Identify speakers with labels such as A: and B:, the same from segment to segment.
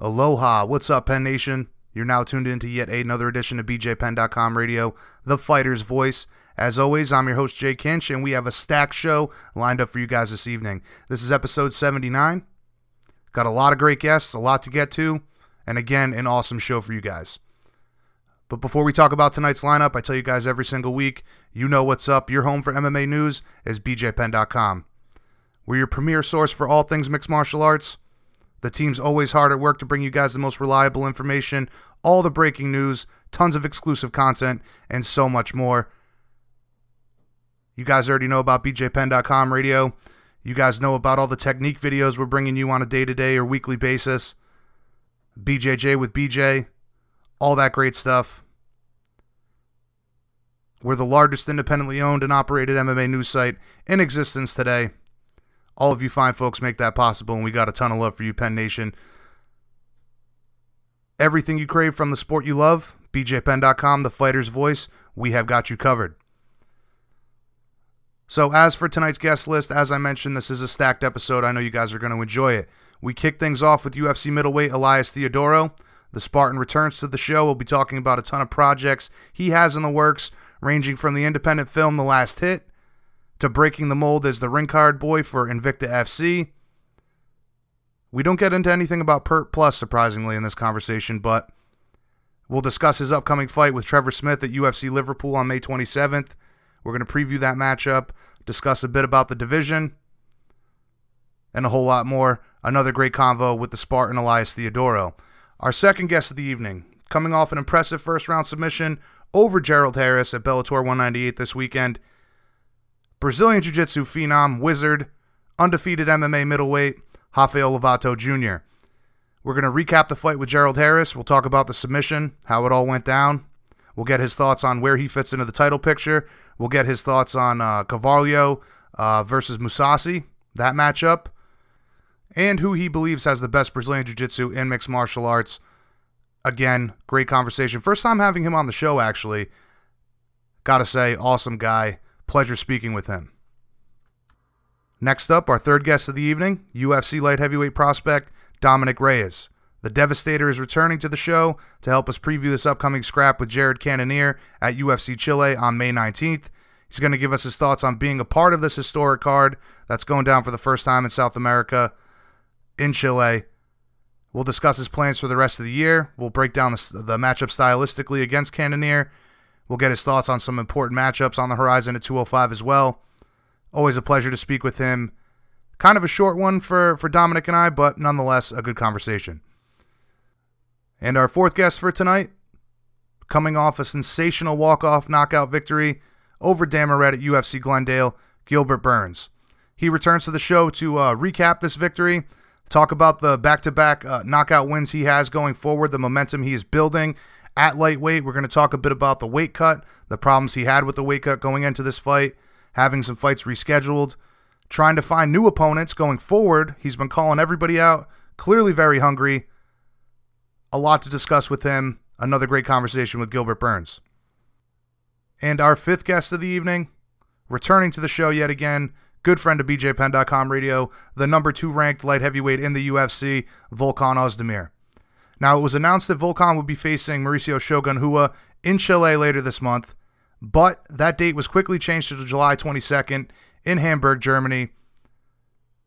A: Aloha, what's up, Penn Nation? You're now tuned in to yet another edition of BJPenn.com Radio, the fighter's voice. As always, I'm your host, Jay Kinch, and we have a stack show lined up for you guys this evening. This is episode 79. Got a lot of great guests, a lot to get to, and again, an awesome show for you guys. But before we talk about tonight's lineup, I tell you guys every single week, you know what's up. Your home for MMA news is BJPenn.com. We're your premier source for all things mixed martial arts. The team's always hard at work to bring you guys the most reliable information, all the breaking news, tons of exclusive content, and so much more. You guys already know about BJPenn.com radio. You guys know about all the technique videos we're bringing you on a day to day or weekly basis. BJJ with BJ, all that great stuff. We're the largest independently owned and operated MMA news site in existence today. All of you fine folks make that possible, and we got a ton of love for you, Penn Nation. Everything you crave from the sport you love, BJPenn.com, the fighter's voice, we have got you covered. So, as for tonight's guest list, as I mentioned, this is a stacked episode. I know you guys are going to enjoy it. We kick things off with UFC middleweight Elias Theodorou. The Spartan returns to the show. We'll be talking about a ton of projects he has in the works, ranging from the independent film The Last Hit to breaking the mold as the ring card boy for Invicta FC. We don't get into anything about Pert Plus, surprisingly, in this conversation, but we'll discuss his upcoming fight with Trevor Smith at UFC Liverpool on May 27th. We're going to preview that matchup, discuss a bit about the division, and a whole lot more. Another great convo with the Spartan Elias Theodorou. Our second guest of the evening, coming off an impressive first round submission over Gerald Harris at Bellator 198 this weekend. Brazilian Jiu Jitsu phenom, wizard, undefeated MMA middleweight, Rafael Lovato Jr. We're going to recap the fight with Gerald Harris. We'll talk about the submission, how it all went down. We'll get his thoughts on where he fits into the title picture. We'll get his thoughts on uh, Carvalho uh, versus Mousasi, that matchup, and who he believes has the best Brazilian Jiu Jitsu in mixed martial arts. Again, great conversation. First time having him on the show, actually. Gotta say, awesome guy. Pleasure speaking with him. Next up, our third guest of the evening, UFC light heavyweight prospect Dominick Reyes. The Devastator is returning to the show to help us preview this upcoming scrap with Jared Cannonier at UFC Chile on May 19th. He's going to give us his thoughts on being a part of this historic card that's going down for the first time in South America in Chile. We'll discuss his plans for the rest of the year. We'll break down the, the matchup stylistically against Cannonier. We'll get his thoughts on some important matchups on the horizon at 205 as well. Always a pleasure to speak with him. Kind of a short one for, for Dominick and I, but nonetheless a good conversation. And our fourth guest for tonight, coming off a sensational walk-off knockout victory over Dan Moret at UFC Glendale, Gilbert Burns. He returns to the show to uh, recap this victory, talk about the back-to-back uh, knockout wins he has going forward, the momentum he is building at lightweight. We're going to talk a bit about the weight cut, the problems he had with the weight cut going into this fight, having some fights rescheduled, trying to find new opponents going forward. He's been calling everybody out, clearly very hungry. A lot to discuss with him. Another great conversation with Gilbert Burns. And our fifth guest of the evening, returning to the show yet again, good friend of BJPenn.com radio, the number two ranked light heavyweight in the UFC, Volkan Ozdemir. Now, it was announced that Volkan would be facing Mauricio Shogun Rua in Chile later this month, but that date was quickly changed to July 22nd in Hamburg, Germany.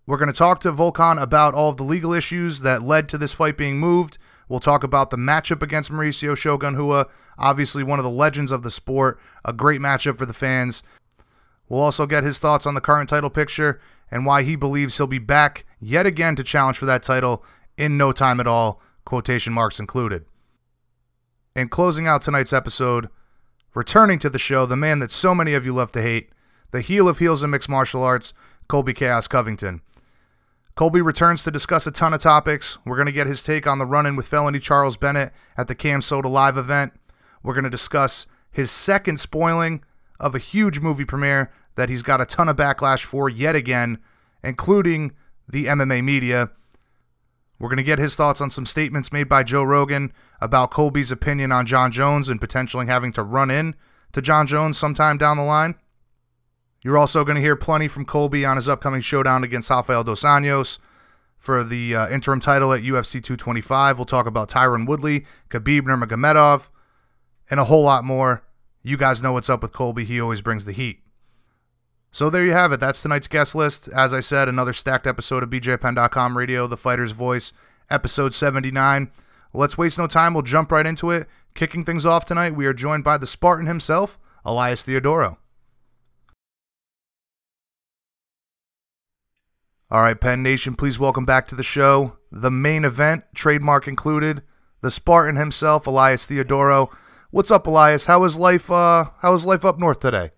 A: We're going to talk to Volkan about all of the legal issues that led to this fight being moved. We'll talk about the matchup against Mauricio Shogun Rua, obviously one of the legends of the sport, a great matchup for the fans. We'll also get his thoughts on the current title picture and why he believes he'll be back yet again to challenge for that title in no time at all, quotation marks included. In closing out tonight's episode, returning to the show, the man that so many of you love to hate, the heel of heels in mixed martial arts, Colby Chaos Covington. Colby returns to discuss a ton of topics. We're going to get his take on the run in with felony Charles Bennett at the Cam Soda Live event. We're going to discuss his second spoiling of a huge movie premiere that he's got a ton of backlash for yet again, including the MMA media. We're going to get his thoughts on some statements made by Joe Rogan about Colby's opinion on Jon Jones and potentially having to run in to Jon Jones sometime down the line. You're also going to hear plenty from Colby on his upcoming showdown against Rafael Dos Anjos. for the uh, interim title at UFC 225. We'll talk about Tyron Woodley, Khabib Nurmagomedov, and a whole lot more. You guys know what's up with Colby. He always brings the heat. So there you have it. That's tonight's guest list. As I said, another stacked episode of BJPenn.com Radio, The Fighter's Voice, episode 79. Let's waste no time. We'll jump right into it. Kicking things off tonight, we are joined by the Spartan himself, Elias Theodorou. All right, Penn Nation, please welcome back to the show. The main event, trademark included, the Spartan himself, Elias Theodorou. What's up, Elias? How is life? Uh, how is life up north today?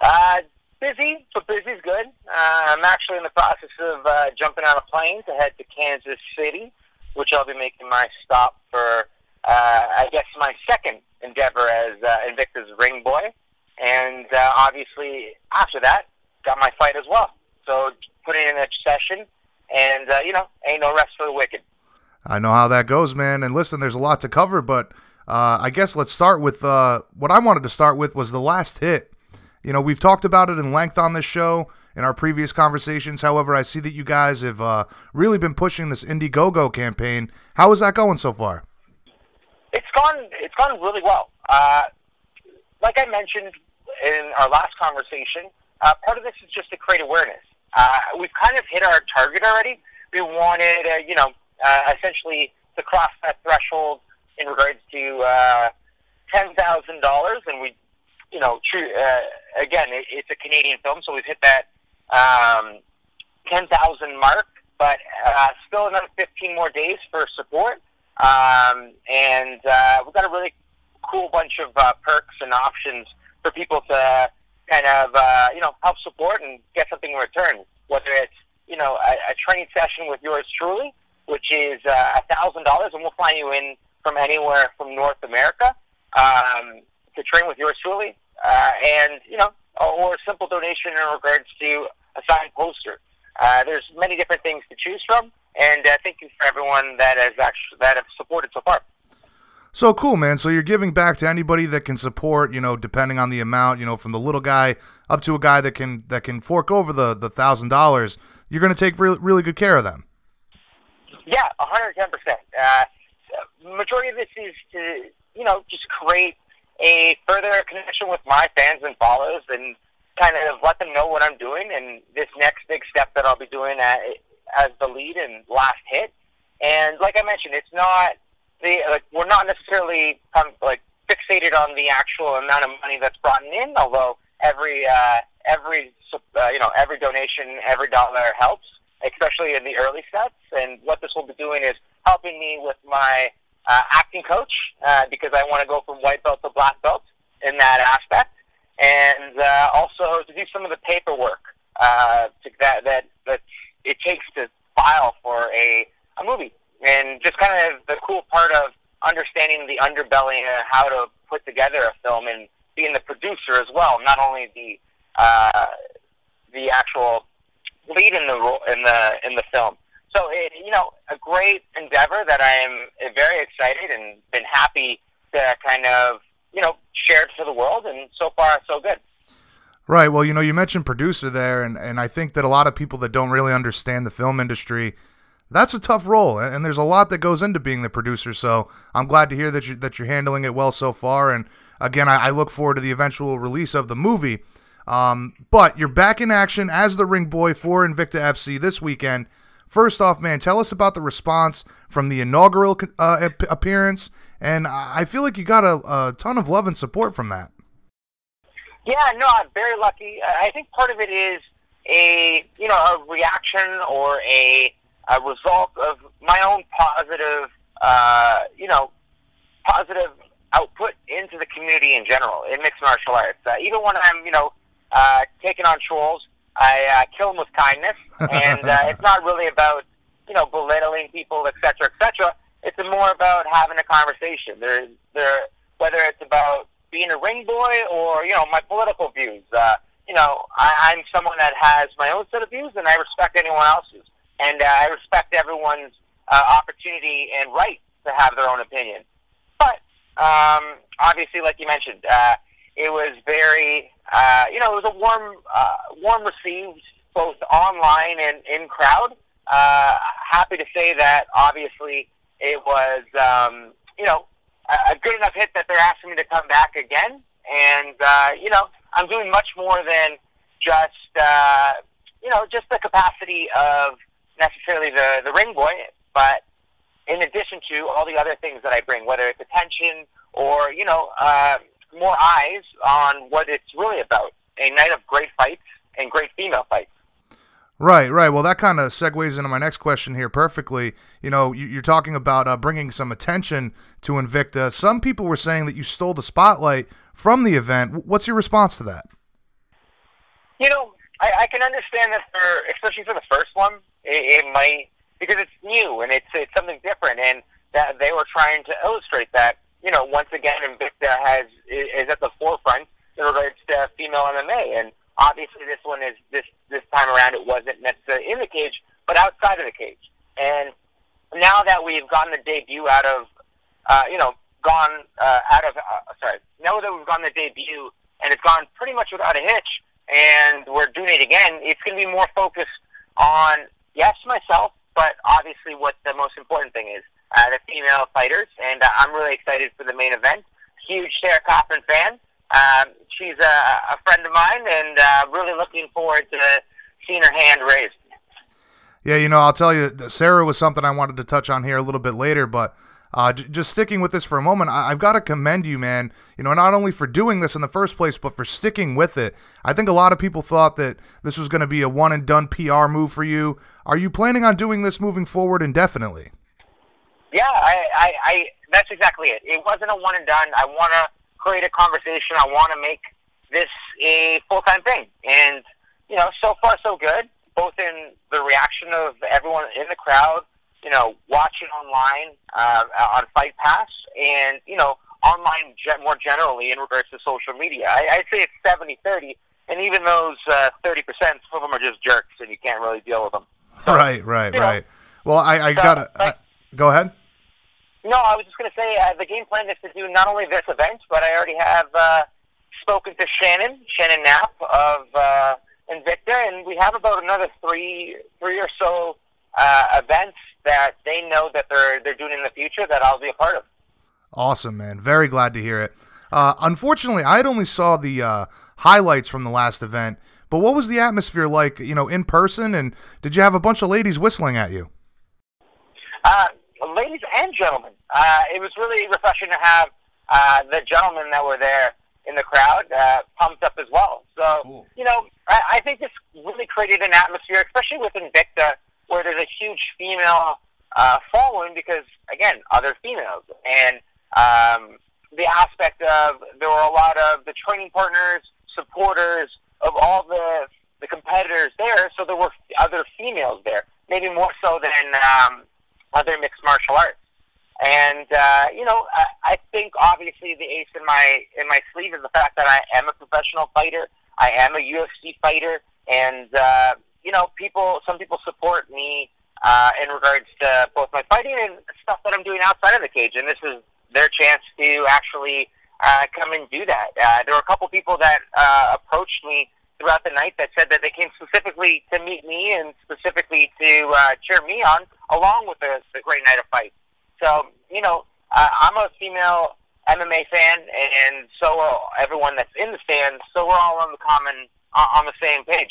B: Uh, busy, but busy's good. Uh, I'm actually in the process of uh, jumping on a plane to head to Kansas City, which I'll be making my stop for, uh, I guess, my second endeavor as uh, Invicta's ring boy. And uh, obviously, after that, got my fight as well. So putting in a session, and, uh, you know, ain't no rest for the wicked.
A: I know how that goes, man. And listen, there's a lot to cover, but uh, I guess let's start with uh, what I wanted to start with was the last hit you know, we've talked about it in length on this show in our previous conversations. However, I see that you guys have uh, really been pushing this Indiegogo campaign. How is that going so far?
B: It's gone. It's gone really well. Uh, like I mentioned in our last conversation, uh, part of this is just to create awareness. Uh, we've kind of hit our target already. We wanted, uh, you know, uh, essentially to cross that threshold in regards to ten thousand dollars, and we you know, true. Uh, again, it, it's a Canadian film, so we've hit that um, ten thousand mark, but uh, still another fifteen more days for support. Um, and uh, we've got a really cool bunch of uh, perks and options for people to kind of uh, you know help support and get something in return. Whether it's you know a, a training session with yours truly, which is uh, a thousand dollars, and we'll fly you in from anywhere from North America um, to train with yours truly, uh, and you know, or a simple donation in regards to a signed poster. Uh, there's many different things to choose from, and uh, thank you for everyone that has actually that have supported so far.
A: So cool, man. So you're giving back to anybody that can support, you know, depending on the amount, you know, from the little guy up to a guy that can that can fork over the the thousand dollars. You're going to take really really good care of them.
B: Yeah, 110 percent. Uh, majority of this is to you know just create a further connection with my fans and followers and kind of let them know what I'm doing and this next big step that I'll be doing at, as the lead and last hit. And like I mentioned, it's not the like we're not necessarily um, like fixated on the actual amount of money that's brought in, although every uh, every uh, you know every donation, every dollar helps, especially in the early steps. And what this will be doing is helping me with my uh, acting coach uh, because I want to go from white belt to black belt in that aspect, and uh, also to do some of the paperwork uh, to, that that that it takes to file for a a movie, and just kind of the cool part of understanding the underbelly and how to put together a film and being the producer as well, not only the uh, the actual lead in the role in the in the film. So, it, you know, a great endeavor that I am very excited and been happy to kind of, you know, share it to the world. And so far, so good.
A: Right. Well, you know, you mentioned producer there, and, and I think that a lot of people that don't really understand the film industry, that's a tough role, and there's a lot that goes into being the producer. So I'm glad to hear that you that you're handling it well so far. And again, I, I look forward to the eventual release of the movie. Um, but you're back in action as the ring boy for Invicta FC this weekend. First off, man, tell us about the response from the inaugural uh, appearance, and I feel like you got a, a, ton of love and support from that.
B: Yeah, no, I'm very lucky. I think part of it is a you know a reaction or a, a result of my own positive uh, you know positive output into the community in general in mixed martial arts. Uh, even when I'm you know uh, taking on trolls, I uh, kill them with kindness, and uh, it's not really about you know belittling people, etc., etc. It's more about having a conversation. There, there, whether it's about being a ring boy or you know my political views. Uh, you know, I, I'm someone that has my own set of views, and I respect anyone else's, and uh, I respect everyone's uh, opportunity and right to have their own opinion. But um, obviously, like you mentioned, uh, it was very uh, you know, it was a warm, uh, warm received both online and in crowd. uh, happy to say that obviously it was, um, you know, a, good enough hit that they're asking me to come back again. And, uh, you know, I'm doing much more than just, uh, you know, just the capacity of necessarily the, the ring boy, but in addition to all the other things that I bring, whether it's attention or, you know, uh, more eyes on what it's really about. A night of great fights and great female fights.
A: Right, right. Well, that kind of segues into my next question here perfectly. You know, you, are talking about uh, bringing some attention to Invicta. Some people were saying that you stole the spotlight from the event. What's your response to that?
B: You know, I, I can understand that for, especially for the first one, it, it might because it's new and it's it's something different, and that they were trying to illustrate that. You know, once again, Invicta has is at the forefront in regards to female MMA, and obviously this one is this this time around it wasn't necessarily in the cage, but outside of the cage. And now that we've gotten the debut out of, uh, you know, gone uh, out of, uh, sorry, now that we've gotten the debut and it's gone pretty much without a hitch, and we're doing it again, it's going to be more focused on yes myself, but obviously what the most important thing is uh, the female fighters, and uh, I'm really excited for the main event. Huge Sarah Kaufman fan. Um, she's a, a friend of mine, and uh, really looking forward to seeing her hand raised.
A: Yeah, you know, I'll tell you, Sarah was something I wanted to touch on here a little bit later, but uh, j- just sticking with this for a moment, I- have got to commend you, man. You know, not only for doing this in the first place, but for sticking with it. I think a lot of people thought that this was going to be a one and done PR move for you. Are you planning on doing this moving forward indefinitely?
B: Yeah, I, I, I that's exactly it. It wasn't a one and done. I want to create a conversation. I want to make this a full time thing. And, you know, so far so good, both in the reaction of everyone in the crowd, you know, watching online uh, on Fight Pass, and, you know, online more generally in regards to social media. I, I'd say it's 70 30. And even those uh, 30%, some of them are just jerks, and you can't really deal with them.
A: So, right, right, right. Know, well, I, I so, gotta like, go ahead.
B: No, I was just gonna say uh, the game plan is to do not only this event, but I already have uh, spoken to Shannon, Shannon Knapp of uh, Invicta, and we have about another three, three or so uh, events that they know that they're they're doing in the future that I'll be a part of.
A: Awesome, man. Very glad to hear it. Uh, unfortunately, I had only saw the uh, highlights from the last event. But what was the atmosphere like, you know, in person? And did you have a bunch of ladies whistling at you?
B: Uh, ladies and gentlemen. Uh, it was really refreshing to have uh, the gentlemen that were there in the crowd uh, pumped up as well. So, cool. you know, I, I think this really created an atmosphere, especially with Invicta, where there's a huge female uh, following because, again, other females. And um, the aspect of there were a lot of the training partners, supporters, of all the the competitors there, so there were other females there, maybe more so than um, other mixed martial arts. And uh, you know, I, I think obviously the ace in my in my sleeve is the fact that I am a professional fighter. I am a UFC fighter, and uh, you know, people. Some people support me uh, in regards to both my fighting and stuff that I'm doing outside of the cage. And this is their chance to actually uh, come and do that. Uh, there were a couple people that uh, approached me throughout the night that said that they came specifically to meet me and specifically to uh, cheer me on, along with the, the great night of fight. So, you know, uh, I'm a female MMA fan, and so are everyone that's in the stands. So we're all on the common, uh, on the same page.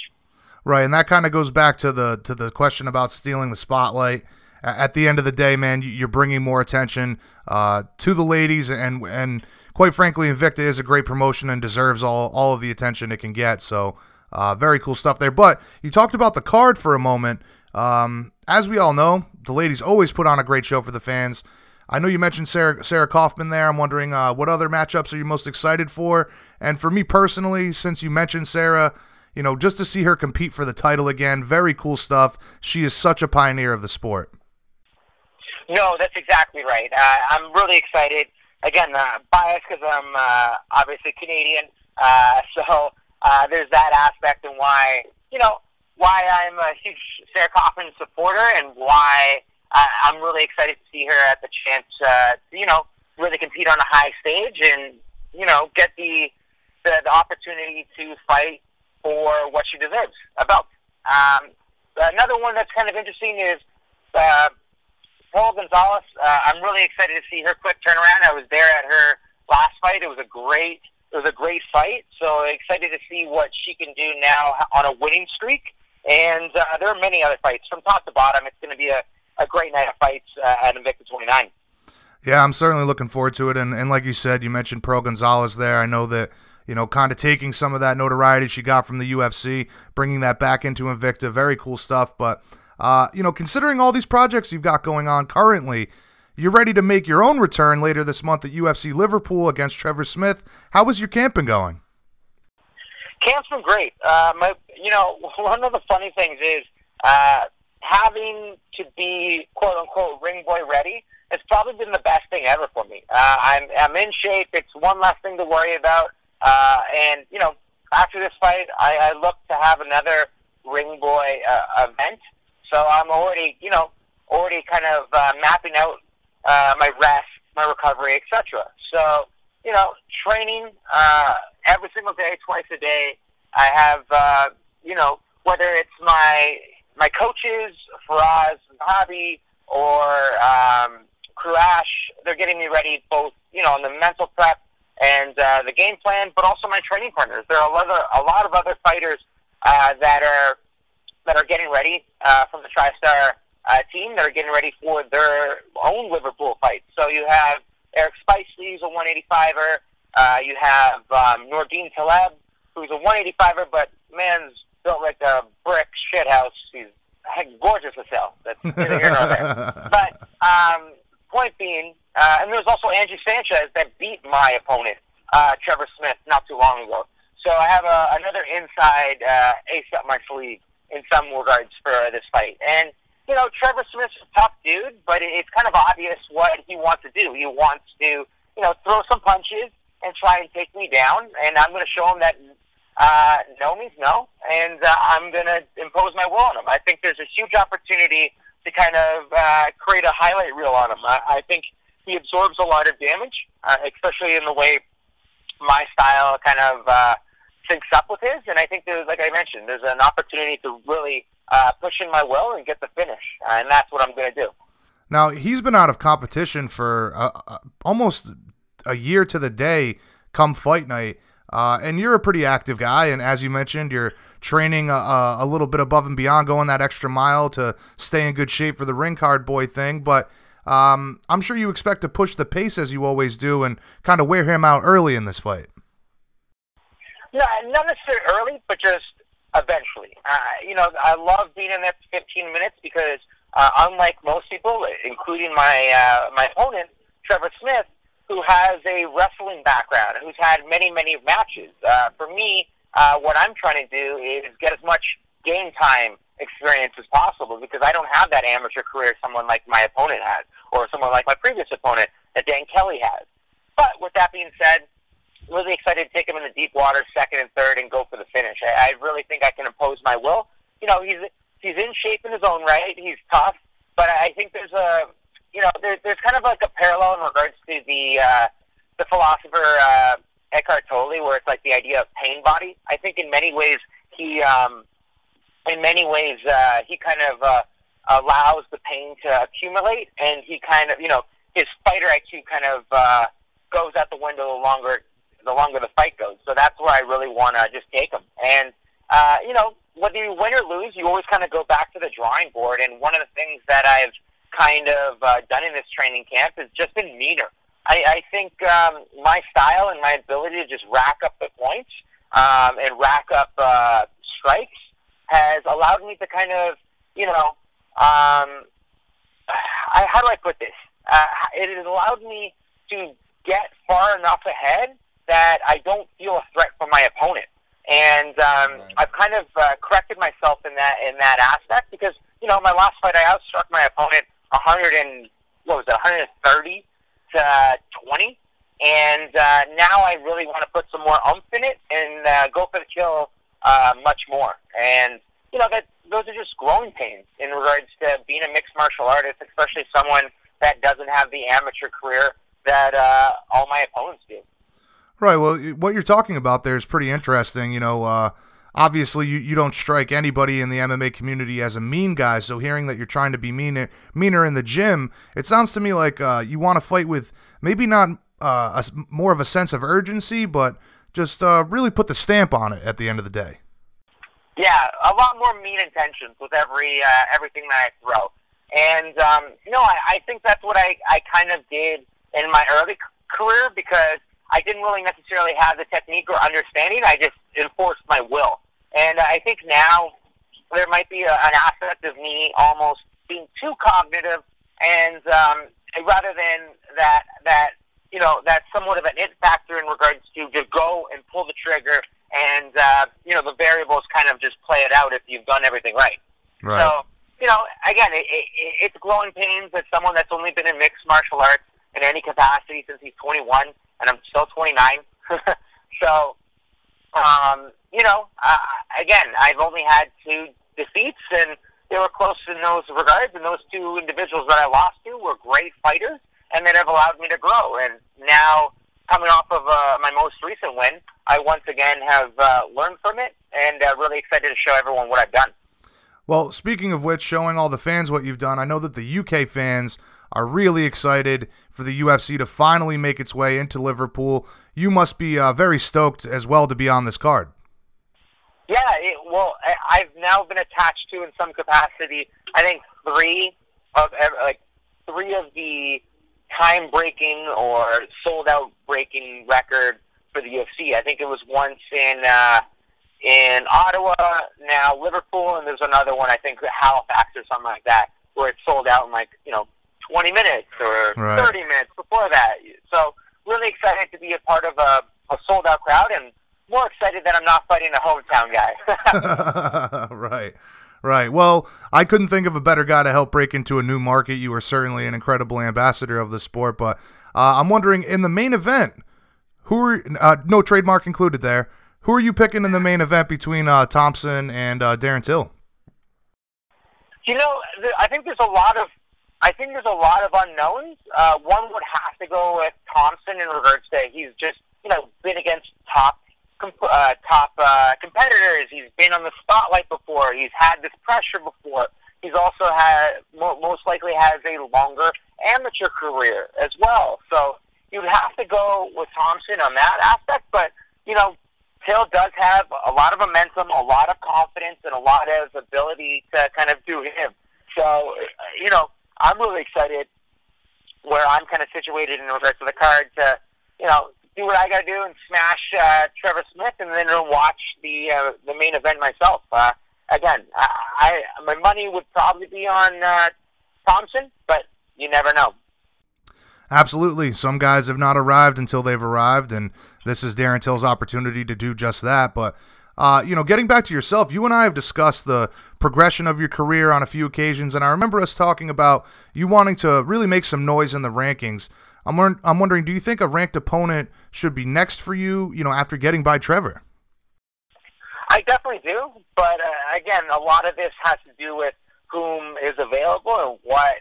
A: Right, and that kind of goes back to the to the question about stealing the spotlight. At the end of the day, man, you're bringing more attention uh, to the ladies, and and quite frankly, Invicta is a great promotion and deserves all, all of the attention it can get. So, uh, very cool stuff there. But you talked about the card for a moment. Um, as we all know, the ladies always put on a great show for the fans. I know you mentioned Sarah, Sarah Kaufman there. I'm wondering uh, what other matchups are you most excited for? And for me personally, since you mentioned Sarah, you know, just to see her compete for the title again, very cool stuff. She is such a pioneer of the sport.
B: No, that's exactly right. Uh, I'm really excited again, uh, biased because I'm uh, obviously Canadian. Uh, so uh, there's that aspect and why, you know, why I'm a huge Sarah Kaufman supporter and why uh, I'm really excited to see her at the chance uh, you know, really compete on a high stage and, you know, get the, the, the opportunity to fight for what she deserves, a belt. Um, another one that's kind of interesting is uh, Pearl Gonzalez. Uh, I'm really excited to see her quick turnaround. I was there at her last fight. It was a great, it was a great fight. So excited to see what she can do now on a winning streak. And uh, there are many other fights from top to bottom. It's going to be a, a great night of fights uh, at Invicta 29.
A: Yeah, I'm certainly looking forward to it. And, and like you said, you mentioned Pearl Gonzalez there. I know that, you know, kind of taking some of that notoriety she got from the UFC, bringing that back into Invicta. Very cool stuff. But, uh, you know, considering all these projects you've got going on currently, you're ready to make your own return later this month at UFC Liverpool against Trevor Smith. How was your camping going?
B: Camp's been great. Uh, my, you know, one of the funny things is uh, having to be quote unquote ring boy ready has probably been the best thing ever for me. Uh, I'm I'm in shape. It's one less thing to worry about. Uh, and you know, after this fight, I, I look to have another ring boy uh, event. So I'm already, you know, already kind of uh, mapping out uh, my rest, my recovery, etc. So you know, training uh, every single day, twice a day. I have, uh, you know, whether it's my my coaches, Faraz, and Hobby, or um, Kruash, they're getting me ready both, you know, on the mental prep and uh, the game plan, but also my training partners. There are a lot of, a lot of other fighters uh, that are that are getting ready uh, from the TriStar uh, team that are getting ready for their own Liverpool fight. So you have Eric Spicely, who's a 185er. Uh, you have um, Nordine Taleb, who's a 185er, but man's built like a brick shithouse. He's gorgeous as hell. That's neither here nor there. But um, point being, uh, and there's also Angie Sanchez that beat my opponent, uh, Trevor Smith, not too long ago. So I have a, another inside uh, ace up my sleeve in some regards for this fight. And you know, Trevor Smith's a tough dude, but it's kind of obvious what he wants to do. He wants to, you know, throw some punches and try and take me down. And I'm going to show him that uh, no means no, and uh, I'm going to impose my will on him. I think there's a huge opportunity to kind of uh, create a highlight reel on him. I, I think he absorbs a lot of damage, uh, especially in the way my style kind of uh, syncs up with his. And I think there's, like I mentioned, there's an opportunity to really uh, push in my will and get the finish, uh, and that's what I'm going to do.
A: Now he's been out of competition for uh, uh, almost a year to the day. Come fight night, uh, and you're a pretty active guy, and as you mentioned, you're training a, a, little bit above and beyond, going that extra mile to stay in good shape for the ring card boy thing. But um, I'm sure you expect to push the pace as you always do, and kind of wear him out early in this fight.
B: No, not necessarily early, but just eventually. Uh, you know, I love being in there for 15 minutes because, uh, unlike most people, including my uh, my opponent, Trevor Smith, who has a wrestling background, who's had many, many matches. Uh, for me, uh, what I'm trying to do is get as much game time experience as possible because I don't have that amateur career someone like my opponent has or someone like my previous opponent that Dan Kelly has. But with that being said, really excited to take him in the deep water, second and third, and go for the finish. I, I really think I can impose my will. You know, he's he's in shape in his own right. He's tough, but I think there's a you know there, there's kind of like a parallel in regards to the uh, the philosopher uh, Eckhart Tolle, where it's like the idea of pain body. I think in many ways he um, in many ways uh, he kind of uh, allows the pain to accumulate, and he kind of you know his fighter IQ kind of uh, goes out the window the longer the longer the fight goes. So that's where I really want to just take them. And uh, you know, whether you win or lose, you always kind of go back to the drawing board. And one of the things that I've kind of uh, done in this training camp has just been meaner. I, I think um, my style and my ability to just rack up the points um, and rack up uh, strikes has allowed me to kind of, you know, um, I, how do I put this? Uh, it has allowed me to get far enough ahead that I don't feel a threat from my opponent. And um, right. I've kind of uh, corrected myself in that in that aspect because you know my last fight I outstruck my opponent 100 and what was it 130 to 20, and uh, now I really want to put some more umph in it and uh, go for the kill uh, much more. And you know that those are just growing pains in regards to being a mixed martial artist, especially someone that doesn't have the amateur career that uh, all my opponents do.
A: Right. Well, what you're talking about there is pretty interesting. You know, uh, obviously you, you don't strike anybody in the MMA community as a mean guy. So hearing that you're trying to be meaner meaner in the gym, it sounds to me like uh, you want to fight with maybe not uh, a, more of a sense of urgency, but just uh, really put the stamp on it at the end of the day.
B: Yeah, a lot more mean intentions with every uh, everything that I throw, and um, know I, I think that's what I, I kind of did in my early career because I didn't really necessarily have the technique or understanding. I just enforced my will. And I think now there might be a, an aspect of me almost being too cognitive, and um, rather than that, that you know, that's somewhat of an it factor in regards to just go and pull the trigger, and uh, you know, the variables kind of just play it out if you've done everything right.
A: Right.
B: So, you know, again, it, it, it's growing pains as someone that's only been in mixed martial arts in any capacity since he's 21, and I'm still 29. so, um, you know, uh, again, I've only had two defeats, and they were close in those regards. And those two individuals that I lost to were great fighters, and that have allowed me to grow. And now, coming off of uh, my most recent win, I once again have uh, learned from it, and uh, really excited to show everyone what I've done.
A: Well, speaking of which, showing all the fans what you've done, I know that the UK fans are really excited for the UFC to finally make its way into Liverpool. You must be uh, very stoked as well to be on this card.
B: Yeah, it, well, I've now been attached to in some capacity. I think three of like three of the time breaking or sold out breaking record for the UFC. I think it was once in uh, in Ottawa, now Liverpool, and there's another one I think Halifax or something like that, where it sold out in like you know 20 minutes or
A: Right.
B: 30 minutes before that. So really excited to be a part of a, a sold out crowd and more excited that I'm not fighting a hometown guy.
A: right. Right. Well, I couldn't think of a better guy to help break into a new market. You are certainly an incredible ambassador of the sport, but uh, I'm wondering in the main event, who are uh, no trademark included there? Who are you picking in the main event between uh, Thompson and uh, Darren Till?
B: you know, th- I think there's a lot of I think there's a lot of unknowns. Uh, one would have to go with Thompson in regards to he's just you know been against top comp- uh, top uh, competitors. He's been on the spotlight before. He's had this pressure before. He's also had mo- most likely has a longer amateur career as well. So you'd have to go with Thompson on that aspect. But you know, Till does have a lot of momentum, a lot of confidence, and a lot of ability to kind of do him. So, uh, you know, I'm really excited where I'm kind of situated in regards to the card to, you know, do what I got to do and smash uh, Trevor Smith, and then watch the uh, the main event myself. Uh, again, I, I my money would probably be on uh, Thompson, but you never know.
A: Absolutely. Some guys have not arrived until they've arrived, and this is Darren Till's opportunity to do just that. But, uh, you know, getting back to yourself, you and I have discussed the progression of your career on a few occasions, and I remember us talking about you wanting to really make some noise in the rankings. I'm, I'm wondering, do you think a ranked opponent should be next for you, you know, after getting by Trevor?
B: I definitely do, but uh, again, a lot of this has to do with whom is available and what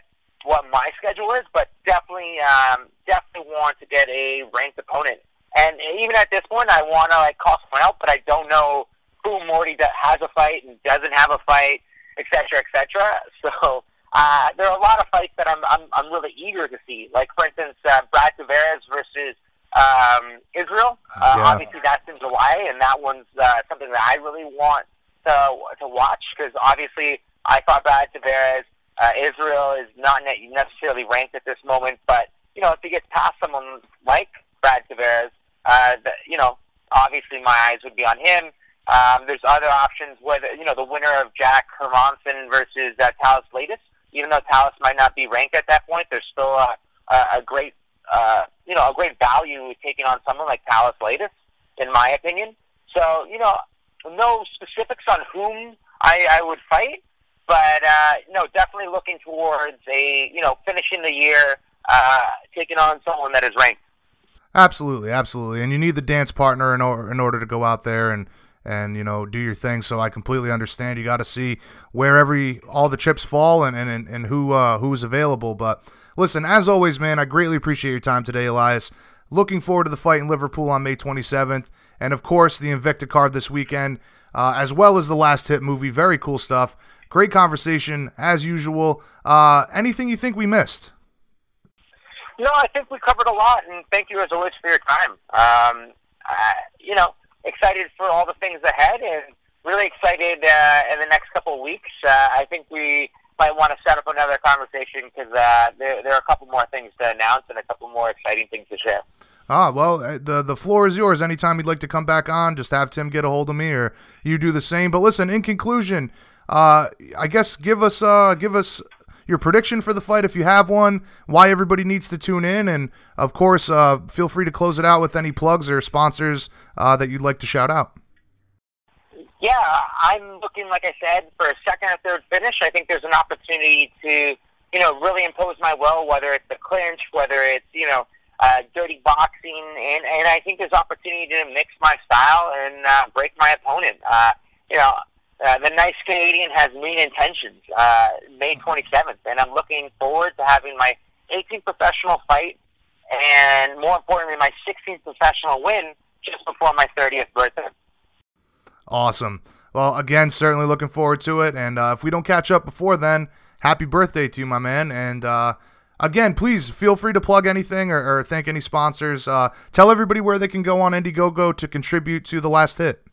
B: what my schedule is. But definitely, um, definitely want to get a ranked opponent. And even at this point, I want to like call someone out, but I don't know who Morty that has a fight and doesn't have a fight, et cetera, et cetera. So uh, there are a lot of fights that I'm I'm, I'm really eager to see. Like for instance, uh, Brad Tavares versus um, Israel. Uh,
A: Yeah.
B: Obviously, that's in July, and that one's uh, something that I really want to to watch because obviously I thought Brad Tavares, uh, Israel is not ne- necessarily ranked at this moment, but you know if he gets past someone like Brad Tavares, uh, the, you know obviously my eyes would be on him. Um, there's other options whether you know the winner of Jack Hermansson versus uh, Thales Leites. Even though Thales might not be ranked at that point, there's still a, a, a great uh, you know a great value taking on someone like Thales Leites, in my opinion. So you know no specifics on whom I, I would fight, but uh, no, definitely looking towards a you know finishing the year uh, taking on someone that is ranked.
A: Absolutely, absolutely. And you need the dance partner in, or, in order to go out there and and you know do your thing. So I completely understand. You got to see where every all the chips fall and and, and who uh, who's available. But listen, as always, man, I greatly appreciate your time today, Elias. Looking forward to the fight in Liverpool on May 27th, and of course the Invicta card this weekend. uh, as well as the last hit movie. Very cool stuff. Great conversation as usual. Uh, anything you think we missed?
B: No, I think we covered a lot, and thank you as always for your time. Um, uh, you know, excited for all the things ahead, and really excited uh, in the next couple of weeks. Uh, I think we might want to set up another conversation because uh, there, there are a couple more things to announce and a couple more exciting things to share.
A: Ah, well, uh, the the floor is yours. Anytime you'd like to come back on, just have Tim get a hold of me, or you do the same. But listen, in conclusion, uh, I guess give us uh, give us your prediction for the fight if you have one, why everybody needs to tune in, and of course, uh, feel free to close it out with any plugs or sponsors uh, that you'd like to shout out.
B: Yeah, I'm looking, like I said, for a second or third finish. I think there's an opportunity to, you know, really impose my will, whether it's the clinch, whether it's, you know, uh, dirty boxing, and, and I think there's opportunity to mix my style and uh, break my opponent. Uh, you know, uh, the nice Canadian has mean intentions. Uh, May 27th, and I'm looking forward to having my 18th professional fight, and more importantly, my 16th professional win just before my 30th birthday.
A: Awesome. Well, again, certainly looking forward to it. And uh, if we don't catch up before then, happy birthday to you, my man. And uh, again, please feel free to plug anything or, or thank any sponsors. Uh, tell everybody where they can go on Indiegogo to contribute to the last hit.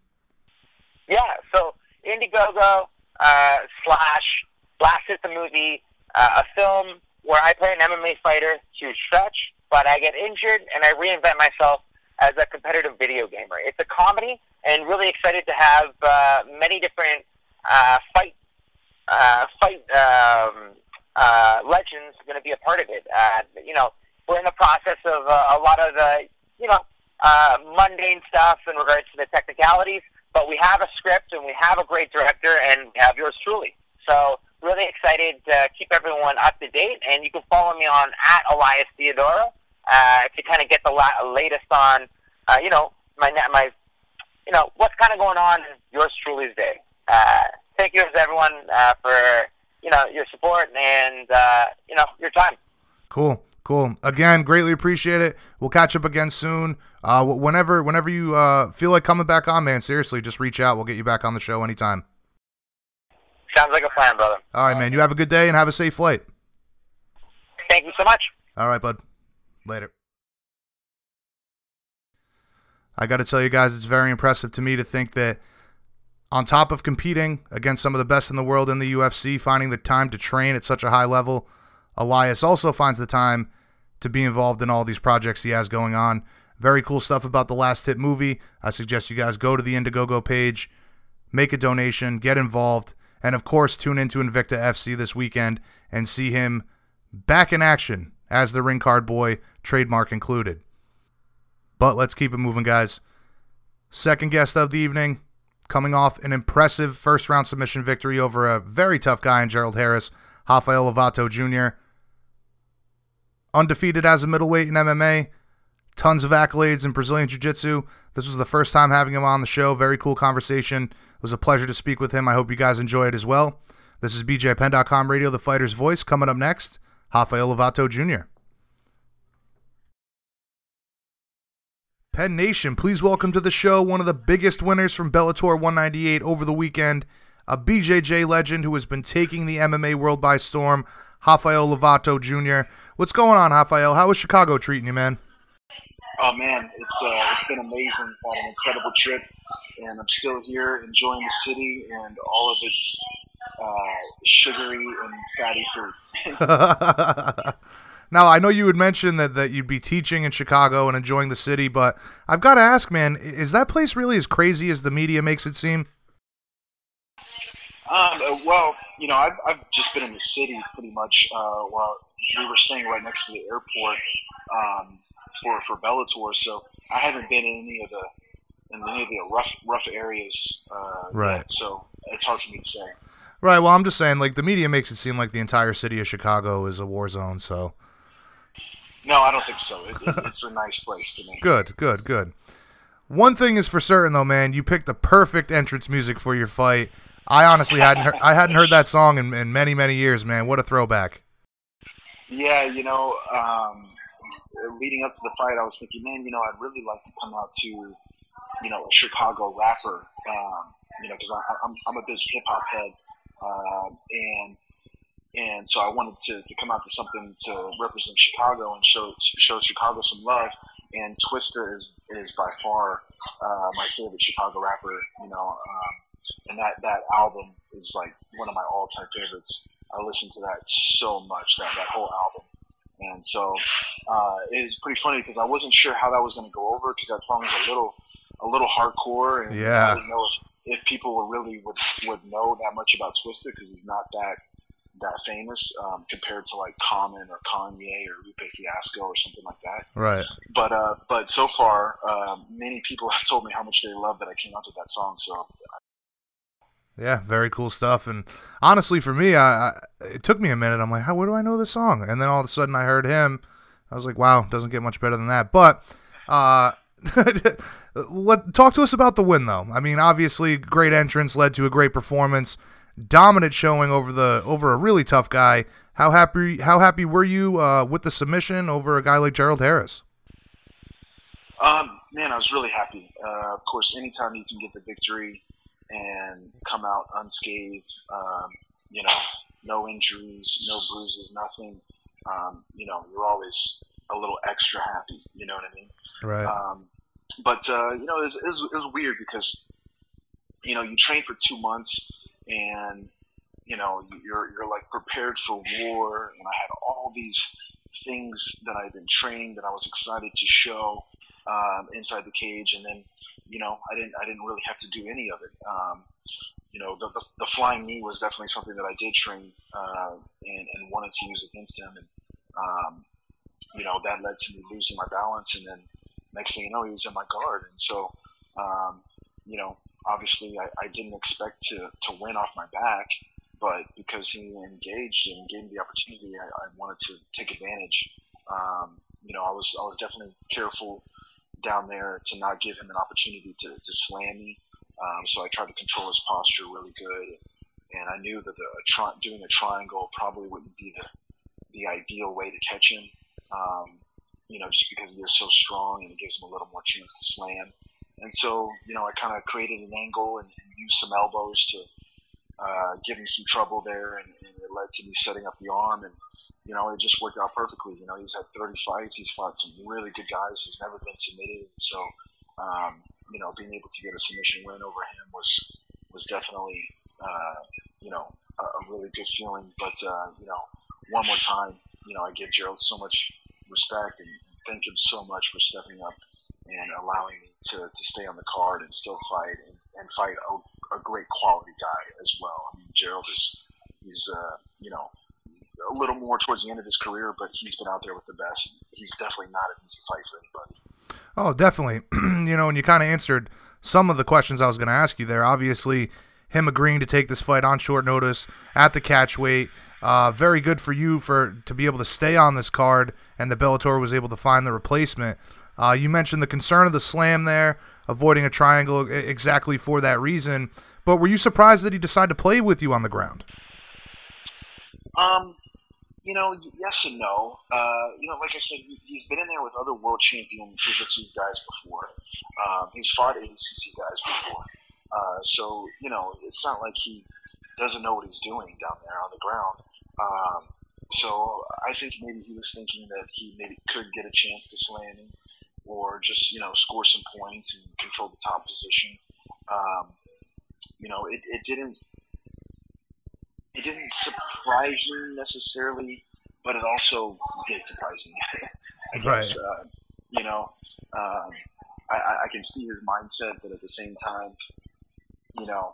B: Yeah, so Indiegogo uh, slash Blast the Movie, uh, a film where I play an MMA fighter to stretch, but I get injured and I reinvent myself as a competitive video gamer. It's a comedy and really excited to have uh, many different uh, fight uh, fight um, uh, legends going to be a part of it. Uh, you know, we're in the process of uh, a lot of the you know uh, mundane stuff in regards to the technicalities, but we have a script and we have a great director and we have yours truly. So really excited to keep everyone up to date, and you can follow me on at Elias Theodorou uh, to kind of get the la- latest on uh, you know my my you know, what's kind of going on yours truly's day. Uh, thank you, everyone, uh, for, you know, your support and, uh, you know, your time.
A: Cool. Cool. Again, greatly appreciate it. We'll catch up again soon. Uh, whenever, whenever you uh, feel like coming back on, man, seriously, just reach out. We'll get you back on the show anytime.
B: Sounds like a plan, brother.
A: All right, man. You have a good day and have a safe flight.
B: Thank you so much.
A: All right, bud. Later. I got to tell you guys, it's very impressive to me to think that on top of competing against some of the best in the world in the UFC, finding the time to train at such a high level, Elias also finds the time to be involved in all these projects he has going on. Very cool stuff about the last hit movie. I suggest you guys go to the Indiegogo page, make a donation, get involved, and of course, tune into Invicta FC this weekend and see him back in action as the ring card boy, trademark included. But let's keep it moving, guys. Second guest of the evening, coming off an impressive first round submission victory over a very tough guy in Gerald Harris, Rafael Lovato Jr. Undefeated as a middleweight in MMA, tons of accolades in Brazilian Jiu Jitsu. This was the first time having him on the show. Very cool conversation. It was a pleasure to speak with him. I hope you guys enjoy it as well. This is BJPenn.com Radio, the fighter's voice. Coming up next, Rafael Lovato Jr. Penn Nation, please welcome to the show one of the biggest winners from Bellator 198 over the weekend, a BJJ legend who has been taking the MMA world by storm, Rafael Lovato Jr. What's going on, Rafael? How is Chicago treating you, man?
C: Oh man, it's uh, it's been amazing. Had an incredible trip, and I'm still here enjoying the city and all of its uh, sugary and fatty food.
A: Now, I know you would mention that, that you'd be teaching in Chicago and enjoying the city, but I've got to ask, man, is that place really as crazy as the media makes it seem?
C: Um, uh, well, you know, I've, I've just been in the city pretty much uh, while we were staying right next to the airport um, for, for Bellator, so I haven't been in any of the in any of the rough rough areas. Uh,
A: right.
C: Yet, so it's hard for me to say.
A: Right. Well, I'm just saying, like the media makes it seem like the entire city of Chicago is a war zone. So
C: no, I don't think so. It, it, it's a nice place to me.
A: Good, good, good. One thing is for certain though, man, you picked the perfect entrance music for your fight. I honestly hadn't heard, I hadn't heard that song in, in many many years, man. What a throwback.
C: Yeah, you know, um, leading up to the fight, I was thinking, man, you know, I'd really like to come out to, you know, a Chicago rapper, um, you know, because I'm I'm a big hip hop head, uh, and and so I wanted to, to come out to something to represent Chicago and show show Chicago some love. And Twista is is by far uh, my favorite Chicago rapper. You know, um, and that that album is like one of my all time favorites. I listen to that so much that that whole album. And so uh, it is pretty funny because I wasn't sure how that was going to go over because that song is a little a little hardcore and
A: yeah.
C: I didn't know if, if people were really would, would know that much about Twista because he's not that that famous um, compared to like Common or Kanye or Lupe Fiasco or something like that.
A: Right.
C: But uh, but so far, uh, many people have told me how much they love that I came out with that song. So.
A: Yeah, very cool stuff. And honestly, for me, I, I it took me a minute. I'm like, how? Where do I know this song? And then all of a sudden, I heard him. I was like, wow, doesn't get much better than that. But uh, let talk to us about the win, though. I mean, obviously, great entrance led to a great performance dominant showing over the over a really tough guy. How happy how happy were you uh, with the submission over a guy like Gerald Harris?
C: Um, man, I was really happy. Uh, of course, anytime you can get the victory and come out unscathed, um, you know, no injuries, no bruises, nothing. Um, you know, you're always a little extra happy. You know what I mean?
A: Right.
C: Um, but uh, you know, it was, it was, it was weird because you know you train for two months and you know you're you're like prepared for war and i had all these things that i'd been training that i was excited to show um, inside the cage and then you know i didn't i didn't really have to do any of it. Um, you know the, the, the, flying knee was definitely something that i did train uh, and, and, wanted to use against him. And um, you know that led to me losing my balance. And then next thing you know he was in my guard. And so um, you know obviously I, I didn't expect to, to win off my back, but because he engaged and gave me the opportunity, I, I wanted to take advantage. Um, you know, I was I was definitely careful down there to not give him an opportunity to, to slam me. Um, so I tried to control his posture really good, and I knew that the tri- doing a triangle probably wouldn't be the the ideal way to catch him. Um, you know, just because he is so strong and it gives him a little more chance to slam. And so, you know, I kind of created an angle and, and, used some elbows to uh, give him some trouble there, and, and, it led to me setting up the arm, and you know, it just worked out perfectly. You know, he's had 30 fights, he's fought some really good guys, he's never been submitted, so um, you know, being able to get a submission win over him was was definitely uh, you know a, a, really good feeling. But uh, you know, one more time, you know, I give Gerald so much respect and thank him so much for stepping up and allowing me to, to stay on the card and still fight and, and fight a, a great quality guy as well. I mean, Gerald is he's uh, you know a little more towards the end of his career, but he's been out there with the best. He's definitely not an easy fight for anybody.
A: Oh, definitely. you know, and you kind of answered some of the questions I was going to ask you there. Obviously, him agreeing to take this fight on short notice at the catch weight. Uh, very good for you for to be able to stay on this card, and the Bellator was able to find the replacement. Uh, you mentioned the concern of the slam there, avoiding a triangle exactly for that reason. But were you surprised that he decided to play with you on the ground?
C: Um, you know, yes and no. Uh, you know, like I said, he, has been in there with other world champion jiu-jitsu guys before. Um, he's fought ADCC guys before. Uh, so, you know, it's not like he doesn't know what he's doing down there on the ground. Um, so I think maybe he was thinking that he maybe could get a chance to slam him or just you know score some points and control the top position. Um, you know, it, it didn't it didn't surprise me necessarily, but it also did surprise me. I guess, right. Uh, you know, um, I, I can see his mindset, but at the same time, you know,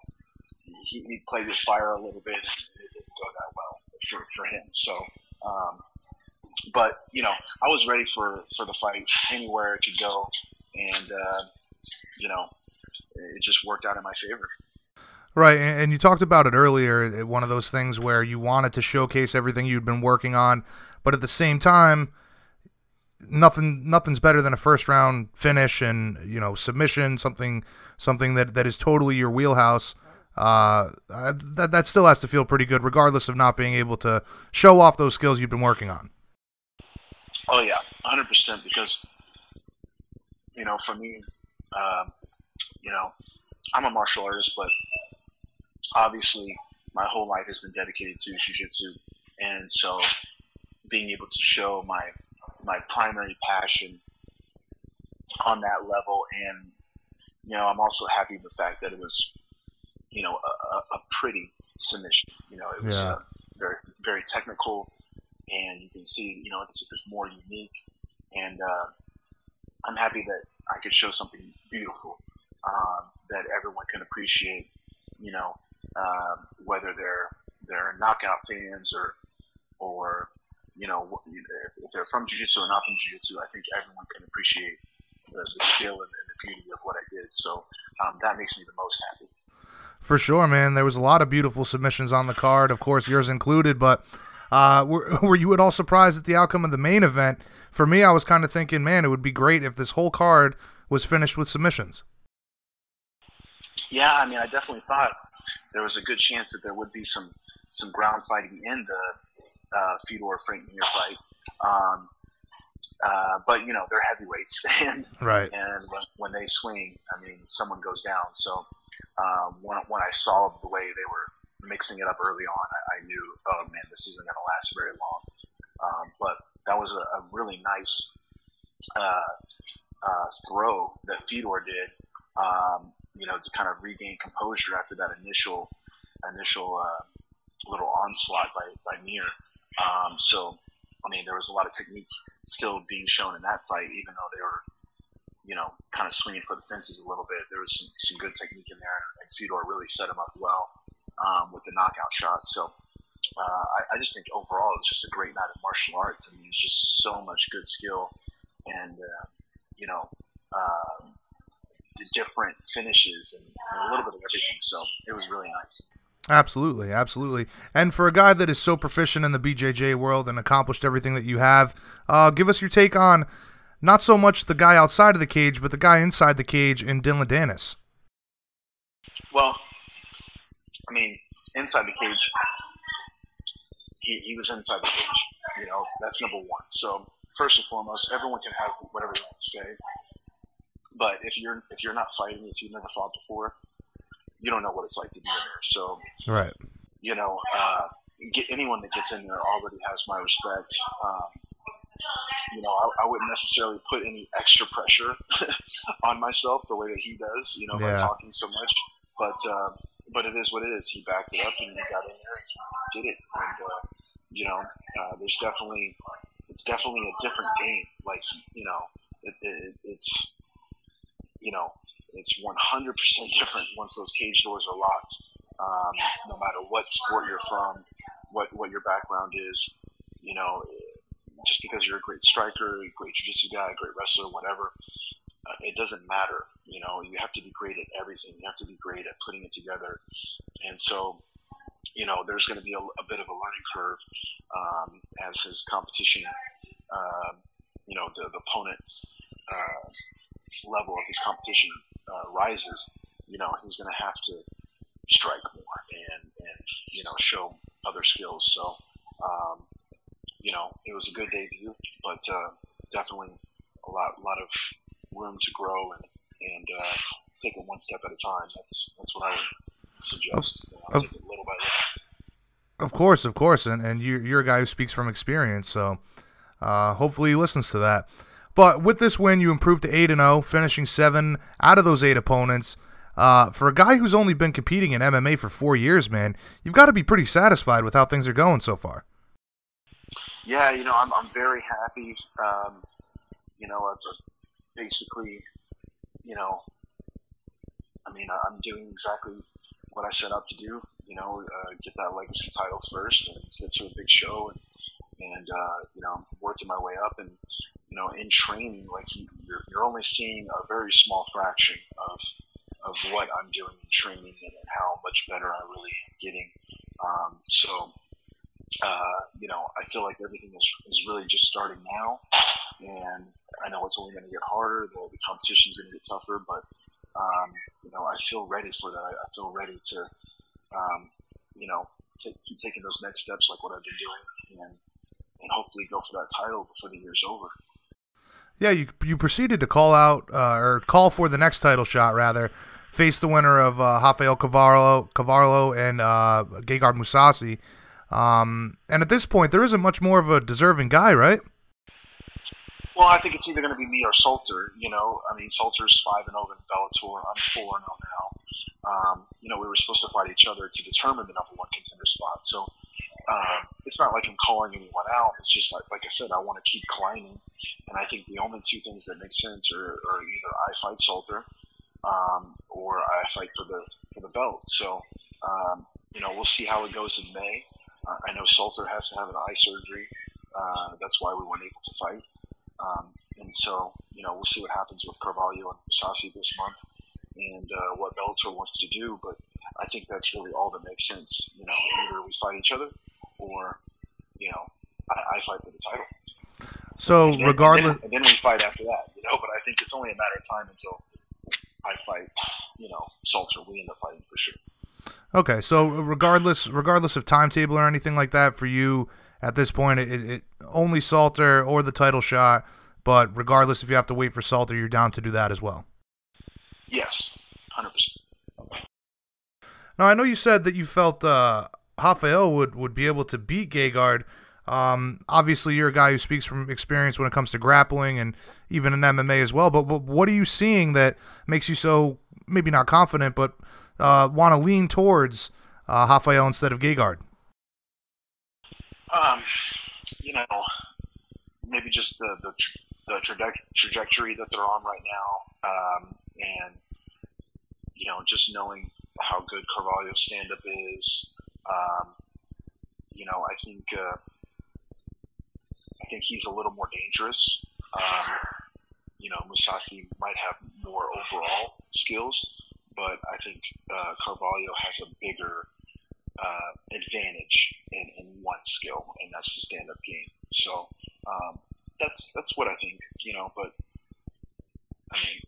C: he, he played with fire a little bit, and it didn't go that well for, for him. So, um, but you know, I was ready for for the fight anywhere it could go, and uh, you know, it just worked out in my favor.
A: Right, and you talked about it earlier. One of those things where you wanted to showcase everything you'd been working on, but at the same time, nothing nothing's better than a first round finish and you know submission, something something that that is totally your wheelhouse. Uh, that that still has to feel pretty good, regardless of not being able to show off those skills you've been working on.
C: Oh yeah, hundred percent. Because you know, for me, um, you know, I'm a martial artist, but obviously my whole life has been dedicated to jiu-jitsu. And so being able to show my my primary passion on that level and you know i'm also happy with the fact that it was you know a, a pretty submission. You know it was
A: Yeah.
C: uh, very very technical. And you can see you know it's, it's more unique. And uh, i'm happy that i could show something beautiful um, that everyone can appreciate you know um, whether they're they're knockout fans or or you know if if they're from jiu-jitsu or not from jiu-jitsu i think everyone can appreciate the, the skill and, and the beauty of what i did so um, that makes me the most happy
A: For sure, man. There was a lot of beautiful submissions on the card, of course, yours included. But uh, were, were you at all surprised at the outcome of the main event? For me, I was kind of thinking, man, it would be great if this whole card was finished with submissions.
C: Yeah, I mean, I definitely thought there was a good chance that there would be some some ground fighting in the uh, Fedor Frank fight. Um, uh, but you know, they're heavyweights, and
A: Right.
C: and when, when they swing, I mean, someone goes down. So um, when when I saw the way they were mixing it up early on, I, I knew, oh man, this isn't going to last very long. Um, but that was a, a really nice uh, uh, throw that Fedor did. Um, you know, to kind of regain composure after that initial initial uh, little onslaught by by Mir. Um, so, I mean, there was a lot of technique still being shown in that fight, even though they were, you know, kind of swinging for the fences a little bit. There was some, some good technique in there, and Fedor really set him up well um, with the knockout shot. So, uh, I, I just think overall it was just a great night of martial arts. I mean, it's just so much good skill, and uh, you know, um, the different finishes and, and a little bit of everything. So it was really nice.
A: Absolutely, absolutely. And for a guy that is so proficient in the BJJ world and accomplished everything that you have, uh, give us your take on not so much the guy outside of the cage, but the guy inside the cage in Dillon Danis.
C: Well, I mean, inside the cage, he, he was inside the cage. You know, that's number one. So first and foremost, everyone can have whatever they want to say. But if you're if you're not fighting, if you've never fought before, you don't know what it's like to be in there. So
A: Right.
C: you know, uh, get anyone that gets in there already has my respect. Um, you know, I, I wouldn't necessarily put any extra pressure on myself the way that he does. You know, by talking so much. But uh, but it is what it is. He backed it up and he got in there and did it. And uh, you know, uh, there's definitely it's definitely a different game. Like you know, it, it, it's you know, it's 100% different once those cage doors are locked. Um, no matter what sport you're from, what what your background is, you know, just because you're a great striker, a great jiu-jitsu guy, a great wrestler, whatever, uh, it doesn't matter. You know, you have to be great at everything. You have to be great at putting it together. And so, you know, there's going to be a, a bit of a learning curve um, as his competition, uh, you know, the, the opponent uh, level of his competition uh, rises. You know, he's going to have to strike more and, and you know show other skills. So, um, you know, it was a good debut, but uh, definitely a lot, lot of room to grow and and uh, take it one step at a time. That's that's what I would suggest. You know,
A: Of-
C: take it little by little.
A: Of course, of course, and and you, you're a guy who speaks from experience, so uh, hopefully he listens to that. But with this win, you improved to eight and zero, finishing seven out of those eight opponents. Uh, for a guy who's only been competing in MMA for four years, man, you've got to be pretty satisfied with how things are going so far.
C: Yeah, you know, I'm, I'm very happy. Um, you know, basically, you know, I mean, I'm doing exactly what I set out to do. You know, uh, get that legacy title first and get to a big show, and and uh, you know, I'm working my way up. And you know, in training, like you, you're you're only seeing a very small fraction of of what I'm doing in training and how much better I really am getting. Um, so uh, you know, I feel like everything is, is really just starting now, and I know it's only going to get harder. The, the competition is going to get tougher, but um, you know, I feel ready for that. I, I feel ready to, um, you know, take, keep taking those next steps like what I've been doing, and and hopefully go for that title before the year's over.
A: Yeah, you you proceeded to call out uh, or call for the next title shot rather face the winner of uh, Rafael Carvalho, Carvalho and uh, Gegard Mousasi. Um, and at this point, there isn't much more of a deserving guy, right?
C: Well, I think it's either going to be me or Salter. You know, I mean, Salter's five and zero in Bellator. I'm four and zero now. Um, you know, we were supposed to fight each other to determine the number one contender spot. So uh, it's not like I'm calling anyone out. It's just like, like I said, I want to keep climbing, and I think the only two things that make sense are, are either I fight Salter, um, or I fight for the for the belt. So um, you know, we'll see how it goes in May. Uh, I know Salter has to have an eye surgery. Uh, that's why we weren't able to fight. Um, and so, you know, we'll see what happens with Carvalho and Mousasi this month and uh, what Bellator wants to do. But I think that's really all that makes sense. You know, either we fight each other or, you know, I, I fight for the title.
A: So
C: and then,
A: regardless,
C: and then, and then, we fight after that, you know. But I think it's only a matter of time until I fight, you know, Salter. We end up fighting for sure.
A: Okay, so regardless, regardless of timetable or anything like that for you at this point, it, it only Salter or the title shot. But regardless, if you have to wait for Salter, you're down to do that as well.
C: Yes, hundred percent.
A: Now I know you said that you felt uh, Rafael would would be able to beat Gegard. Um, obviously, you're a guy who speaks from experience when it comes to grappling and even in MMA as well. But, but what are you seeing that makes you so maybe not confident, but uh, want to lean towards uh, Rafael instead of Gegard?
C: Um, you know, maybe just the the, the traje- trajectory that they're on right now, um, and you know, just knowing how good Carvalho's stand up is. Um, you know, I think uh, I think he's a little more dangerous. Um, you know, Mousasi might have more overall skills, but I think uh, Carvalho has a bigger uh, advantage in, in one skill, and that's the stand-up game. So um, that's that's what I think, you know. But I mean,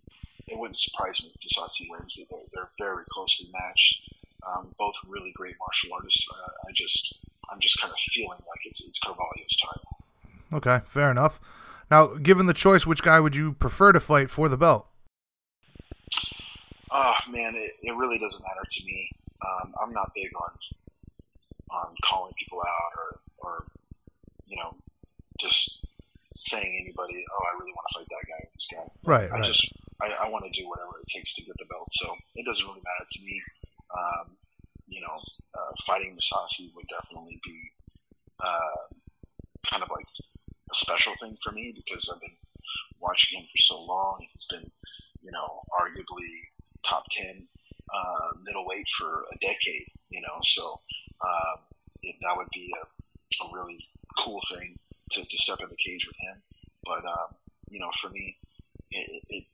C: it wouldn't surprise me if Mousasi wins. They're, they're very closely matched. Um, both really great martial artists. Uh, I just I'm just kind of feeling like it's it's Carvalho's time.
A: Okay, fair enough. Now, given the choice, which guy would you prefer to fight for the belt?
C: Oh man, it, it really doesn't matter to me. Um, I'm not big on on calling people out or or you know just saying anybody. Oh, I really want to fight that guy or this guy.
A: Right.
C: I
A: right.
C: just I, I want to do whatever it takes to get the belt. So it doesn't really matter to me. Um, you know, uh, fighting Mousasi would definitely be uh, kind of like a special thing for me because I've been watching him for so long. He's been, you know, arguably top 10 uh, middleweight for a decade, you know, so um, it, that would be a, a really cool thing to, to step in the cage with him. But, um, you know, for me, it, it,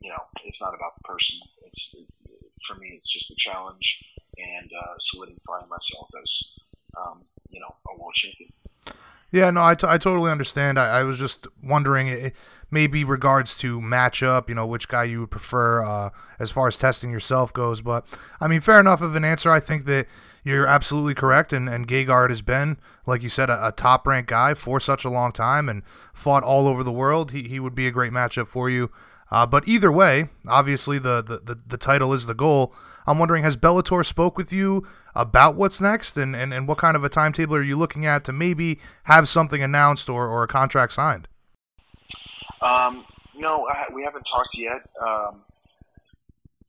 C: you know, it's not about the person. It's it, for me, it's just a challenge and uh, solidifying myself as, um, you know, a world champion.
A: Yeah, no, I, t- I totally understand. I, I was just wondering, it, maybe regards to matchup, you know, which guy you would prefer uh, as far as testing yourself goes. But I mean, fair enough of an answer. I think that you're absolutely correct, and and Gegard has been, like you said, a, a top ranked guy for such a long time and fought all over the world. He he would be a great matchup for you. Uh, but either way, obviously the, the, the, the title is the goal. I'm wondering, has Bellator spoke with you about what's next and, and, and what kind of a timetable are you looking at to maybe have something announced or, or a contract signed?
C: Um, no, I, we haven't talked yet. Um,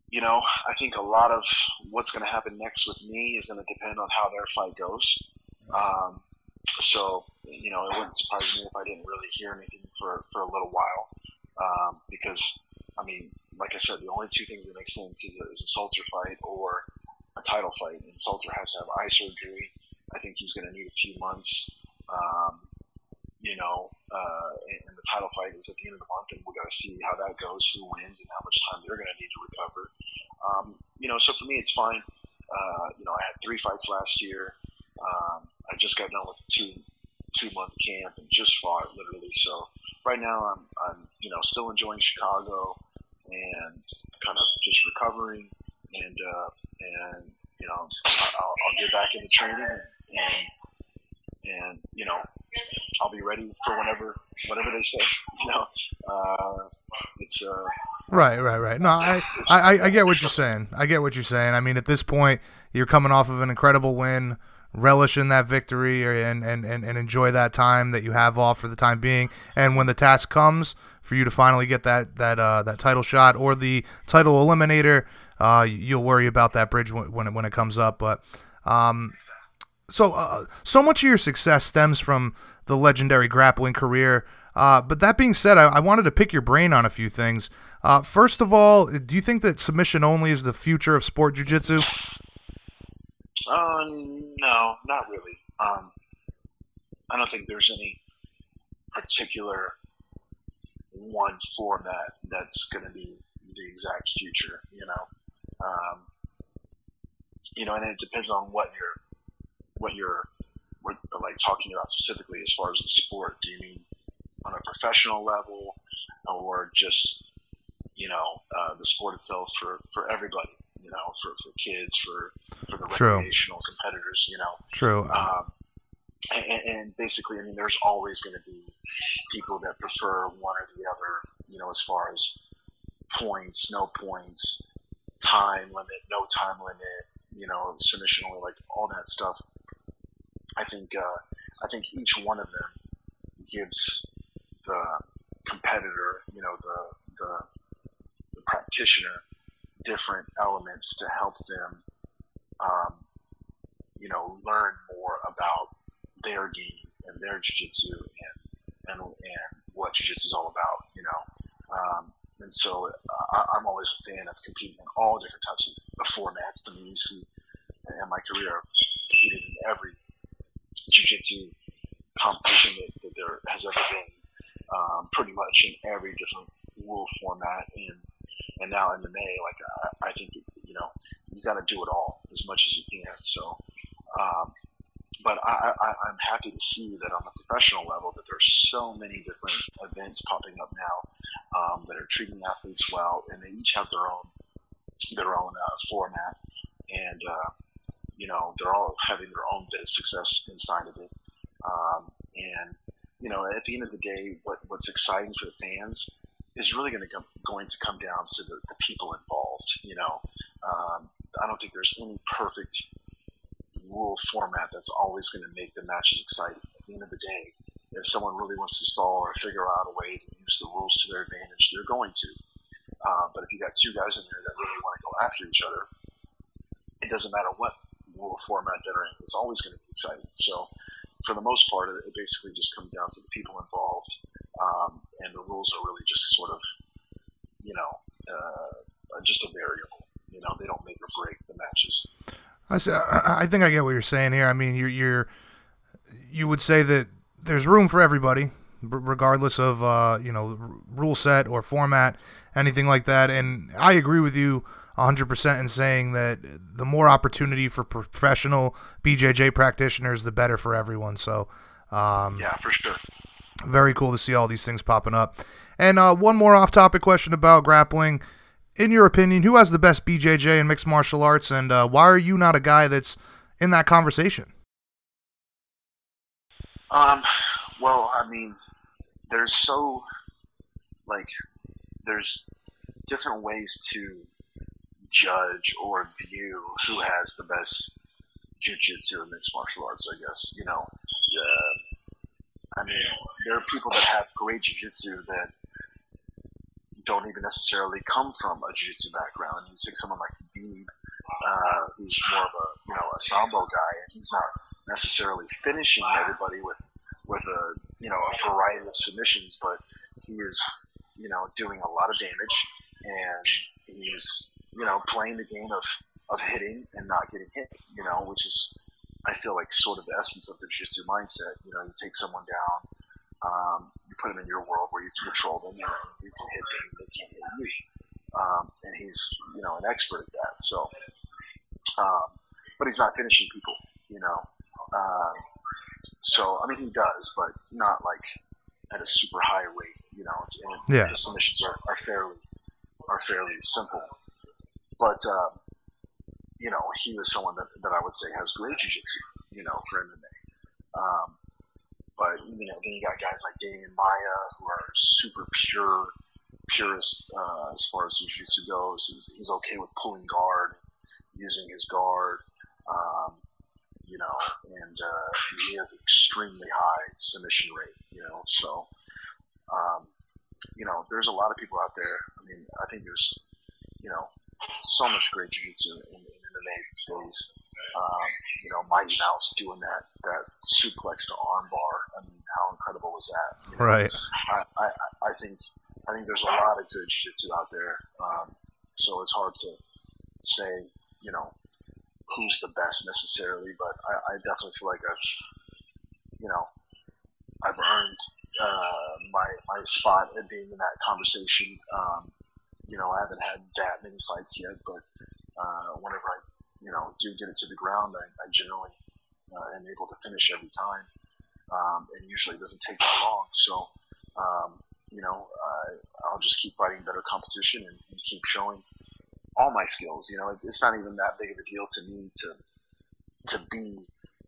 C: you know, I think a lot of what's going to happen next with me is going to depend on how their fight goes. Um, so, you know, it wouldn't surprise me if I didn't really hear anything for, for a little while. Um, because, I mean, like I said, the only two things that make sense is a, is a Salter fight or a title fight. And Salter has to have eye surgery. I think he's going to need a few months. Um, you know, uh, and the title fight is at the end of the month, and we're going to see how that goes, who wins, and how much time they're going to need to recover. Um, you know, so for me, it's fine. Uh, you know, I had three fights last year. Um, I just got done with two two month camp and just fought literally. So right now, I'm I'm you know still enjoying Chicago and kind of just recovering, and uh, and you know I'll, I'll get back into training and and you know I'll be ready for whenever whatever they say. You know, uh, it's uh,
A: Right, right, right. No, I, I, I get what you're saying. I get what you're saying. I mean, at this point, you're coming off of an incredible win, relish in that victory, and, and, and, and enjoy that time that you have off for the time being. And when the task comes for you to finally get that that uh, that title shot or the title eliminator, uh, you'll worry about that bridge when when it, when it comes up. But um, so uh, so much of your success stems from the legendary grappling career. Uh, but that being said, I, I, wanted to pick your brain on a few things. Uh, first of all, do you think that submission only is the future of sport jiu-jitsu?
C: Uh, no, not really. Um, I don't think there's any particular one format that's going to be the exact future. You know, um, you know, and it depends on what you're what you're what, like talking about specifically as far as the sport. Do you mean on a professional level, or just you know uh, the sport itself for for everybody? You know, for, for kids, for for the True. recreational competitors. You know,
A: True.
C: Um, and, and, basically, I mean, there's always going to be people that prefer one or the other. You know, as far as points, no points, time limit, no time limit. You know, submission only, like all that stuff. I think uh, I think each one of them gives the competitor, you know, the, the, the practitioner, different elements to help them, um, you know, learn more about their game and their jiu-jitsu and, and, and what jiu-jitsu is all about, you know. Um, and so uh, I, am always a fan of competing in all different types of, formats. I mean, you see in my career, I've competed in every jiu-jitsu competition that, that, there has ever been, um, pretty much in every different rule format. And and now MMA, like I, I think you know you got to do it all as much as you can. So, um, but I, I, I'm happy to see that on the professional level that there's so many different events popping up now um, that are treating athletes well, and they each have their own their own uh, format, and uh, you know, they're all having their own bit of success inside of it. Um, and, you know, at the end of the day, what, what's exciting for the fans is really going to come, going to come down to the, the people involved. You know, um, I don't think there's any perfect rule format that's always going to make the matches exciting. At the end of the day, if someone really wants to stall or figure out a way to use the rules to their advantage, they're going to. Uh, but if you got two guys in there that really want to go after each other, it doesn't matter what rule format that are in. It's always going to be exciting. So, for the most part, it, basically just comes down to the people involved, um, and the rules are really just sort of, you know, uh, just a variable. You know, they don't make or break the matches.
A: I say, I think I get what you're saying here. I mean, you're, you're you would say that there's room for everybody, regardless of uh, you know rule set or format, anything like that. And I agree with you 100% in saying that the more opportunity for professional BJJ practitioners, the better for everyone. So, um,
C: yeah, for sure.
A: Very cool to see all these things popping up. And uh, one more off topic question about grappling. In your opinion, who has the best BJJ and mixed martial arts, and uh, why are you not a guy that's in that conversation?
C: Um, well, I mean, there's so, like, there's different ways to judge or view who has the best jujitsu and mixed martial arts. I guess you know. I mean, there are people that have great jujitsu that don't even necessarily come from a jiu-jitsu background. You take someone like Beeb, uh, who's more of a you know a sambo guy, and he's not necessarily finishing everybody with with a you know a variety of submissions, but he is you know doing a lot of damage, and he's you know, playing the game of, of hitting and not getting hit, you know, which is, I feel like, sort of the essence of the jiu-jitsu mindset. You know, you take someone down, um, you put them in your world where you can control them, you, you can hit them, they can't hit you. Um, and he's, you know, an expert at that. So, um, but he's not finishing people, you know. Uh, so, I mean, he does, but not like at a super high rate, you know. And yeah. the submissions are, are fairly are fairly simple. But um, you know, he was someone that, that I would say has great jiu-jitsu, you know, for MMA. Um, but you know, then you got guys like Demian Maia who are super pure, purist uh, as far as jiu-jitsu goes. He's, he's okay with pulling guard, using his guard, um, you know, and uh, he has extremely high submission rate, you know. So, um, you know, there's a lot of people out there. I mean, I think there's, you know, so much great jiu-jitsu in, in these days. Um, you know, Mighty Mouse doing that that suplex to armbar. I mean, how incredible was that?
A: You know, right.
C: I, I, I think I think there's a lot of good jiu-jitsu out there. Um, so it's hard to say, you know, who's the best necessarily, but I, I definitely feel like I've, you know, I've earned uh, my my spot at being in that conversation. Um, you know, I haven't had that many fights yet, but uh, whenever I, you know, do get it to the ground, I, I generally uh, am able to finish every time, um, and usually it doesn't take that long. So, um, you know, I'll just keep fighting better competition and, and keep showing all my skills. You know, it's not even that big of a deal to me to to be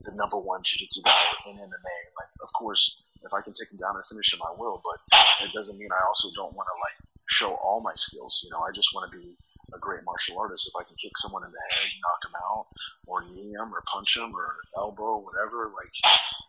C: the number one jiu-jitsu guy in MMA. Like, of course, if I can take him down and finish him, I will. But it doesn't mean I also don't want to like show all my skills. You know, I just want to be a great martial artist. If I can kick someone in the head, knock him out, or knee him, or punch him, or elbow, whatever, like,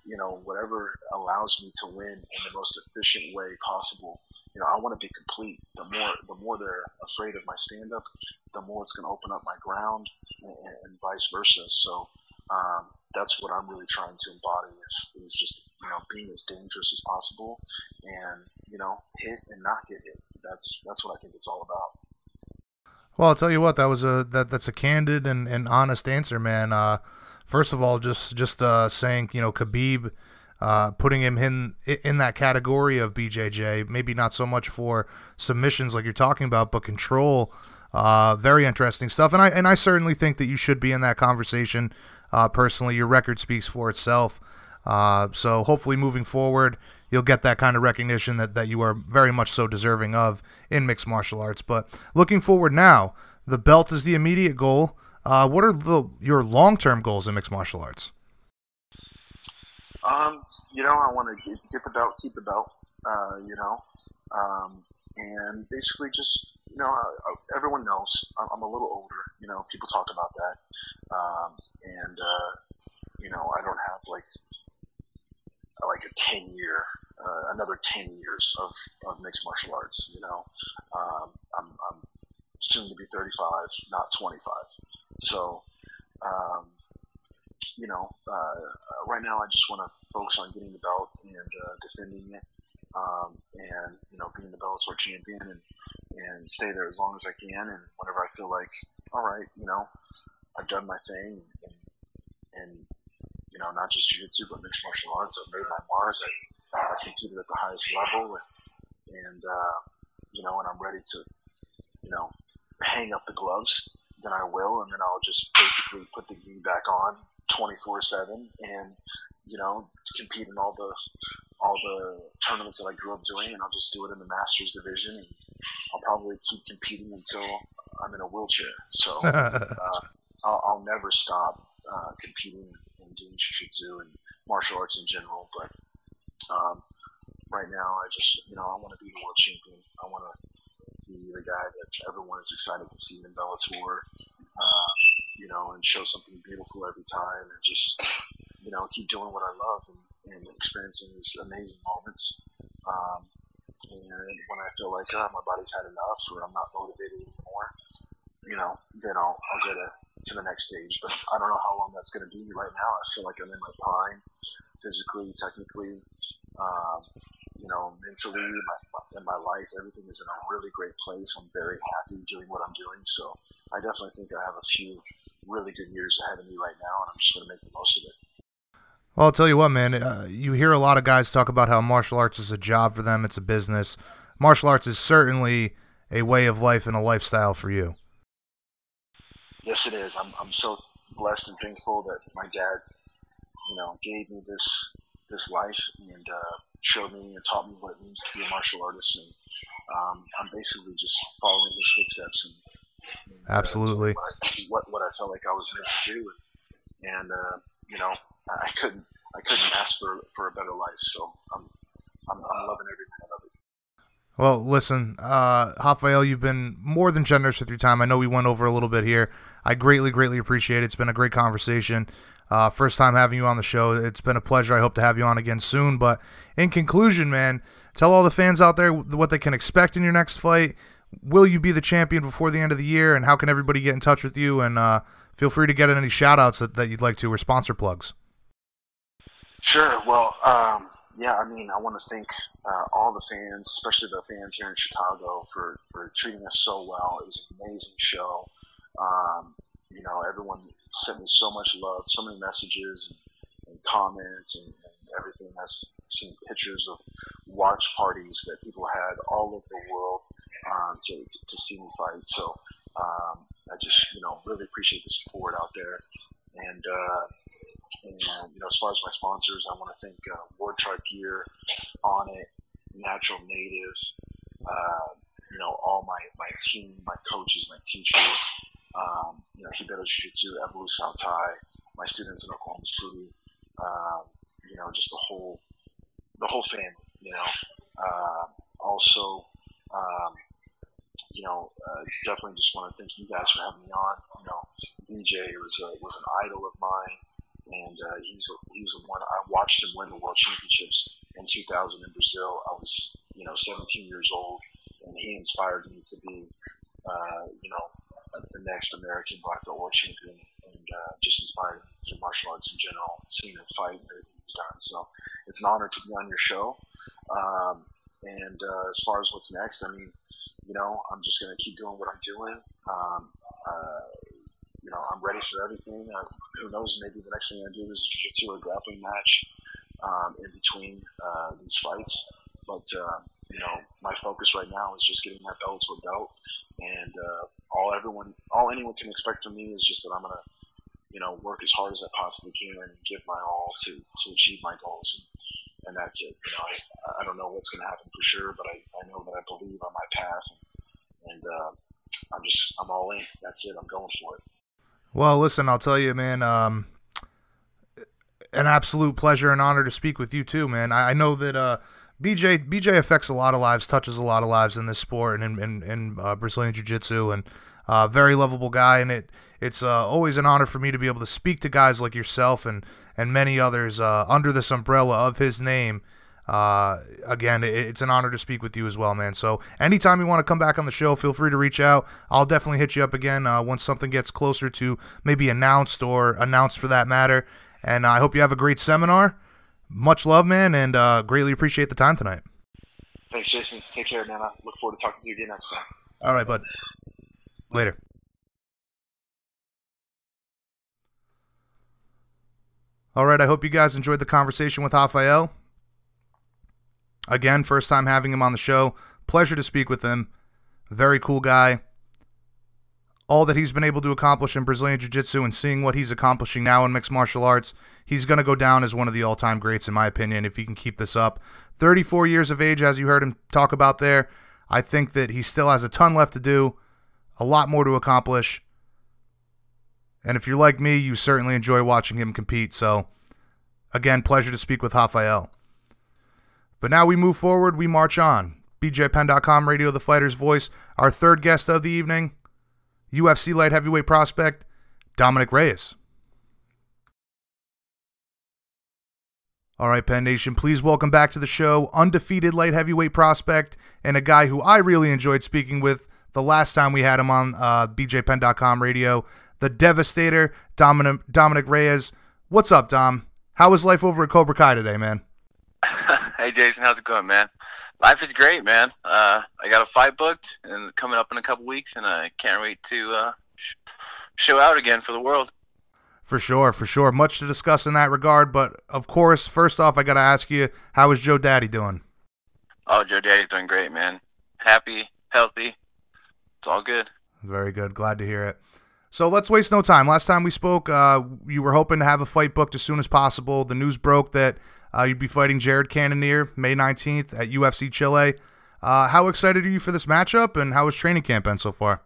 C: you know, whatever allows me to win in the most efficient way possible. You know, I want to be complete. The more, the more they're afraid of my stand-up, the more it's going to open up my ground, and, and vice versa. So, um, that's what I'm really trying to embody is, is just you know being as dangerous as possible and you know hit and not get hit. That's that's what I think it's all about.
A: Well, I'll tell you what, that was a that that's a candid and, and honest answer, man. Uh, first of all, just just uh, saying, you know, Khabib, uh, putting him in in that category of BJJ, maybe not so much for submissions like you're talking about, but control. Uh, very interesting stuff, and I and I certainly think that you should be in that conversation. Uh, personally, your record speaks for itself. Uh, so hopefully, moving forward, you'll get that kind of recognition that, that you are very much so deserving of in mixed martial arts. But looking forward now, the belt is the immediate goal. Uh, what are the, your long term goals in mixed martial arts?
C: Um, you know, I want to get, the belt, keep the belt. Uh, you know, um, and basically just you know, uh, everyone knows I'm a little older. You know, people talk about that, um, and uh, you know, I don't have like like a 10 year, uh, another 10 years of, of mixed martial arts. You know, um, I'm, I'm soon to be 35, not 25. So, um, you know, uh, right now I just want to focus on getting the belt and uh, defending it, um, and you know, being the Bellator champion and and stay there as long as I can. And whenever I feel like, all right, you know, I've done my thing, and, and you know, not just jiu-jitsu, but mixed martial arts. I've made my mark. I, I competed at the highest level, and, and uh, you know, and I'm ready to, you know, hang up the gloves. Then I will, and then I'll just basically put the gi back on 24/7, and you know, compete in all the all the tournaments that I grew up doing, and I'll just do it in the Masters division, and I'll probably keep competing until I'm in a wheelchair. So uh, I'll, I'll never stop uh, competing and doing jiu-jitsu and martial arts in general. But um, right now, I just you know I want to be the world champion. I want to be the guy that everyone is excited to see in Bellator. Uh, you know, and show something beautiful every time, and just you know keep doing what I love and, and experiencing these amazing moments. Um, and when I feel like oh, my body's had enough, or I'm not motivated anymore, you know, then I'll I'll get a to the next stage. But I don't know how long that's going to be. Right now, I feel like I'm in my prime, physically, technically, um, you know, mentally, my, in my life. Everything is in a really great place. I'm very happy doing what I'm doing. So I definitely think I have a few really good years ahead of me right now, and I'm just going to make the most of it.
A: Well, I'll tell you what, man. Uh, you hear a lot of guys talk about how martial arts is a job for them. It's a business. Martial arts is certainly a way of life and a lifestyle for you
C: yes, it is. I'm, I'm so blessed and thankful that my dad, you know, gave me this this life and uh, showed me and taught me what it means to be a martial artist. And um, I'm basically just following his footsteps and, and
A: uh, absolutely uh,
C: what, I, what, what I felt like I was meant to do. And, and uh, you know, I couldn't I couldn't ask for for a better life. So I'm I'm, I'm loving every minute of it.
A: Well, listen, uh, Rafael, you've been more than generous with your time. I know we went over a little bit here. I greatly, greatly appreciate it. It's been a great conversation. Uh, first time having you on the show. It's been a pleasure. I hope to have you on again soon. But in conclusion, man, tell all the fans out there what they can expect in your next fight. Will you be the champion before the end of the year? And how can everybody get in touch with you? And uh, feel free to get any shout outs that, that you'd like to or sponsor plugs.
C: Sure. Well, um, yeah, I mean, I want to thank uh, all the fans, especially the fans here in Chicago, for, for treating us so well. It was an amazing show. Um, you know, everyone sent me so much love, so many messages and, and comments and, and, everything. I've seen pictures of watch parties that people had all over the world um, to, to, see me fight. So um, I just, you know, really appreciate the support out there. And, uh, and you know, as far as my sponsors, I want to thank uh, Ward Gear, Onnit, Natural Native, uh, you know, all my, my team, my coaches, my teachers, um, you know, Ribeiro Jiu-Jitsu, Evolus Sao my students in Oklahoma City, um, you know, just the whole, the whole family, you know. Uh, also, um, you know, uh, definitely just want to thank you guys for having me on. You know, BJ was a, was an idol of mine, and uh, he's a, he's the one I watched him win the world championships in 2000 in Brazil. I was you know 17 years old, and he inspired me to be, uh, you know, the next American black belt world champion, and uh, just inspired through martial arts in general, seeing him fight and everything he's done. So it's an honor to be on your show. Um, and uh, as far as what's next, I mean, you know, I'm just going to keep doing what I'm doing. Um, uh, you know, I'm ready for everything. Uh, who knows? Maybe the next thing I do is a jiu-jitsu or grappling match um, in between uh, these fights. But uh, you know, my focus right now is just getting my Bellator belt, and uh, all everyone, all anyone can expect from me is just that I'm gonna, you know, work as hard as I possibly can and give my all to to achieve my goals, and, and that's it. You know, I, I don't know what's gonna happen for sure, but I, I know that I believe on my path, and, and uh, I'm just I'm all in. That's it. I'm going for it.
A: Well, listen, I'll tell you, man. Um, an absolute pleasure and honor to speak with you too, man. I, I know that uh, BJ BJ affects a lot of lives, touches a lot of lives in this sport and in in, in uh, Brazilian Jiu Jitsu, and uh, very lovable guy. And it it's uh, always an honor for me to be able to speak to guys like yourself and and many others uh, under this umbrella of his name. Uh, again, it, it's an honor to speak with you as well, man. So anytime you want to come back on the show, feel free to reach out. I'll definitely hit you up again uh, once something gets closer to maybe announced or announced for that matter. And I hope you have a great seminar much love, man, and uh, greatly appreciate the time tonight.
C: Thanks, Jason. Take care, man. I look forward to talking to you again next time.
A: All right, bud. Later. All right, I hope you guys enjoyed the conversation with Rafael. Again, first time having him on the show. Pleasure to speak with him. Very cool guy. All that he's been able to accomplish in Brazilian Jiu Jitsu and seeing what he's accomplishing now in mixed martial arts he's going to go down as one of the all time greats, in my opinion, if he can keep this up. 34 years of age, as you heard him talk about there. I think that he still has a ton left to do, a lot more to accomplish. And if you're like me, you certainly enjoy watching him compete. So, again, pleasure to speak with Rafael. But now we move forward, we march on. BJPenn.com, Radio the Fighter's Voice. Our third guest of the evening, UFC light heavyweight prospect, Dominick Reyes. All right, Penn Nation, please welcome back to the show undefeated light heavyweight prospect and a guy who I really enjoyed speaking with the last time we had him on uh, BJPenn.com radio, the Devastator, Dominick, Dominick Reyes. What's up, Dom? How was life over at Cobra Kai today, man?
D: hey, Jason, how's it going, man? Life is great, man. Uh, I got a fight booked and coming up in a couple weeks, and I can't wait to uh, sh- show out again for the world.
A: For sure, for sure. Much to discuss in that regard, but of course, first off, I got to ask you, how is Joe Daddy doing?
D: Oh, Joe Daddy's doing great, man. Happy, healthy. It's all good.
A: Very good. Glad to hear it. So let's waste no time. Last time we spoke, uh, you were hoping to have a fight booked as soon as possible. The news broke that uh, you'd be fighting Jared Cannonier May 19th at UFC Chile. Uh, how excited are you for this matchup, and how has training camp been so far?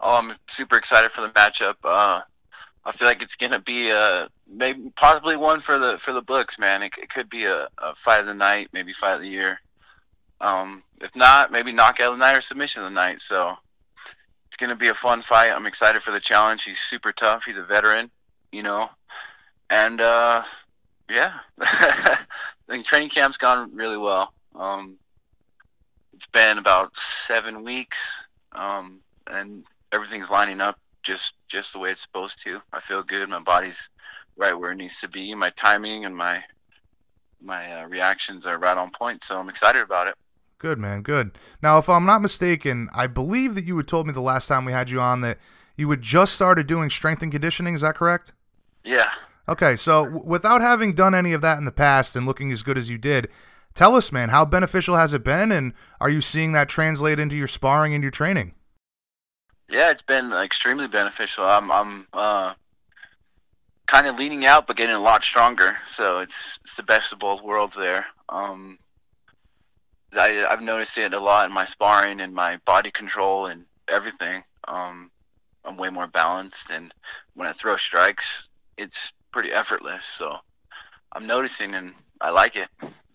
D: Oh, I'm super excited for the matchup. Uh, I feel like it's gonna be a maybe possibly one for the for the books, man. It, it could be a, a fight of the night, maybe fight of the year. Um, if not, maybe knockout of the night or submission of the night. So it's gonna be a fun fight. I'm excited for the challenge. He's super tough. He's a veteran, you know, and uh, yeah, I think training camp's gone really well. Um, it's been about seven weeks, um, and everything's lining up just just the way it's supposed to. I feel good. My body's right where it needs to be. My timing and my my uh, reactions are right on point. So I'm excited about it.
A: Good man, good. Now, if I'm not mistaken, I believe that you had told me the last time we had you on that you had just started doing strength and conditioning. Is that correct?
D: Yeah.
A: Okay, so w- without having done any of that in the past and looking as good as you did, tell us, man, how beneficial has it been, and are you seeing that translate into your sparring and your training?
D: Yeah, it's been extremely beneficial. I'm I'm uh, kind of leaning out, but getting a lot stronger. So it's it's the best of both worlds there. Um, I I've noticed it a lot in my sparring and my body control and everything. Um, I'm way more balanced, and when I throw strikes, it's pretty effortless. So I'm noticing, and I like it.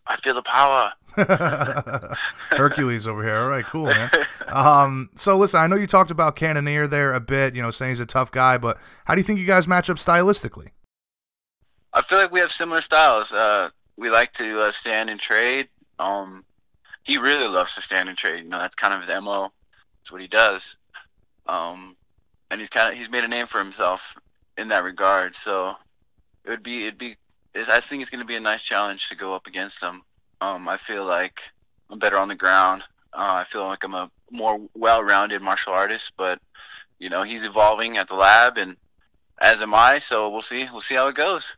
D: I feel the power.
A: Hercules over here. All right, cool, man. Um, so listen, I know you talked about Cannonier there a bit, you know, saying he's a tough guy, but how do you think you guys match up stylistically?
D: I feel like we have similar styles. Uh, we like to uh, stand and trade. Um, he really loves to stand and trade. You know, that's kind of his mo. That's what he does. Um, and he's kind of he's made a name for himself in that regard. So it would be it'd be it, I think it's going to be a nice challenge to go up against him. Um, I feel like I'm better on the ground. Uh, I feel like I'm a more well-rounded martial artist, but you know he's evolving at the lab, and as am I. So we'll see. We'll see how it goes.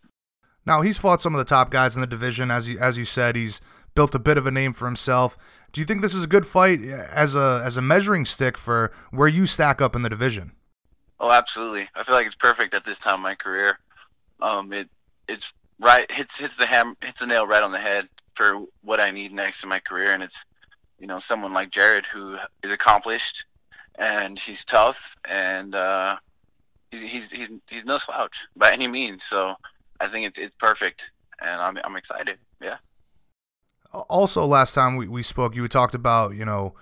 A: Now he's fought some of the top guys in the division, as you as you said. He's built a bit of a name for himself. Do you think this is a good fight as a as a measuring stick for where you stack up in the division?
D: Oh, absolutely. I feel like it's perfect at this time in my career. Um, it it's right hits hits the ham hits the nail right on the head for what I need next in my career, and it's you know someone like Jared who is accomplished and he's tough and uh, he's, he's he's he's no slouch by any means. So I think it's it's perfect, and I'm I'm excited. Yeah.
A: Also, last time we, we spoke, you talked about you know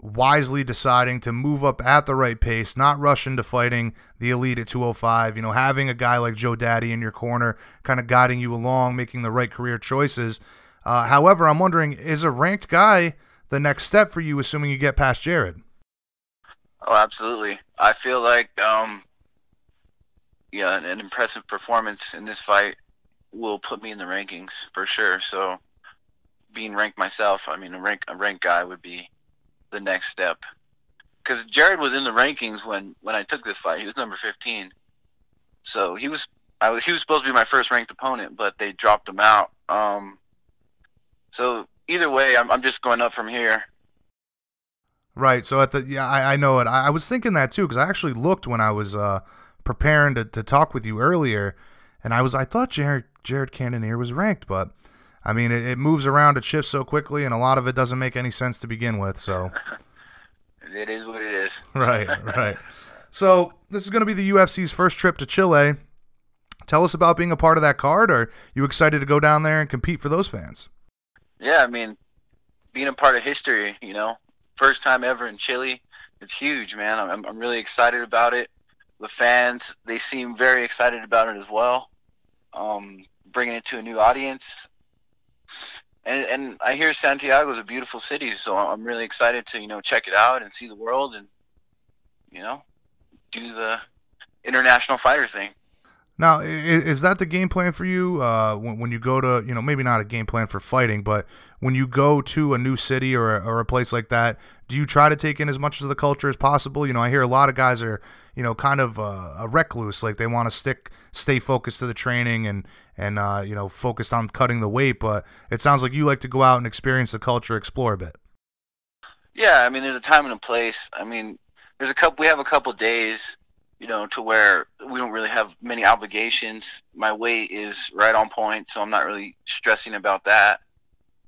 A: wisely deciding to move up at the right pace, not rush into fighting the elite at 205. You know, having a guy like Joe Daddy in your corner, kind of guiding you along, making the right career choices. Uh, however, I'm wondering, is a ranked guy the next step for you, assuming you get past Jared?
D: Oh, absolutely. I feel like, um, yeah, an, an impressive performance in this fight will put me in the rankings for sure. So, being ranked myself, I mean, a rank a ranked guy would be the next step. Because Jared was in the rankings when when I took this fight. He was number 15, so he was I was, he was supposed to be my first ranked opponent, but they dropped him out. Um, so either way, I'm I'm just going up from here.
A: Right. So at the yeah, I, I know it. I, I was thinking that too because I actually looked when I was uh, preparing to, to talk with you earlier, and I was I thought Jared Jared Cannonier was ranked, but I mean it, it moves around, it shifts so quickly, and a lot of it doesn't make any sense to begin with. So
D: it is what it is.
A: right, right. So this is going to be the UFC's first trip to Chile. Tell us about being a part of that card. Are you excited to go down there and compete for those fans?
D: Yeah, I mean, being a part of history, you know, first time ever in Chile, it's huge, man. I'm, I'm really excited about it. The fans, they seem very excited about it as well. Um, bringing it to a new audience. And, and I hear Santiago is a beautiful city, so I'm really excited to, you know, check it out and see the world and, you know, do the international fighter thing.
A: Now, is that the game plan for you uh, when, when you go to, you know, maybe not a game plan for fighting, but when you go to a new city or a, or a place like that, do you try to take in as much of the culture as possible? You know, I hear a lot of guys are, you know, kind of uh, a recluse, like they want to stick, stay focused to the training and and uh, you know, focused on cutting the weight. But it sounds like you like to go out and experience the culture, explore a bit.
D: Yeah, I mean, there's a time and a place. I mean, there's a couple. We have a couple days you know, to where we don't really have many obligations. My weight is right on point, so I'm not really stressing about that.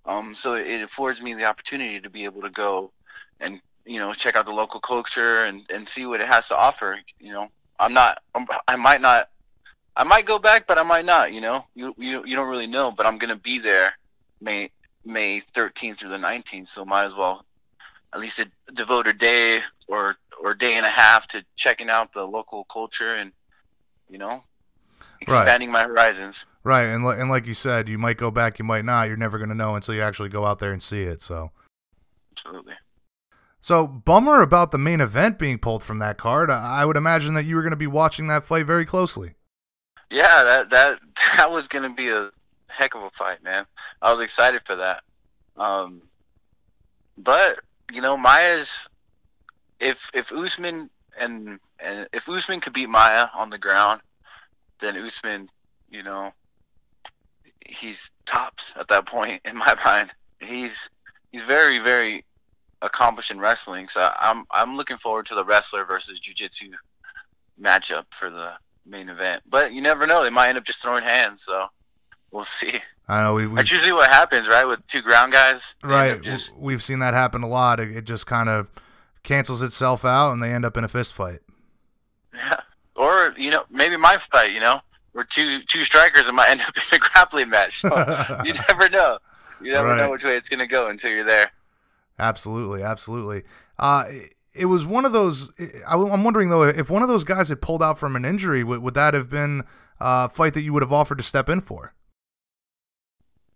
D: Um, so it affords me the opportunity to be able to go and you know check out the local culture and, and see what it has to offer. You know, I'm not, I'm, I might not, I might go back, but I might not. You know, you you, you don't really know, but I'm gonna be there, may May 13th through the 19th. So might as well at least devote a day or or day and a half to checking out the local culture and you know expanding right. my horizons.
A: Right, and and like you said, you might go back, you might not. You're never going to know until you actually go out there and see it. So
D: absolutely.
A: So bummer about the main event being pulled from that card. I would imagine that you were going to be watching that fight very closely.
D: Yeah, that that that was going to be a heck of a fight, man. I was excited for that. Um, but you know, Maia's if if Usman and and if Usman could beat Maia on the ground, then Usman, you know, he's tops at that point in my mind. He's he's very very accomplished in wrestling. So I'm I'm looking forward to the wrestler versus jiu-jitsu matchup for the main event. But you never know; they might end up just throwing hands. So we'll see.
A: I know we.
D: That's usually what happens, right? With two ground guys,
A: right? Just... We've seen that happen a lot. It, it just kind of cancels itself out, and they end up in a fist fight.
D: Yeah, or you know, maybe my fight. You know, we're two two strikers, and might end up in a grappling match. So you never know. You never right. know which way it's gonna go until you're there.
A: Absolutely, absolutely. Uh, it was one of those. I'm wondering though, if one of those guys had pulled out from an injury, would, would that have been a fight that you would have offered to step in for?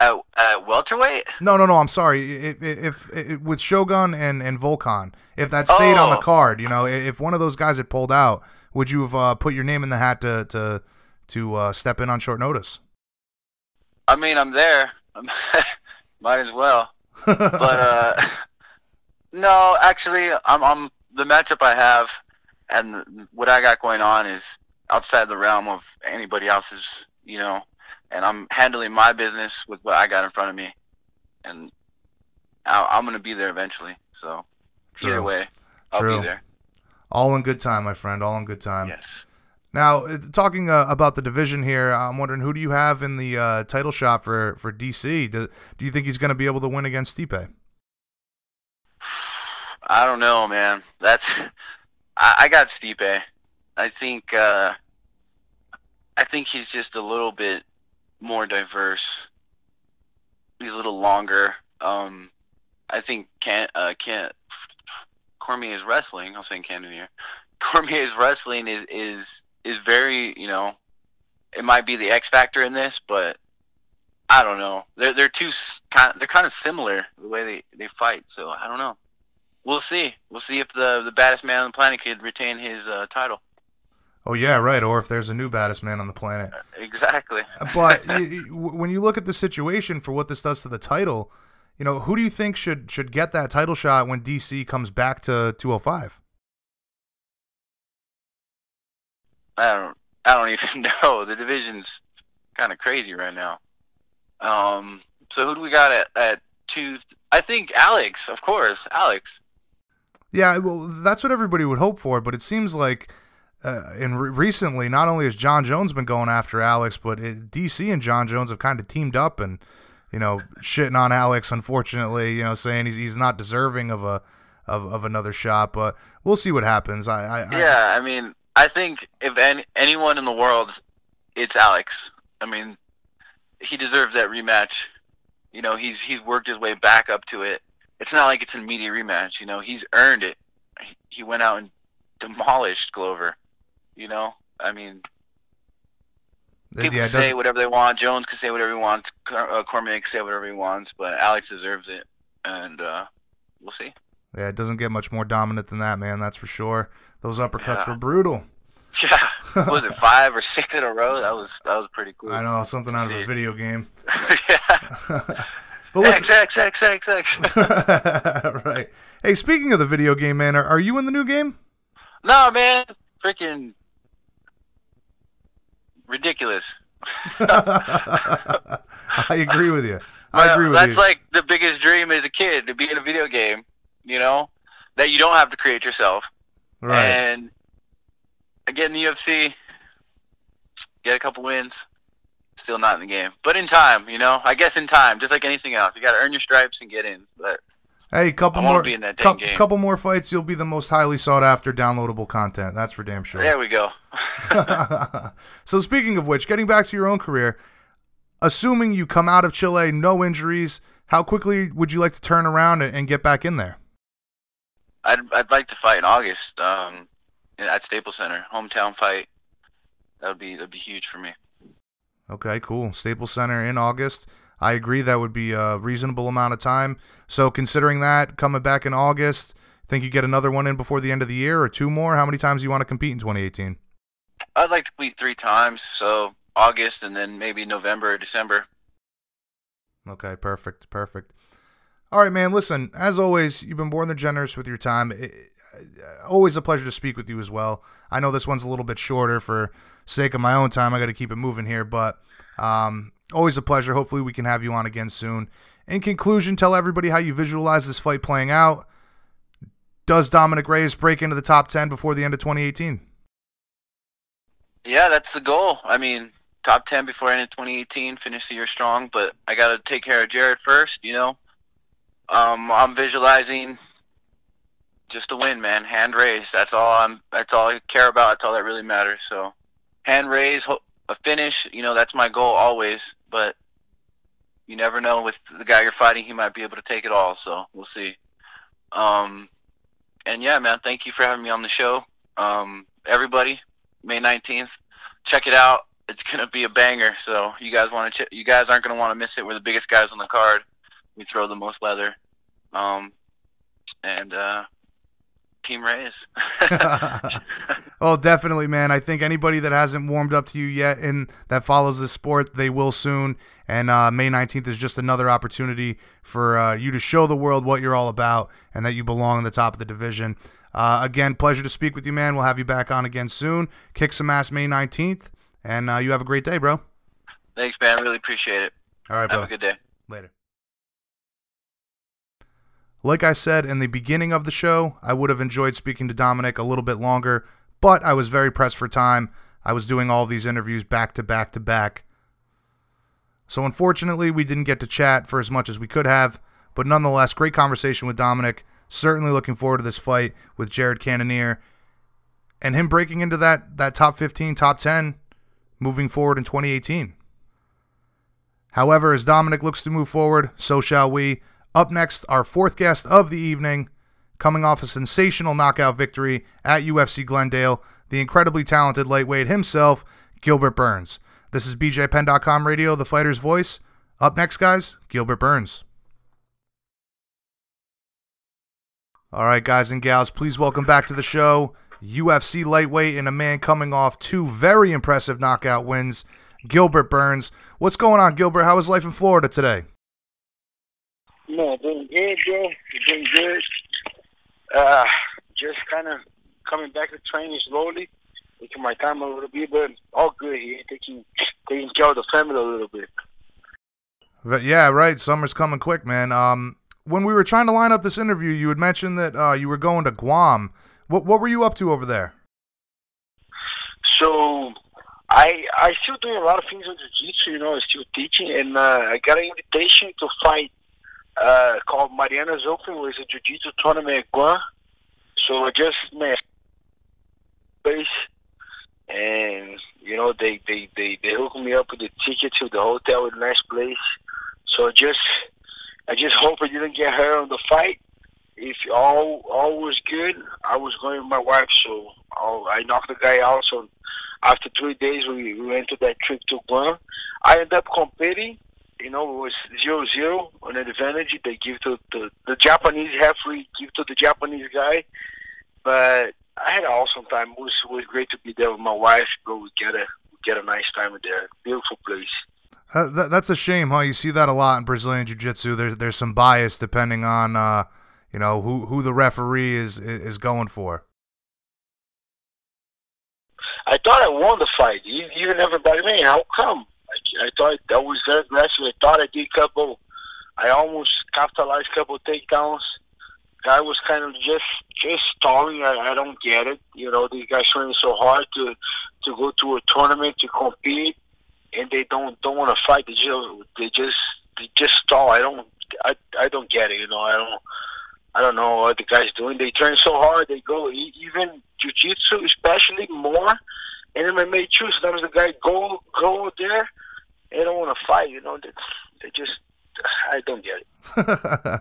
D: At, at welterweight?
A: No, no, no. I'm sorry. If, if, if, with Shogun and and Volkan, if that stayed oh. on the oh. card, you know, if one of those guys had pulled out, would you have uh, put your name in the hat to to to uh, step in on short notice?
D: I mean, I'm there. Might as well. but uh, no, actually, I'm, I'm the matchup I have, and what I got going on is outside the realm of anybody else's, you know. And I'm handling my business with what I got in front of me, and I, am gonna be there eventually. So True. either way, I'll True. be there.
A: All in good time, my friend. All in good time.
D: Yes.
A: Now, uh, talking uh, about the division here, I'm wondering who do you have in the uh, title shot for for DC? Do, do you think he's going to be able to win against Stipe?
D: I don't know, man. That's I, I got Stipe. I think uh, I think he's just a little bit more diverse. He's a little longer. Um, I think can't uh, can't Cormier's wrestling. I was saying Cannonier. Cormier's wrestling is is is very you know it might be the X factor in this, but I don't know. They're they're too kind. They're kind of similar the way they they fight. So I don't know we'll see. We'll see if the the baddest man on the planet could retain his uh, title.
A: Oh yeah, right. Or if there's a new baddest man on the planet. Uh,
D: exactly.
A: but when you look at the situation for what this does to the title, you know, who do you think should should get that title shot when DC comes back to 205?
D: I don't. I don't even know. The division's kind of crazy right now. Um. So who do we got at at two? I think Alex, of course, Alex.
A: Yeah, well, that's what everybody would hope for, but it seems like. Uh, and re- recently, not only has Jon Jones been going after Alex, but it, DC and Jon Jones have kind of teamed up and, you know, shitting on Alex. Unfortunately, you know, saying he's he's not deserving of a of, of another shot. But we'll see what happens. I,
D: I yeah, I, I mean, I think if any, anyone in the world, it's Alex. I mean, he deserves that rematch. You know, he's he's worked his way back up to it it's not like it's an immediate rematch. You know, he's earned it. He went out and demolished Glover. You know, I mean, people yeah, say whatever they want. Jones can say whatever he wants. Uh, Cormier can say whatever he wants, but Alex deserves it, and uh, we'll see.
A: Yeah, it doesn't get much more dominant than that, man. That's for sure. Those uppercuts yeah. were brutal.
D: Yeah, was it five or six in a row? That was that was pretty cool.
A: I know something out of a video game.
D: yeah. But listen, X, X, X, X, X.
A: right. Hey, speaking of the video game, man, are, are you in the new game?
D: No, man. Freaking ridiculous.
A: I agree with you. I agree with
D: that's
A: you.
D: That's like the biggest dream as a kid to be in a video game, you know, that you don't have to create yourself. Right. And get in the UFC, get a couple wins, still not in the game. But in time, you know, I guess in time, just like anything else, you got to earn your stripes and get in. But
A: hey, couple more, be in that cu- couple more fights, you'll be the most highly sought after downloadable content. That's for damn sure.
D: There we go.
A: so speaking of which, getting back to your own career, assuming you come out of Chile, no injuries, how quickly would you like to turn around and, and get back in there?
D: I'd I'd like to fight in August um, at Staples Center, hometown fight. That would be that'd be huge for me.
A: Okay, cool. Staples Center in August. I agree that would be a reasonable amount of time. So considering that coming back in August, think you get another one in before the end of the year or two more? How many times do you want to compete in 2018?
D: I'd like to compete three times. So August and then maybe November or December.
A: Okay, perfect, perfect. All right, man. Listen, as always, you've been more than generous with your time. It, always a pleasure to speak with you as well. I know this one's a little bit shorter for sake of my own time. I got to keep it moving here, but um, always a pleasure. Hopefully, we can have you on again soon. In conclusion, tell everybody how you visualize this fight playing out. Does Dominick Reyes break into the top 10 before the end of 2018?
D: Yeah, that's the goal. I mean, top 10 before end of 2018, finish the year strong, but I got to take care of Jared first, you know? Um, I'm visualizing just a win, man. Hand raised. That's all I'm. That's all I care about. That's all that really matters. So, hand raise, a finish. You know, that's my goal always. But you never know with the guy you're fighting. He might be able to take it all. So we'll see. Um, and yeah, man. Thank you for having me on the show. Um, everybody, May 19th, check it out. It's gonna be a banger. So you guys want to? Ch- you guys aren't gonna want to miss it. We're the biggest guys on the card we throw the most leather. Um, and uh, Team Reyes.
A: oh, definitely, man. I think anybody that hasn't warmed up to you yet and that follows the sport, they will soon. And uh, May 19th is just another opportunity for uh, you to show the world what you're all about and that you belong in the top of the division. Uh, again, pleasure to speak with you, man. We'll have you back on again soon. Kick some ass May 19th. And uh, you have a great day, bro.
D: Thanks, man. Really appreciate it.
A: All right, bro.
D: Have
A: bro.
D: a good day.
A: Later. Like I said in the beginning of the show, I would have enjoyed speaking to Dominick a little bit longer, but I was very pressed for time. I was doing all these interviews back to back to back. So unfortunately, we didn't get to chat for as much as we could have, but nonetheless, great conversation with Dominick. Certainly looking forward to this fight with Jared Cannonier and him breaking into that that top 15, top 10 moving forward in 2018. However, as Dominick looks to move forward, so shall we. Up next, our fourth guest of the evening, coming off a sensational knockout victory at UFC Glendale, the incredibly talented lightweight himself, Gilbert Burns. This is BJPenn.com Radio, the fighter's voice. Up next, guys, Gilbert Burns. All right, guys and gals, please welcome back to the show UFC lightweight and a man coming off two very impressive knockout wins, Gilbert Burns. What's going on, Gilbert? How is life in Florida today?
E: No, doing good, bro. Doing good. Uh, just kind of coming back to training slowly, taking my time a little bit, but all good here. Taking taking care of the family a little bit.
A: But yeah, right. Summer's coming quick, man. Um, when we were trying to line up this interview, you had mentioned that uh, you were going to Guam. What what were you up to over there?
E: So I I still doing a lot of things on jiu-jitsu, you know, still teaching, and uh, I got an invitation to fight uh, called Marianas Open, is a jiu-jitsu tournament at Guam. So I just met place, and you know they they they they hooked me up with the ticket to the hotel with a nice place. So I just I just hope I didn't get hurt on the fight. If all all was good, I was going with my wife, so I'll, I knocked the guy out. So after three days, we, we went to that trip to Guam. I ended up competing. You know, it was zero zero on an advantage. They give to the the Japanese referee give to the Japanese guy, but I had an awesome time. It was it was great to be there with my wife. Go we get a we get a nice time there. Beautiful place.
A: Uh, that, that's a shame, huh? You see that a lot in Brazilian Jiu-Jitsu. There's there's some bias depending on uh, you know who who the referee is is going for.
E: I thought I won the fight. Even everybody, man, how come? I, thought that was very aggressive. I thought I did a couple. I almost capitalized a couple takedowns. Guy was kind of just just stalling. I, I don't get it. You know, these guys training so hard to to go to a tournament to compete, and they don't don't want to fight. They just they just they just stall. I don't I I don't get it. You know, I don't. I don't know what the guys doing. They train so hard. They go even jiu-jitsu, especially more, and MMA too. Sometimes the guy go go there, they don't want to fight. You know, they, they just I don't get
A: it.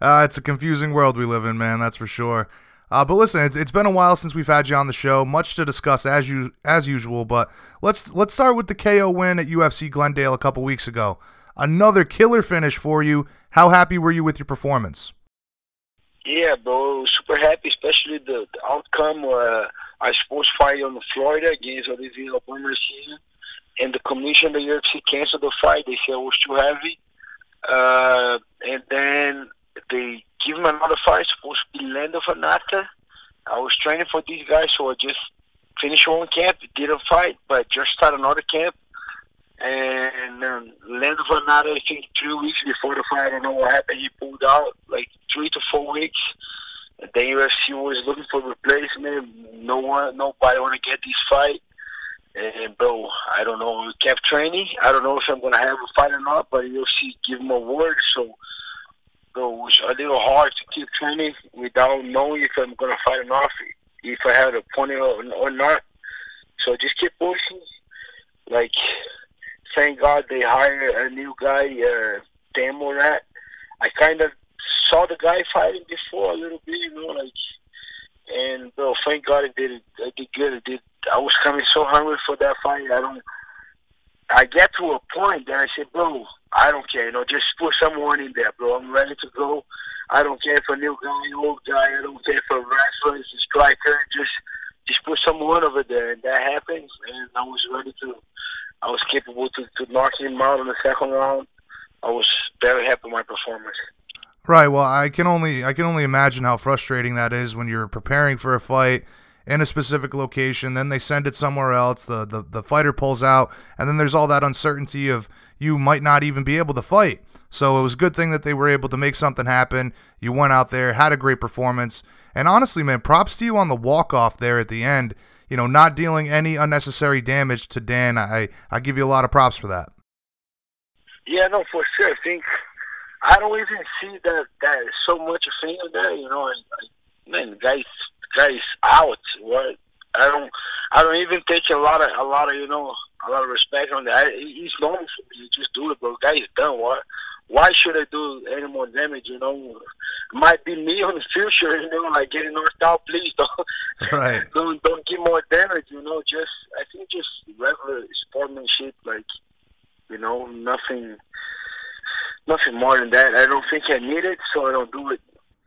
A: uh, it's a confusing world we live in, man. That's for sure. Uh, but listen, it's, it's been a while since we've had you on the show. Much to discuss as you as usual. But let's let's start with the KO win at UFC Glendale a couple weeks ago. Another killer finish for you. How happy were you with your performance?
E: Yeah, bro, super happy, especially the, the outcome. Uh, I supposed fight on Florida against Olivier Aubin-Mercier, and the commission, the UFC canceled the fight. They said I was too heavy, uh, and then they give him another fight. Supposed to be Lando Vannata. I was training for these guys, so I just finished one camp, did a fight, but just started another camp. And um, Lando Vannata, I think three weeks before the fight, I don't know what happened. He pulled out like three to four weeks. The UFC was looking for replacement. No one, nobody want to get this fight. And bro, I don't know. We kept training. I don't know if I'm gonna have a fight or not, but UFC give him a word. So, bro, it was a little hard to keep training without knowing if I'm gonna fight or not, if I had a opponent or, not. So just keep pushing. Like, thank God they hired a new guy, uh, Dan. I kind of saw the guy fighting before a little bit, you know, like, and bro, thank God I did it. I did good. I did. I was coming so hungry for that fight. I don't. I get to a point that I said, bro, I don't care. You know, just put someone in there, bro. I'm ready to go. I don't care if a new guy, old guy. I don't care if a wrestler, a striker. Just, just put someone over there, and that happens. And I was ready to. I was capable to, to knock him out in the second round. I was very happy with my performance.
A: Right. Well, I can only I can only imagine how frustrating that is when you're preparing for a fight in a specific location, then they send it somewhere else. The, the the fighter pulls out, and then there's all that uncertainty of you might not even be able to fight. So it was a good thing that they were able to make something happen. You went out there, had a great performance, and honestly, man, props to you on the walk off there at the end. You know, not dealing any unnecessary damage to Dan. I I give you a lot of props for that.
E: Yeah, no, for sure. I think I don't even see that that so much a thing there. You know, and, man, guys, guys out. What I don't, I don't even take a lot of a lot of you know a lot of respect on that. He's normal for me. Just do it, bro. Guy is done. What? Why should I do any more damage? You know, might be me in the future. You know, like getting knocked out. Please don't,
A: right.
E: don't don't give more damage. You know, just I think just regular sportsmanship. Like, you know, nothing nothing more than that. I don't think I need it, so I don't do it.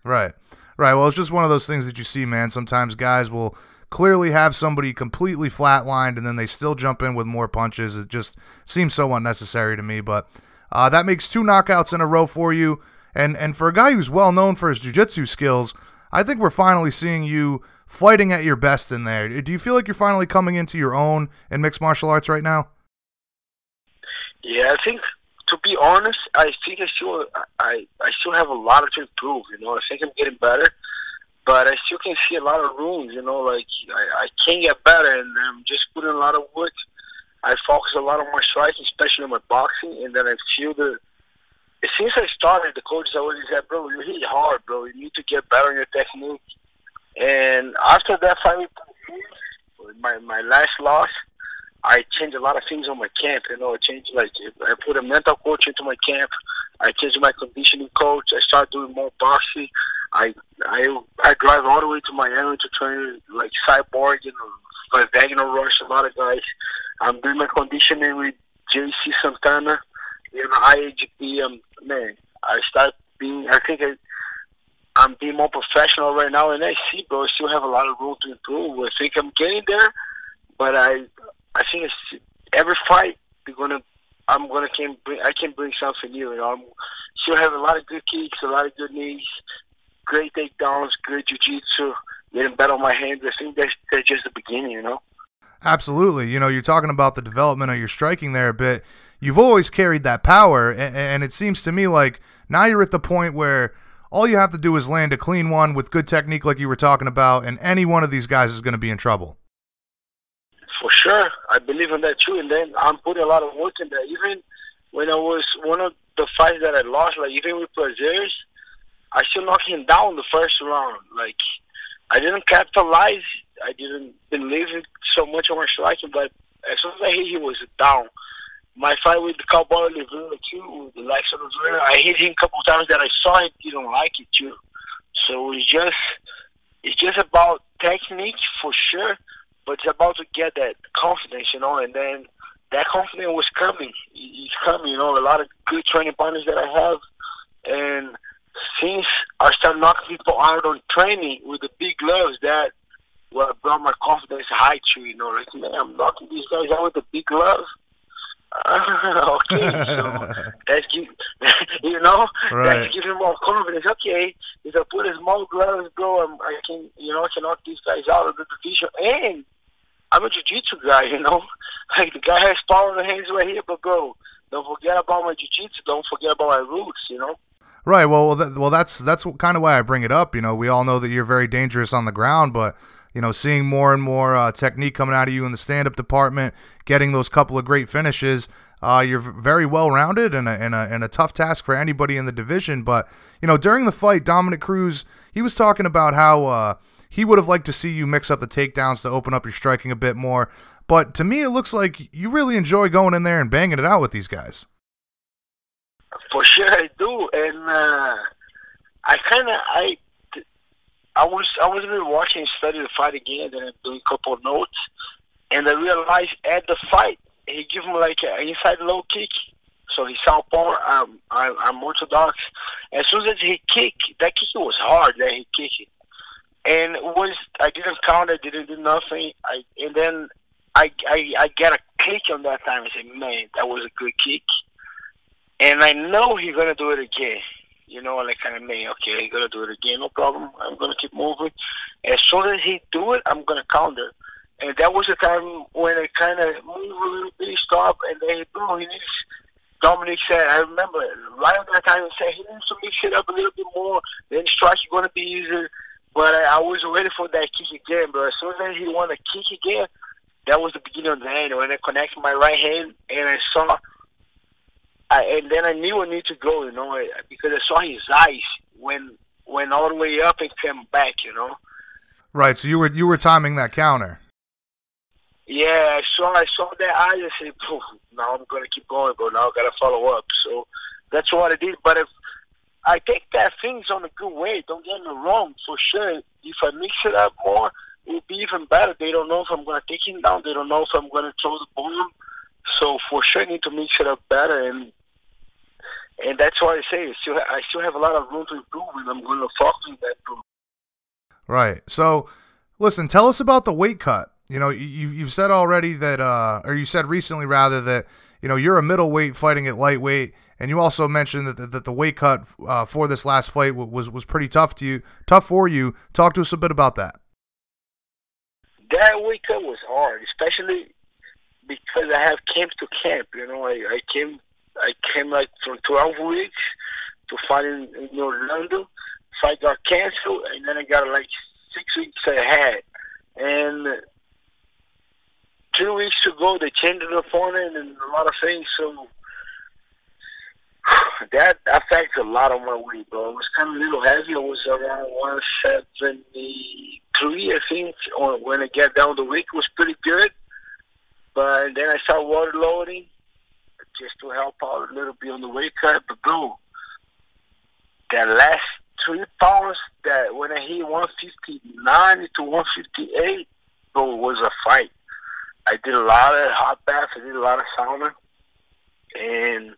A: Right. Right. Well, it's just one of those things that you see, man. Sometimes guys will clearly have somebody completely flatlined and then they still jump in with more punches. It just seems so unnecessary to me. But uh, that makes two knockouts in a row for you. And, and for a guy who's well known for his jiu-jitsu skills, I think we're finally seeing you fighting at your best in there. Do you feel like you're finally coming into your own in mixed martial arts right now?
E: Yeah, I think to be honest, I think I still I I still have a lot to improve. You know, I think I'm getting better, but I still can see a lot of rooms. You know, like I, I can get better, and I'm just putting a lot of work. I focus a lot on my striking, especially on my boxing, and then I feel the. Since I started, the coaches always said, "Bro, you hit hard, bro. You need to get better on your technique." And after that fight, my my last loss, I changed a lot of things on my camp. You know, I changed like I put a mental coach into my camp. I changed my conditioning coach. I started doing more boxing. I I I drive all the way to Miami to train like Cyborg and like Wagner Rush, a lot of guys. I'm doing my conditioning with JC Santana. You know, IAGP. Um, man, I start being. I think I, I'm being more professional right now, and I see, bro, I still have a lot of room to improve. I think I'm getting there, but I I think it's every fight we're gonna I'm gonna can bring I can bring something new. You know, I'm still have a lot of good kicks, a lot of good knees, great takedowns, good jiu-jitsu, getting better on my hands. I think that's that's just the beginning. You know.
A: Absolutely. You know, you're talking about the development of your striking there a bit. You've always carried that power, and, and it seems to me like now you're at the point where all you have to do is land a clean one with good technique, like you were talking about, and any one of these guys is going to be in trouble
E: for sure. I believe in that too. And then I'm putting a lot of work in that. Even when I was one of the fights that I lost, like even with Brazil, I still knocked him down the first round. Like I didn't capitalize. I didn't believe it so much on my striking, but as soon as I hit, he was down. my fight with the Cowboy Oliveira too, with the Lex Oliveira, I hit him a couple times that I saw him don't like it too. So it's just it's just about technique for sure, but it's about to get that confidence, you know, and then that confidence was coming. It's coming, you know, a lot of good training partners that I have, and since I started knocking people out on training with the big gloves, that what brought my confidence high to, you know, like man, I'm knocking these guys out with the big gloves. okay, so that's give, you know right. that's giving more confidence. Okay, if I put a small gloves, bro, I'm, I can you know I can knock these guys out of the division, and I'm a jiu-jitsu guy, you know. Like the guy has power in the hands right here, but bro, don't forget about my jiu-jitsu. Don't forget about my roots, you know.
A: Right. Well, well, that's that's kind of why I bring it up. You know, we all know that you're very dangerous on the ground, but you know, seeing more and more uh, technique coming out of you in the stand-up department, getting those couple of great finishes. Uh, you're very well rounded and a, and, a, and a tough task for anybody in the division. But, you know, during the fight, Dominick Cruz, he was talking about how uh, he would have liked to see you mix up the takedowns to open up your striking a bit more. But to me, it looks like you really enjoy going in there and banging it out with these guys.
E: For sure, I do. And uh, I kind of, I I was I was really watching study the fight again, and doing a couple notes, and I realized at the fight he gave him like an inside low kick. So he southpaw. Um, I, I'm orthodox. As soon as he kicked, that kick was hard. That he kicked and it was I didn't count. I didn't do nothing. I and then I I I get a kick on that time. I said, man, that was a good kick, and I know he's gonna do it again you know, like kind of me, okay, he's gonna do it again, no problem. I'm gonna keep moving. As soon as he do it, I'm gonna counter. And that was the time when I kind of moved a little bit, stop, and then bro, he needs. Dominick said, I remember right at that time he said he needs to mix it up a little bit more. Then strike is gonna be easier. But I, I was waiting for that kick again, bro. As soon as he wanted to kick again, that was the beginning of the end. When I connected my right hand and I saw I, and then I knew I need to go, you know, because I saw his eyes when went all the way up and came back, you know.
A: Right. So you were you were timing that counter.
E: Yeah, I saw I saw that eye. I said, "Now I'm gonna keep going, but now I gotta follow up." So that's what I did. But if I think that things on a good way, don't get me wrong, for sure. If I mix it up more, it will be even better. They don't know if I'm gonna take him down. They don't know if I'm gonna throw the bomb. So for sure, I need to mix it up better and and that's why I say I still I still have a lot of room to improve, and I'm going to focus on that. Too.
A: Right. So, listen, tell us about the weight cut. You know, you you've said already that, uh, or you said recently rather that you know you're a middleweight fighting at lightweight, and you also mentioned that the, that the weight cut uh, for this last fight was was pretty tough to you, tough for you. Talk to us a bit about that.
E: That weight cut was hard, especially because I have camp to camp. You know, I, I came I came like from 12 weeks to fight in, in Orlando. Fight got canceled, and then I got like six weeks ahead. And two weeks ago, they changed the opponent and a lot of things. So that affects a lot of my weight, bro. It was kind of a little heavy. I was around 173, I think. When I get down the week, it was pretty good. But then I started water loading just to help out a little bit on the weight cut. But bro, that last three pounds that when I hit 159 to 158, bro, was a fight. I did a lot of hot baths. I did a lot of sauna, and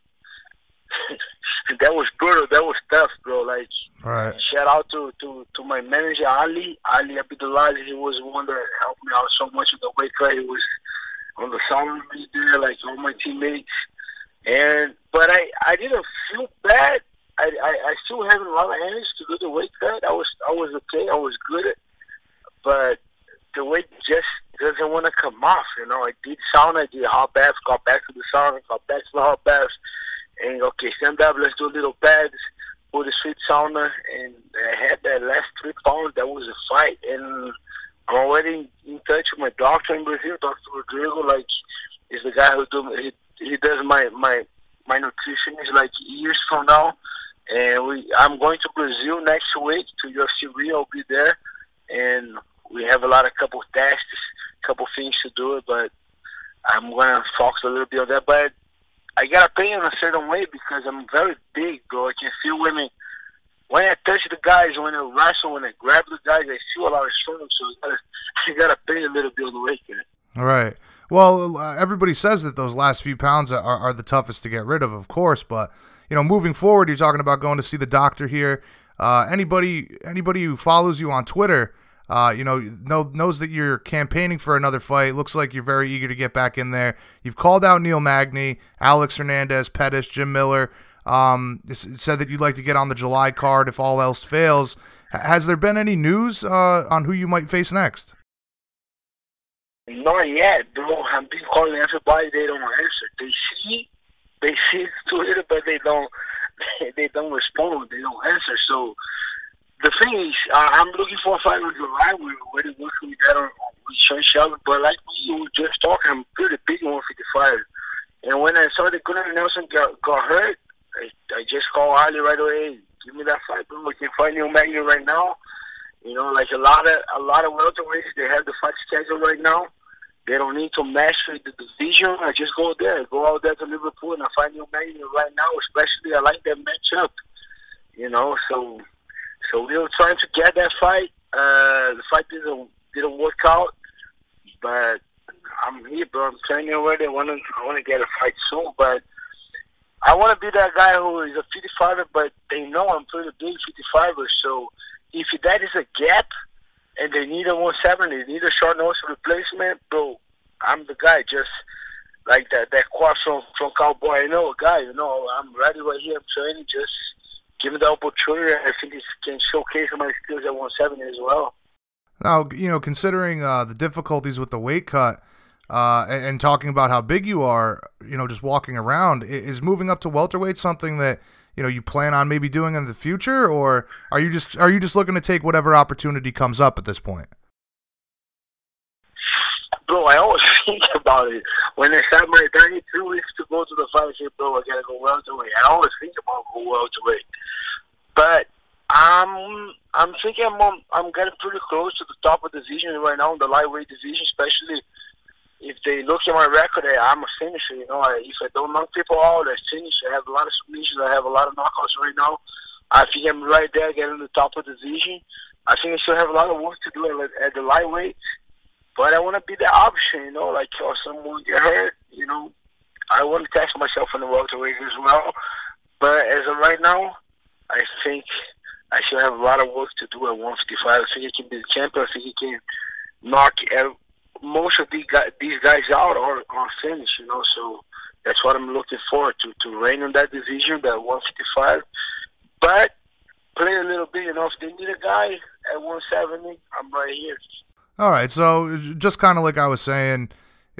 E: that was brutal. That was tough, bro. Like,
A: right.
E: shout out to to to my manager Ali Ali Abdulaziz. He was one that helped me out so much in the weight cut. He was on the sauna there, like all my teammates. And but I I didn't feel bad. I, I I still having a lot of energy to do the weight cut. I was I was okay. I was good at, but the weight just doesn't want to come off. You know, I did sauna, I did hot baths, got back to the sauna, got back to the hot baths, and okay, stand up, let's do a little pads, put the sweet sauna, and I had that last three pounds. That was a fight, and I'm already in touch with my doctor in Brazil, Doctor Rodrigo. Like, is the guy who do he he does my my my nutrition is like years from now, and we I'm going to Brazil next week to UFC Rio. I'll be there, and we have a lot of couple tests, couple things to do, but I'm gonna focus a little bit on that. But I gotta pay in a certain way because I'm very big, bro. I can feel I when I touch the guys, when I wrestle, when I grab the guys, I feel a lot of strength. So I gotta, I gotta pay a little bit of the weight.
A: All right. Well, uh, everybody says that those last few pounds are, are the toughest to get rid of, of course. But you know, moving forward, you're talking about going to see the doctor here. Uh, anybody, anybody who follows you on Twitter, uh, you know, know, knows that you're campaigning for another fight. Looks like you're very eager to get back in there. You've called out Neil Magny, Alex Hernandez, Pettis, Jim Miller. Um, said that you'd like to get on the July card if all else fails. Has there been any news uh, on who you might face next?
E: Not yet, bro. I've been calling everybody. They don't answer. They see, they see Twitter, but they don't. They don't respond. They don't answer. So the thing is, uh, I'm looking for a fight with July. We're working with that on Sean Shelby. But like we were just talking, I'm pretty big on 155. And when I saw that Gunnar Nelson got, got hurt, I, I just called Ali right away. Give me that fight, bro. We can fight Neil Magny right now. You know, like a lot of a lot of welterweights, they have the fight schedule right now. They don't need to master the division. I just go there, go out there to Liverpool, and I find Neil Magny right now. Especially, I like that matchup. You know, so so we were trying to get that fight. Uh, the fight didn't didn't work out, but I'm here, bro. I'm training already. I want to I want to get a fight soon, but I want to be that guy who is a 55er, but they know I'm pretty big 55er. So if that is a gap and they need a 170, they need a short nose replacement, bro, I'm the guy. Just like that that quad from from Cowboy. I know a guy. You know, I'm ready right here. I'm training. Just give the opportunity. I think it can showcase my skills at 170 as well.
A: Now, you know, considering uh, the difficulties with the weight cut uh, and, and, talking about how big you are, you know, just walking around, is moving up to welterweight something that you know you plan on maybe doing in the future, or are you just are you just looking to take whatever opportunity comes up at this point?
E: Bro, I always think about it when I start my 32 weeks to go to the fight. I say, bro, I gotta go welterweight. I always think about go welterweight, but I'm I'm thinking I'm I'm getting pretty close to the top of the division right now, in the lightweight division, especially if they look at my record, eh, I'm a finisher. You know, if I don't knock people out, I finish. I have a lot of submissions. I have a lot of knockouts right now. I think I'm right there, getting the top of the division. I think I still have a lot of work to do at, at the lightweight, but I want to be the option. You know, like if someone get hurt, you know, I want to test myself in the welterweight as well. But as of right now, I think I still have a lot of work to do at 155. I think he can be the champion. I think he can knock most of these guys, out are finished, you know. So that's what I'm looking forward to to reign in that division, that 155. But play a little bit, you know. If they need a guy at 170, I'm right here.
A: All right, so just kind of like I was saying,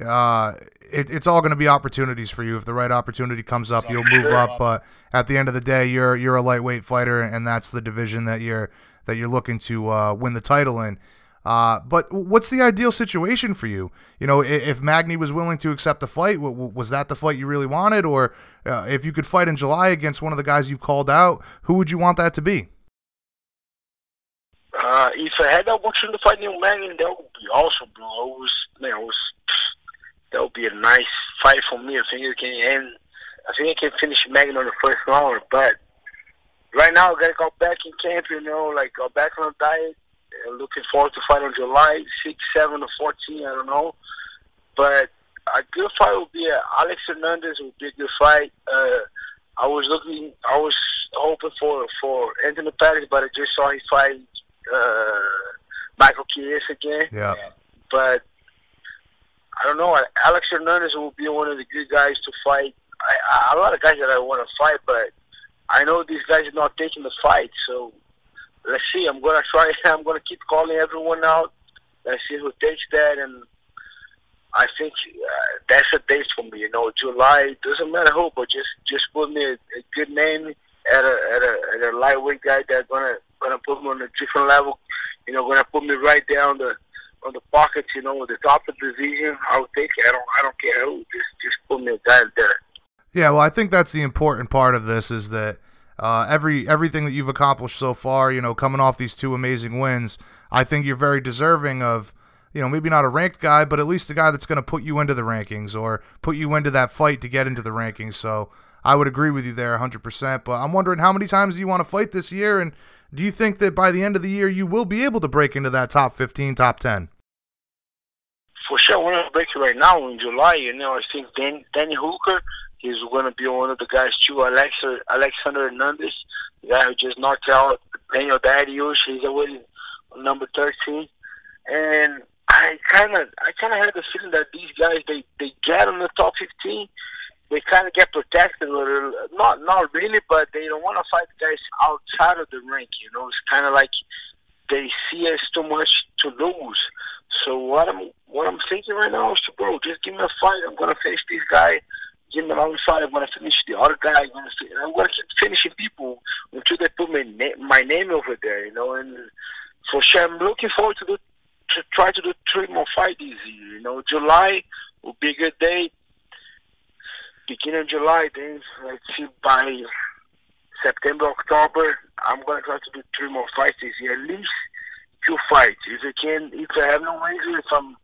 A: uh, it, it's all going to be opportunities for you. If the right opportunity comes up, you'll move up. But at the end of the day, you're you're a lightweight fighter, and that's the division that you're that you're looking to uh, win the title in. Uh, but what's the ideal situation for you? You know, if Magny was willing to accept the fight, was that the fight you really wanted? Or uh, if you could fight in July against one of the guys you've called out, who would you want that to be?
E: Uh, if I had the opportunity to fight Neil Magny, that would be awesome, bro. It was, man, was, that would be a nice fight for me. I think it can end. I think I can finish Magny on the first round, but right now I gotta go back in camp. You know, like go back on the diet looking forward to fight on July 6, 7, or 14. I don't know. But a good fight would be uh, Alex Hernandez would be a good fight. Uh, I was looking, I was hoping for for Anthony Pettis, but I just saw him fight uh, Michael Chiesa again.
A: Yeah.
E: But I don't know. Alex Hernandez will be one of the good guys to fight. I, I, a lot of guys that I want to fight, but I know these guys are not taking the fight, so let's see. I'm gonna try. I'm gonna keep calling everyone out. Let's see who takes that, and I think uh, that's a date for me. You know, July doesn't matter who, but just just put me a, a good name at a at a at a lightweight guy that's gonna gonna put me on a different level. You know, gonna put me right down the on the pockets. You know, the top of the division. I'll take it. I don't I don't care who. Just just put me guy there.
A: Yeah, well, I think that's the important part of this is that uh, every everything that you've accomplished so far, you know, coming off these two amazing wins, I think you're very deserving of you know, maybe not a ranked guy, but at least a guy that's going to put you into the rankings or put you into that fight to get into the rankings. So I would agree with you there 100%. But I'm wondering how many times do you want to fight this year? And do you think that by the end of the year you will be able to break into that top 15, top 10?
E: For sure, I want to break it right now in July. You know, I think Dan, Danny Hooker is going to be one of the guys too. Alexa, Alexander Hernandez, the guy who just knocked out Beneil Dariush. He's already number 13. And I kind of, I kind of had the feeling that these guys, they they get on the top 15, they kind of get protected a little. Not not really, but they don't want to fight guys outside of the rank. You know, it's kind of like they see us too much to lose. So what I'm what I'm thinking right now is to bro, just give me a fight. I'm gonna face this guy. Give me another fight. I'm gonna finish the other guy. I'm gonna, I'm gonna keep finishing people until they put my name my name over there. You know, and for sure, I'm looking forward to do to try to do three more fights this year. You know, July will be a good date. Beginning of July, then let's see by September, October, I'm gonna try to do three more fights this year, at least two fights. If I can, if I have no injury, if I'm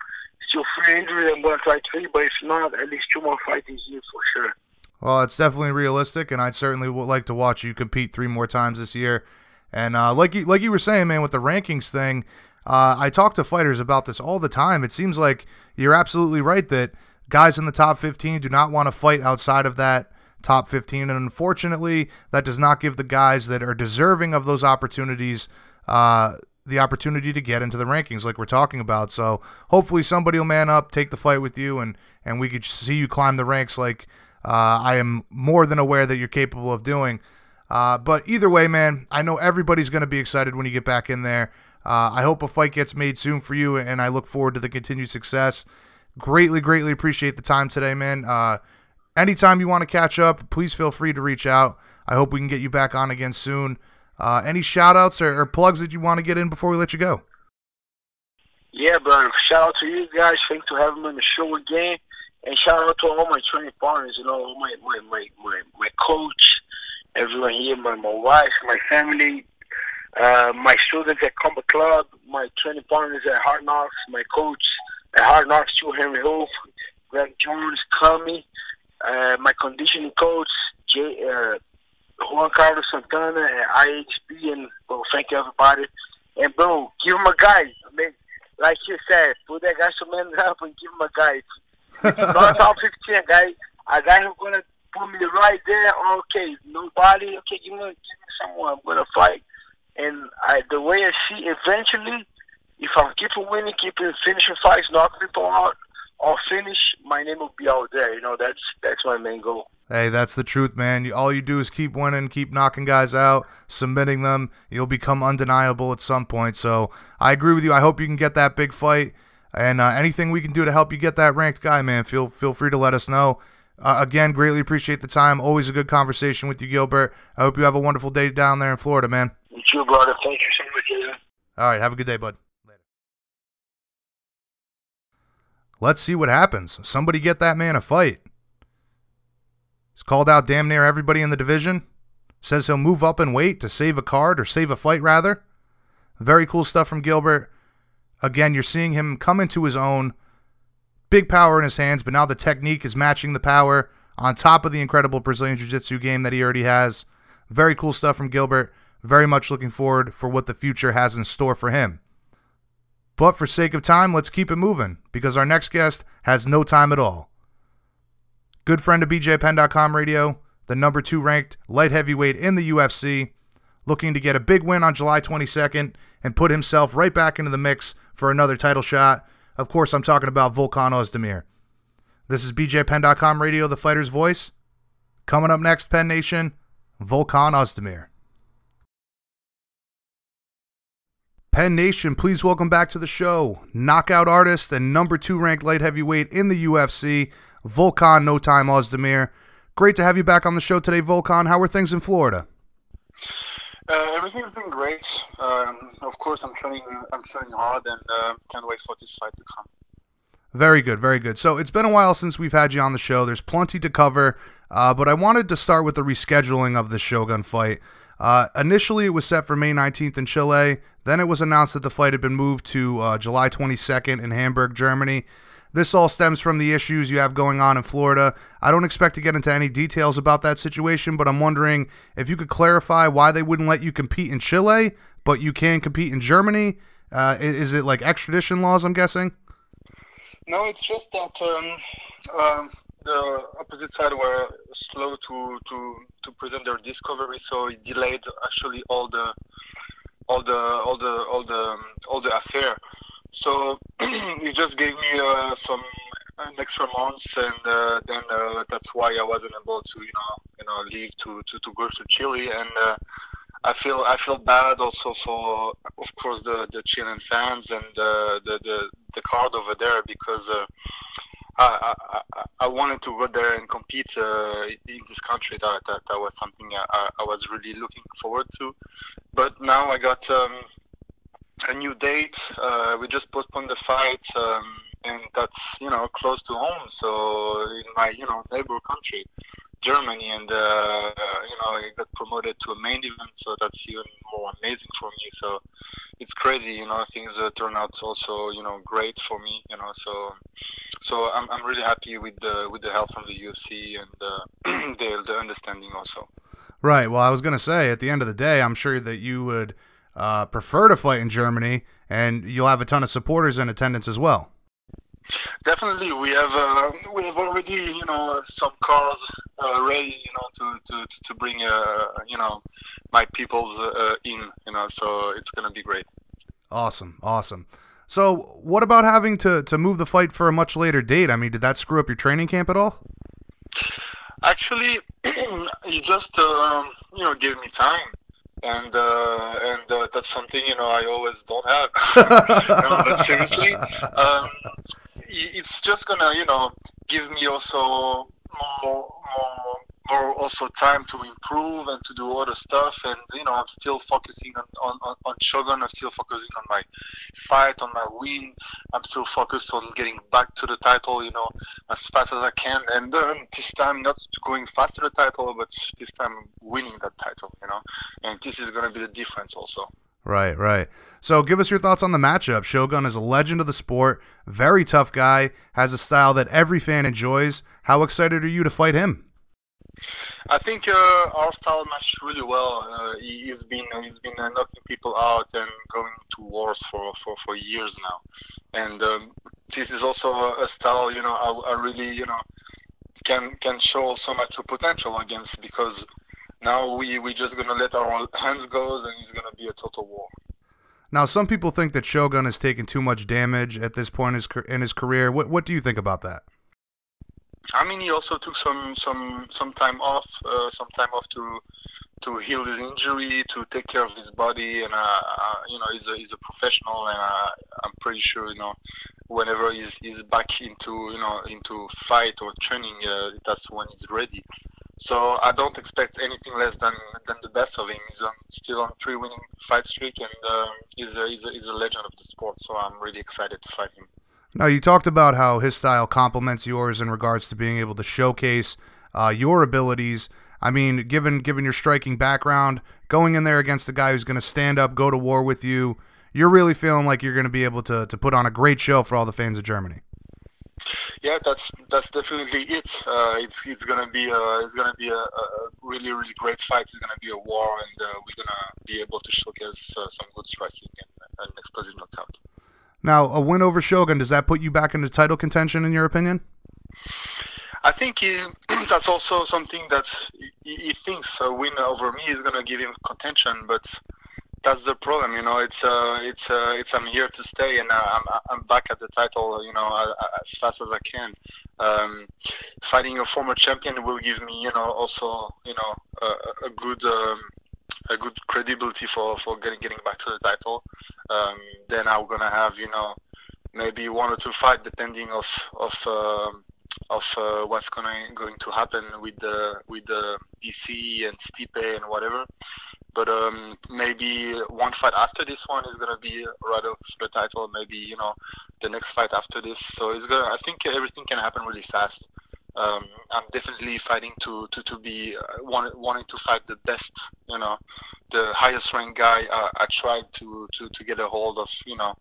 E: still free injury, I'm gonna try three. But if not, at least two more fights this year for sure.
A: Well, it's definitely realistic, and I'd certainly would like to watch you compete three more times this year. And uh, like you, like you were saying, man, with the rankings thing, uh, I talk to fighters about this all the time. It seems like you're absolutely right that guys in the top 15 do not want to fight outside of that top 15. And unfortunately, that does not give the guys that are deserving of those opportunities uh, the opportunity to get into the rankings like we're talking about. So hopefully somebody will man up, take the fight with you, and, and we could see you climb the ranks like uh, I am more than aware that you're capable of doing. Uh, but either way, man, I know everybody's going to be excited when you get back in there. Uh, I hope a fight gets made soon for you, and I look forward to the continued success. Greatly, greatly appreciate the time today, man. Uh, anytime you want to catch up, please feel free to reach out. I hope we can get you back on again soon. Uh, any shout outs or, or, plugs that you want to get in before we let you go?
E: Yeah, brother. Shout out to you guys. Thanks for having me on the show again. And shout out to all my training partners, you know, all my, my, my, my, my coach, everyone here, my, my wife, my family, uh, my students at Combat Club, my training partners at Hard Knocks, my coach Hard Knocks, too, Henri Hooft, Greg Jones, Kami, uh, my conditioning coach, Jay, uh, Juan Carlos Santana at IHP, and well, thank you everybody. And bro, give him a guy. I mean, like you said, put that guy some man up and give him a guy. not top 15, a guy, a guy who's gonna put me right there. Okay, nobody. Okay, give me, give me someone. I'm gonna fight. And I, the way I see, eventually, if I'm keeping winning, keeping finishing fights, knocking people out, or finish, my name will be out there. You know, that's that's my main goal.
A: Hey, that's the truth, man. All you do is keep winning, keep knocking guys out, submitting them. You'll become undeniable at some point. So I agree with you. I hope you can get that big fight. And uh, anything we can do to help you get that ranked guy, man, feel feel free to let us know. Uh, again, greatly appreciate the time. Always a good conversation with you, Gilbert. I hope you have a wonderful day down there in Florida, man.
E: You too, brother. Thank you so much.
A: All right, have a good day, bud. Later. Let's see what happens. Somebody get that man a fight. He's called out damn near everybody in the division. Says he'll move up and wait to save a card or save a fight, rather. Very cool stuff from Gilbert. Again, you're seeing him come into his own. Big power in his hands, but now the technique is matching the power on top of the incredible Brazilian Jiu Jitsu game that he already has. Very cool stuff from Gilbert. Very much looking forward for what the future has in store for him. But for sake of time, let's keep it moving because our next guest has no time at all. Good friend of BJPenn.com radio, the number two ranked light heavyweight in the UFC, looking to get a big win on July 22nd and put himself right back into the mix for another title shot. Of course, I'm talking about Volkan Ozdemir. This is BJPenn.com radio, the fighter's voice. Coming up next, Penn Nation, Volkan Ozdemir. Penn Nation, please welcome back to the show knockout artist and number two ranked light heavyweight in the UFC, Volkan No Time Ozdemir. Great to have you back on the show today, Volkan. How are things in Florida?
F: Uh, everything's been great. Um, of course, I'm training. I'm training hard, and uh, can't wait for this fight to come.
A: Very good, very good. So it's been a while since we've had you on the show. There's plenty to cover, uh, but I wanted to start with the rescheduling of the Shogun fight. Uh, initially, it was set for May 19th in Chile. Then it was announced that the flight had been moved to uh, July 22nd in Hamburg, Germany. This all stems from the issues you have going on in Florida. I don't expect to get into any details about that situation, but I'm wondering if you could clarify why they wouldn't let you compete in Chile, but you can compete in Germany. Uh, is it like extradition laws? I'm guessing.
F: No, it's just that um, um, the opposite side were slow to, to, to present their discovery, so it delayed actually all the all the all the all the all the affair. So it just gave me uh, some extra months, and uh, then uh, that's why I wasn't able to, you know, you know, leave to, to, to go to Chile. And uh, I feel I feel bad also for, of course, the, the Chilean fans and uh, the, the the crowd over there because. I, I, I wanted to go there and compete uh, in this country. That, that, that was something I, I was really looking forward to. But now I got um, a new date. Uh, we just postponed the fight, um, and that's you know close to home. So in my you know neighbor country, Germany, and uh, you know I got promoted to a main event, so that's even more amazing for me. So it's crazy, you know. Things uh, turn out also you know great for me, you know. So so I'm I'm really happy with the with the help from the UFC and uh, the the understanding also.
A: Right. Well, I was gonna say at the end of the day, I'm sure that you would uh, prefer to fight in Germany, and you'll have a ton of supporters in attendance as well.
F: Definitely, we have uh, we have already you know some cars uh, ready you know to to, to bring uh, you know my peoples uh, in you know so it's gonna be great.
A: Awesome, awesome. So, what about having to to move the fight for a much later date? I mean, did that screw up your training camp at all?
F: Actually, you just um, you know gave me time and uh, and uh, that's something you know I always don't have. no, but seriously, um, it's just gonna you know give me also more more more also time to improve and to do other stuff and you know i'm still focusing on, on, on shogun. I'm still focusing on my fight on my win. I'm still focused on getting back to the title you know as fast as i can. And um, this time not going fast to the title but this time winning that title you know. And this is to be the difference also
A: Right, right. So give us your thoughts on the matchup. Shogun is a legend of the sport, very tough guy, has a style that every fan enjoys. How excited are you to fight him?
F: I think uh, our style matched really well. Uh, he, has been he's been uh, knocking people out and going to wars for, for, for years now, and um, this is also a, style you know I, I really you know can can show so much potential against because now we we just gonna let our hands go and it's gonna be a total war.
A: Now, some people think that Shogun has taken too much damage at this point in his, in his career. What what do you think about that?
F: I mean, he also took some some some time off, uh, some time off to to heal his injury, to take care of his body, and uh, uh, you know, he's a he's a professional, and uh, I'm pretty sure you know, whenever he's he's back into you know into fight or training, uh, that's when he's ready. So I don't expect anything less than than the best of him. He's um, still on three winning fight streak, and um, he's a, he's a he's a legend of the sport. So I'm really excited to fight him.
A: Now, you talked about how his style complements yours in regards to being able to showcase uh, your abilities. I mean, given given your striking background, going in there against a guy who's going to stand up, go to war with you, you're really feeling like you're going to be able to to put on a great show for all the fans of Germany.
F: Yeah, that's that's definitely it. Uh, it's it's gonna be a, it's gonna be a, a, really really great fight. It's gonna be a war, and uh, we're gonna be able to showcase uh, some good striking and an explosive knockout.
A: Now, a win over Shogun, does that put you back into title contention, in your opinion?
F: I think he, that's also something that he, he, thinks a win over me is going to give him contention, but that's the problem. You know, it's uh, it's uh, it's I'm here to stay, and uh, I'm I'm back at the title. You know, as fast as I can. Um, fighting a former champion will give me, you know, also you know a, a good. Um, a good credibility for, for getting getting back to the title. Um, then I'm gonna have you know maybe one or two fight depending of of uh, of uh, what's gonna going to happen with the with the DC and Stipe and whatever. But um, maybe one fight after this one is gonna be rather for the title. Maybe you know the next fight after this. So it's gonna. I think everything can happen really fast. Um, I'm definitely fighting to to, to be uh, want, wanting to fight the best, you know, the highest ranked guy. Uh, I tried to, to to get a hold of, you know,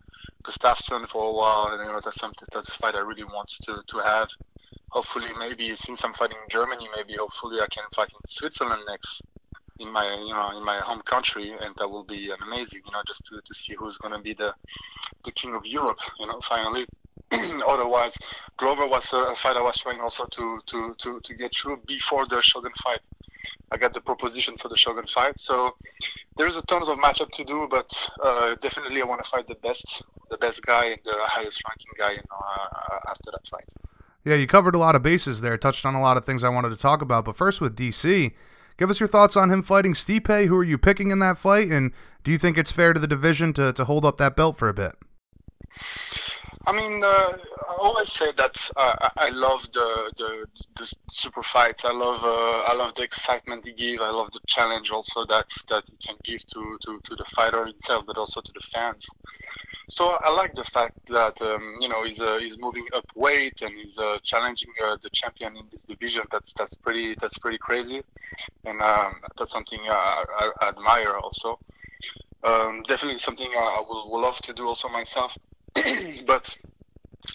F: Gustafsson for a while, and you know that's something that's a fight I really want to to have. Hopefully, maybe since I'm fighting in Germany, maybe hopefully I can fight in Switzerland next in my you know in my home country, and that will be amazing. You know, just to, to see who's gonna be the the king of Europe. You know, finally. Otherwise, Glover was a fight I was trying also to, to, to, to get through before the Shogun fight. I got the proposition for the Shogun fight, so there's a ton of matchup to do, but uh, definitely I want to fight the best, the best guy and the highest ranking guy, you know, uh, after that fight.
A: Yeah, you covered a lot of bases there, touched on a lot of things I wanted to talk about. But first, with DC, give us your thoughts on him fighting Stipe. Who are you picking in that fight, and do you think it's fair to the division to, to hold up that belt for a bit?
F: I mean, uh, I always say that I love the, the, the super fights. I love uh, I love the excitement he gives. I love the challenge also that that he can give to, to, to the fighter himself, but also to the fans. So I like the fact that um, you know he's uh, he's moving up weight and he's uh, challenging uh, the champion in this division. That's that's pretty that's pretty crazy, and um, that's something I, I admire also. Um, definitely something I will, will love to do also myself. but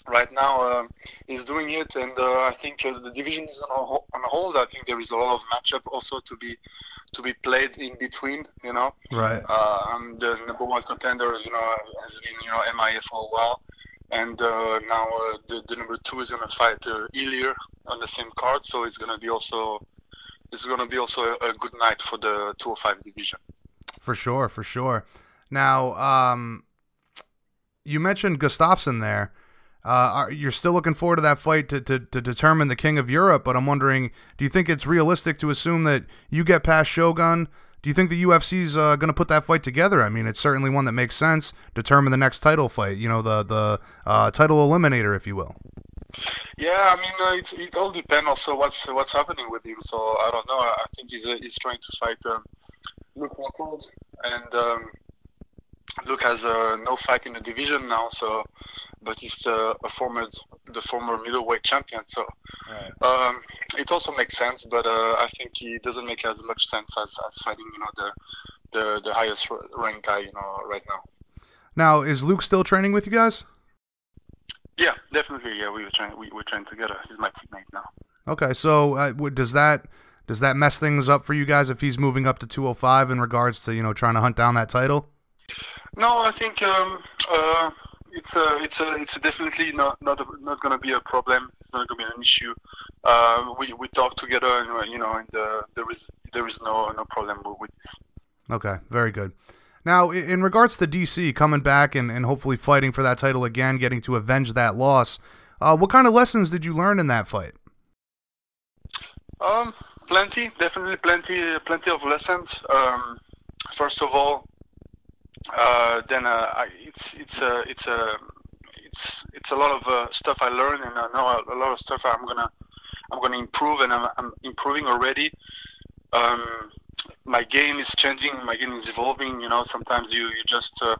F: right now uh, he's doing it, and uh, I think uh, the division is on, on hold. I think there is a lot of matchup also to be to be played in between. You know,
A: right?
F: Uh, I'm the number one contender. You know, has been you know MIA for a while, and uh, now uh, the, the number two is gonna fight uh, Ilir on the same card, so it's gonna be also it's gonna be also a, a good night for the 205 division.
A: For sure, for sure. Now, um, you mentioned Gustafsson there. Uh, are, you're still looking forward to that fight to, to, to determine the king of Europe, but I'm wondering, do you think it's realistic to assume that you get past Shogun? Do you think the UFC's uh, going to put that fight together? I mean, it's certainly one that makes sense. Determine the next title fight, you know, the the uh, title eliminator, if you will.
F: Yeah, I mean, uh, it all depends also what's what's happening with him. So I don't know. I think he's uh, he's trying to fight um, Luke Rockhold, and um, Luke has uh, no fight in the division now. So, but he's a former the former middleweight champion. So, right. um, it also makes sense. But uh, I think he doesn't make as much sense as, as fighting you know the the the highest rank guy you know right now.
A: Now, is Luke still training with you guys?
F: Yeah, definitely. Yeah, we were trying. We were trying together. He's my teammate now.
A: Okay, so uh, does that does that mess things up for you guys if he's moving up to 205 in regards to you know trying to hunt down that title?
F: No, I think um, uh, it's a, it's a, it's definitely not not a, not going to be a problem. It's not going to be an issue. Uh, we we talk together, and uh, you know, and uh, there is there is no no problem with this.
A: Okay, very good. Now, in regards to DC coming back and, and hopefully fighting for that title again, getting to avenge that loss, uh, what kind of lessons did you learn in that fight?
F: Um, plenty, definitely plenty, plenty of lessons. Um, first of all, uh, then uh, it's it's a it's a it's it's a lot of uh, stuff I learned, and I know a, lot of stuff I'm gonna I'm gonna improve, and I'm, I'm improving already. Um, my game is changing, my game is evolving. You know, sometimes you you just uh,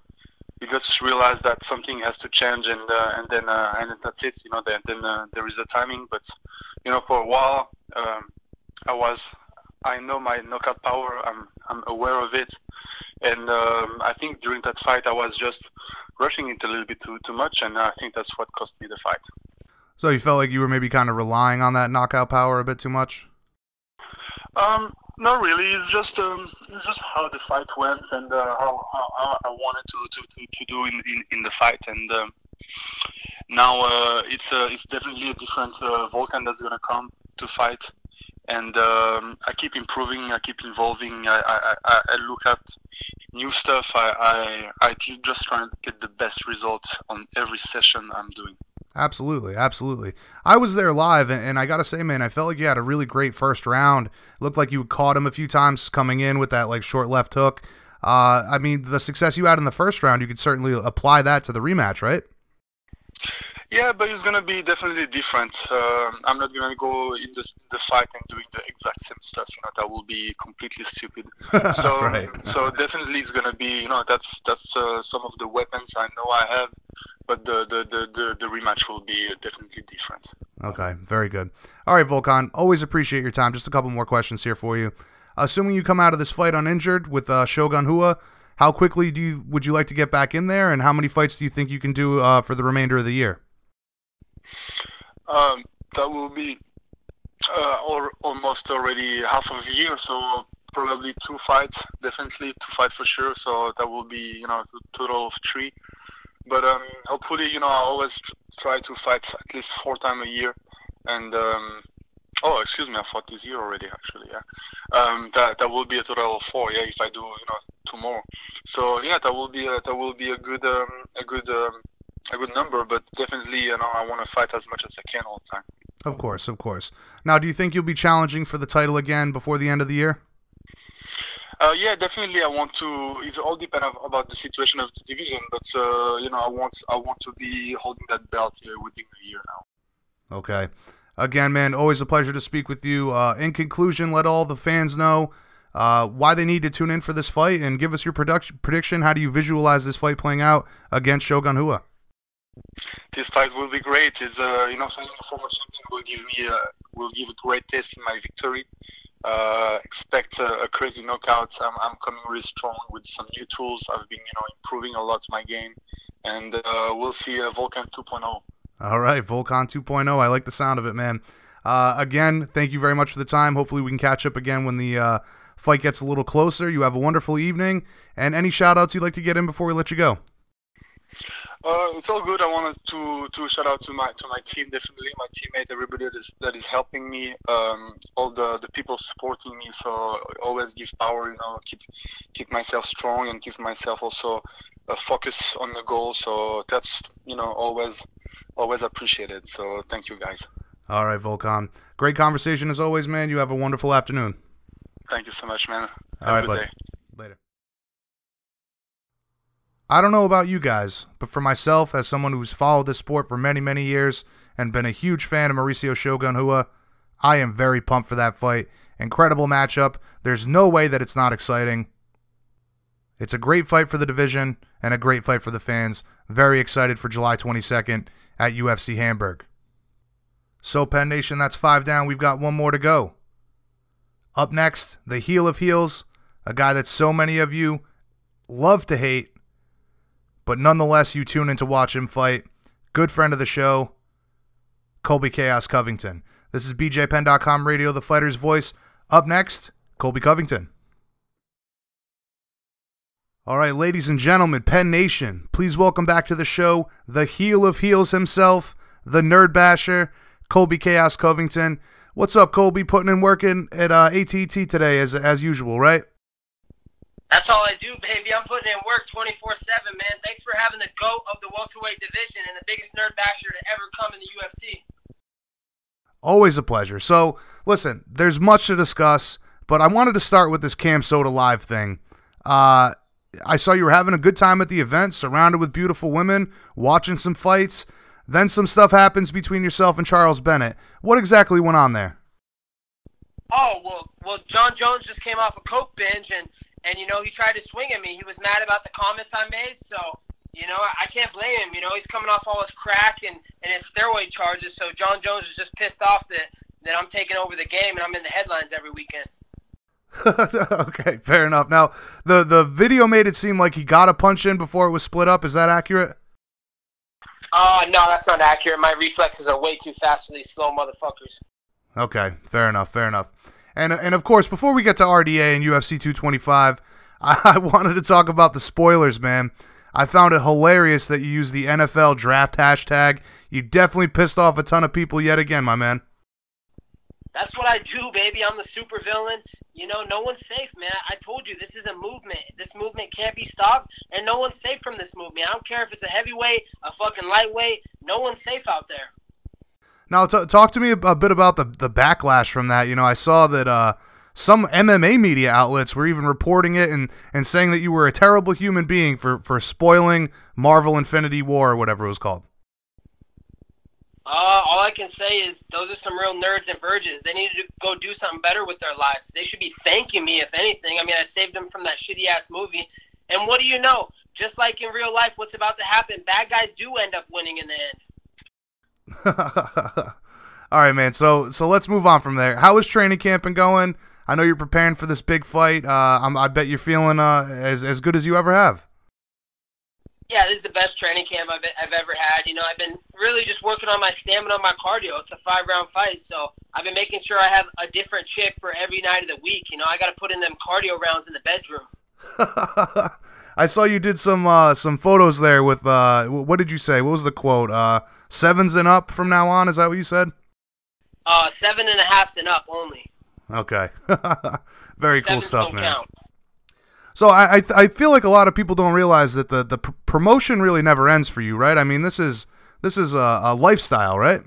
F: you just realize that something has to change, and uh, and then uh, and that's it. You know, then then there is a timing, but you know, for a while um, I was I know my knockout power. I'm I'm aware of it, and um, I think during that fight I was just rushing it a little bit too too much, and I think that's what cost me the fight.
A: So you felt like you were maybe kind of relying on that knockout power a bit too much.
F: Um, not really. It's just um, it's just how the fight went and uh, how, how, I wanted to, to, to, to do in, in, in the fight, and um, now uh, it's uh, it's definitely a different uh, Volkan that's gonna come to fight and um, I keep improving. I keep evolving. I, I, I, look at new stuff. I, I, I just trying to get the best results on every session I'm doing.
A: Absolutely, absolutely. I was there live, and, and I gotta say, man, I felt like you had a really great first round. It looked like you caught him a few times coming in with that like short left hook. Uh, I mean, the success you had in the first round, you could certainly apply that to the rematch, right?
F: Yeah, but it's gonna be definitely different. Uh, I'm not gonna go in the, the fight and doing the exact same stuff. You know, that will be completely stupid. So, right. so definitely it's gonna be. You know, that's that's uh, some of the weapons I know I have, but the the, the, the, the rematch will be definitely different.
A: Okay, very good. All right, Volkan, always appreciate your time. Just a couple more questions here for you. Assuming you come out of this fight uninjured with uh, Shogun Rua, how quickly do you would you like to get back in there, and how many fights do you think you can do uh, for the remainder of the year?
F: Um, that will be uh, or almost already half of a year, so probably two fights, definitely two fights for sure. So that will be you know a total of three. But um, hopefully, you know, I always try to fight at least four times a year, and um, oh, excuse me, I fought this year already. Actually, yeah, um, that that will be a total of four. Yeah, if I do, you know, two more. So yeah, that will be a, that will be a good um, a good um, a good number. But definitely, you know, I want to fight as much as I can all the time.
A: Of course, of course. Now, do you think you'll be challenging for the title again before the end of the year?
F: Uh, yeah, definitely. I want to. It all depends about the situation of the division, but uh, you know, I want I want to be holding that belt uh, within a year now.
A: Okay. Again, man, always a pleasure to speak with you. Uh, in conclusion, let all the fans know uh, why they need to tune in for this fight and give us your production prediction. How do you visualize this fight playing out against Shogun Rua?
F: This fight will be great. Is uh, you know, signing a former champion will give me a, will give a great taste in my victory. Uh, expect a, a, crazy knockout. I'm, I'm coming really strong with some new tools. I've been, you know, improving a lot my game, and uh, we'll see a Volkan 2.0.
A: All right, Volkan 2.0. I like the sound of it, man. Uh, again, thank you very much for the time. Hopefully, we can catch up again when the uh, fight gets a little closer. You have a wonderful evening, and any shout outs you'd like to get in before we let you go.
F: Uh, it's all good. I wanted to to shout out to my to my team, definitely my teammate, everybody that is that is helping me, um, all the the people supporting me. So always give power, you know, keep keep myself strong and keep myself also a focus on the goal. So that's you know always always appreciated. So thank you guys.
A: All right, Volkan. Great conversation as always, man. You have a wonderful afternoon.
F: Thank you so much, man. Have
A: all right, buddy. Day. Later. I don't know about you guys, but for myself, as someone who's followed this sport for many, many years and been a huge fan of Mauricio Shogun Rua, I am very pumped for that fight. Incredible matchup. There's no way that it's not exciting. It's a great fight for the division and a great fight for the fans. Very excited for July 22nd at UFC Hamburg. So, Penn Nation, that's five down. We've got one more to go. Up next, the heel of heels, a guy that so many of you love to hate but nonetheless, you tune in to watch him fight. Good friend of the show, Colby Chaos Covington. This is BJPenn.com Radio, the fighter's voice. Up next, Colby Covington. All right, ladies and gentlemen, Penn Nation, please welcome back to the show the heel of heels himself, the nerd basher, Colby Chaos Covington. What's up, Colby? Putting in work in at uh, ATT today as as usual, right?
G: That's all I do, baby. I'm putting in work 24 7, man. Thanks for having the GOAT of the welterweight division and the biggest nerd basher to ever come in the UFC.
A: Always a pleasure. So, listen, there's much to discuss, but I wanted to start with this CamSoda Live thing. Uh, I saw you were having a good time at the event, surrounded with beautiful women, watching some fights. Then some stuff happens between yourself and Charles Bennett. What exactly went on there?
G: Oh well, well, Jon Jones just came off a coke binge, and and you know he tried to swing at me. He was mad about the comments I made, so you know I can't blame him. You know he's coming off all his crack and and his steroid charges, so Jon Jones is just pissed off that that I'm taking over the game and I'm in the headlines every weekend.
A: okay, fair enough. Now the the video made it seem like he got a punch in before it was split up. Is that accurate?
G: Uh no, that's not accurate. My reflexes are way too fast for these slow motherfuckers.
A: Okay, fair enough, fair enough. And and of course, before we get to RDA and UFC 225, I wanted to talk about the spoilers, man. I found it hilarious that you used the NFL draft hashtag. You definitely pissed off a ton of people yet again, my man.
G: That's what I do, baby. I'm the super villain. You know, no one's safe, man. I told you this is a movement. This movement can't be stopped, and no one's safe from this movement. I don't care if it's a heavyweight, a fucking lightweight. No one's safe out there.
A: Now, t- talk to me a, bit about the the backlash from that. You know, I saw that uh, some MMA media outlets were even reporting it and, and saying that you were a terrible human being for, for spoiling Marvel Infinity War or whatever it was called.
G: Uh, all I can say is those are some real nerds and virgins. They need to go do something better with their lives. They should be thanking me, if anything. I mean, I saved them from that shitty ass movie. And what do you know? Just like in real life, what's about to happen? Bad guys do end up winning in the end.
A: All right, man. So so let's move on from there. How is training camp and going? I know you're preparing for this big fight. Uh, I'm, I bet you're feeling uh, as as good as you ever have.
G: Yeah, this is the best training camp I've, I've ever had. You know, I've been really just working on my stamina, on my cardio. It's a five round fight, so I've been making sure I have a different chick for every night of the week. You know, I got to put in them cardio rounds in the bedroom.
A: I saw you did some uh, some photos there with uh, what did you say? What was the quote? Uh, sevens and up from now on. Is that what you said?
G: Uh, seven and a halfs and up only.
A: Okay, very cool stuff, man.
G: count.
A: So I I, I feel like a lot of people don't realize that the the pr- promotion really never ends for you, right? I mean, this is this is a, a lifestyle, right?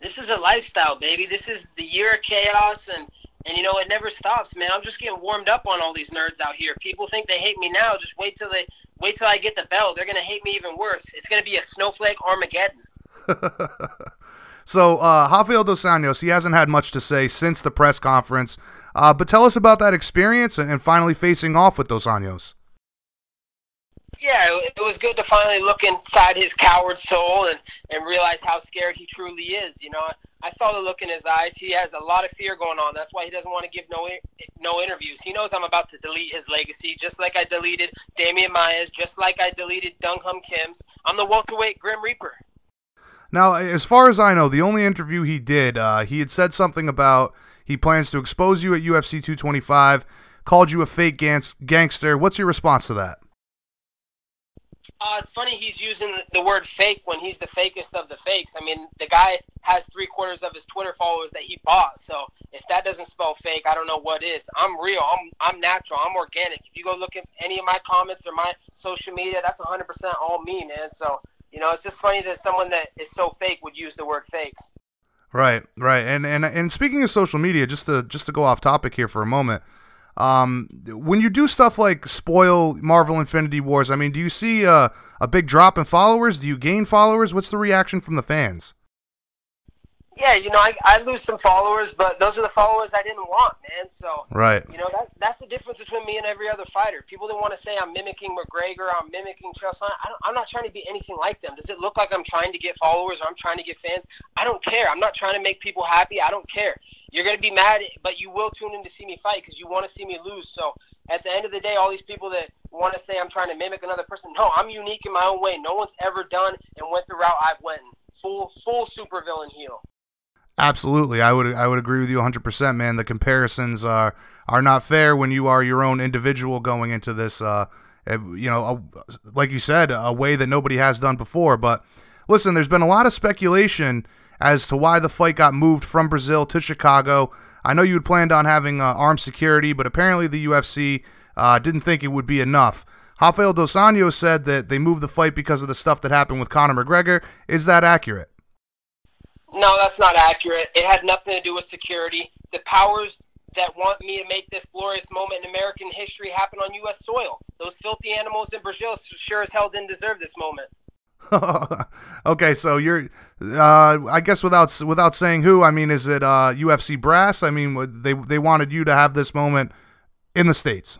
G: This is a lifestyle, baby. This is the year of chaos, and and you know it never stops, man. I'm just getting warmed up on all these nerds out here. People think they hate me now. Just wait till they wait till I get the belt. They're gonna hate me even worse. It's gonna be a snowflake Armageddon.
A: So uh, Rafael dos Anjos, he hasn't had much to say since the press conference. Uh, but tell us about that experience and, and finally facing off with dos Anjos.
G: Yeah, it, it was good to finally look inside his coward soul and and realize how scared he truly is. You know, I saw the look in his eyes. He has a lot of fear going on. That's why he doesn't want to give no no interviews. He knows I'm about to delete his legacy, just like I deleted Demian Maia, just like I deleted Dong Hyun Kim's. I'm the welterweight Grim Reaper.
A: Now, as far as I know, the only interview he did, uh, he had said something about he plans to expose you at UFC 225, called you a fake gans- gangster. What's your response to that?
G: Uh, it's funny he's using the- word fake when he's the fakest of the fakes. I mean, the guy has three quarters of his Twitter followers that he bought. So if that doesn't spell fake, I don't know what is. I'm real. I'm I'm natural. I'm organic. If you go look at any of my comments or my social media, that's 100% all me, man. So you know, it's just funny that someone that is so fake would use the word fake.
A: Right, right. And and and speaking of social media, just to just to go off topic here for a moment, um, when you do stuff like spoil Marvel Infinity Wars, I mean, do you see a, a big drop in followers? Do you gain followers? What's the reaction from the fans?
G: Yeah, you know, I, I lose some followers, but those are the followers I didn't want, man. So
A: Right.
G: You know, that, that's the difference between me and every other fighter. People that want to say I'm mimicking McGregor, I'm mimicking Chael. I'm not trying to be anything like them. Does it look like I'm trying to get followers or I'm trying to get fans? I don't care. I'm not trying to make people happy. I don't care. You're going to be mad, but you will tune in to see me fight because you want to see me lose. So at the end of the day, all these people that want to say I'm trying to mimic another person, no, I'm unique in my own way. No one's ever done and went the route I've went. Full, full supervillain heel.
A: Absolutely, I would I would agree with you 100%, man. The comparisons are are not fair when you are your own individual going into this. Uh, eh, you know, a, like you said, a way that nobody has done before. But listen, there's been a lot of speculation as to why the fight got moved from Brazil to Chicago. I know you had planned on having uh, armed security, but apparently the UFC uh, didn't think it would be enough. Rafael dos Anjos said that they moved the fight because of the stuff that happened with Conor McGregor. Is that accurate?
G: No, that's not accurate. It had nothing to do with security. The powers that want me to make this glorious moment in American history happen on U.S. soil. Those filthy animals in Brazil sure as hell didn't deserve this moment.
A: okay, so you're, uh, I guess without without saying who, I mean, is it uh, UFC brass? I mean, they they wanted you to have this moment in the states.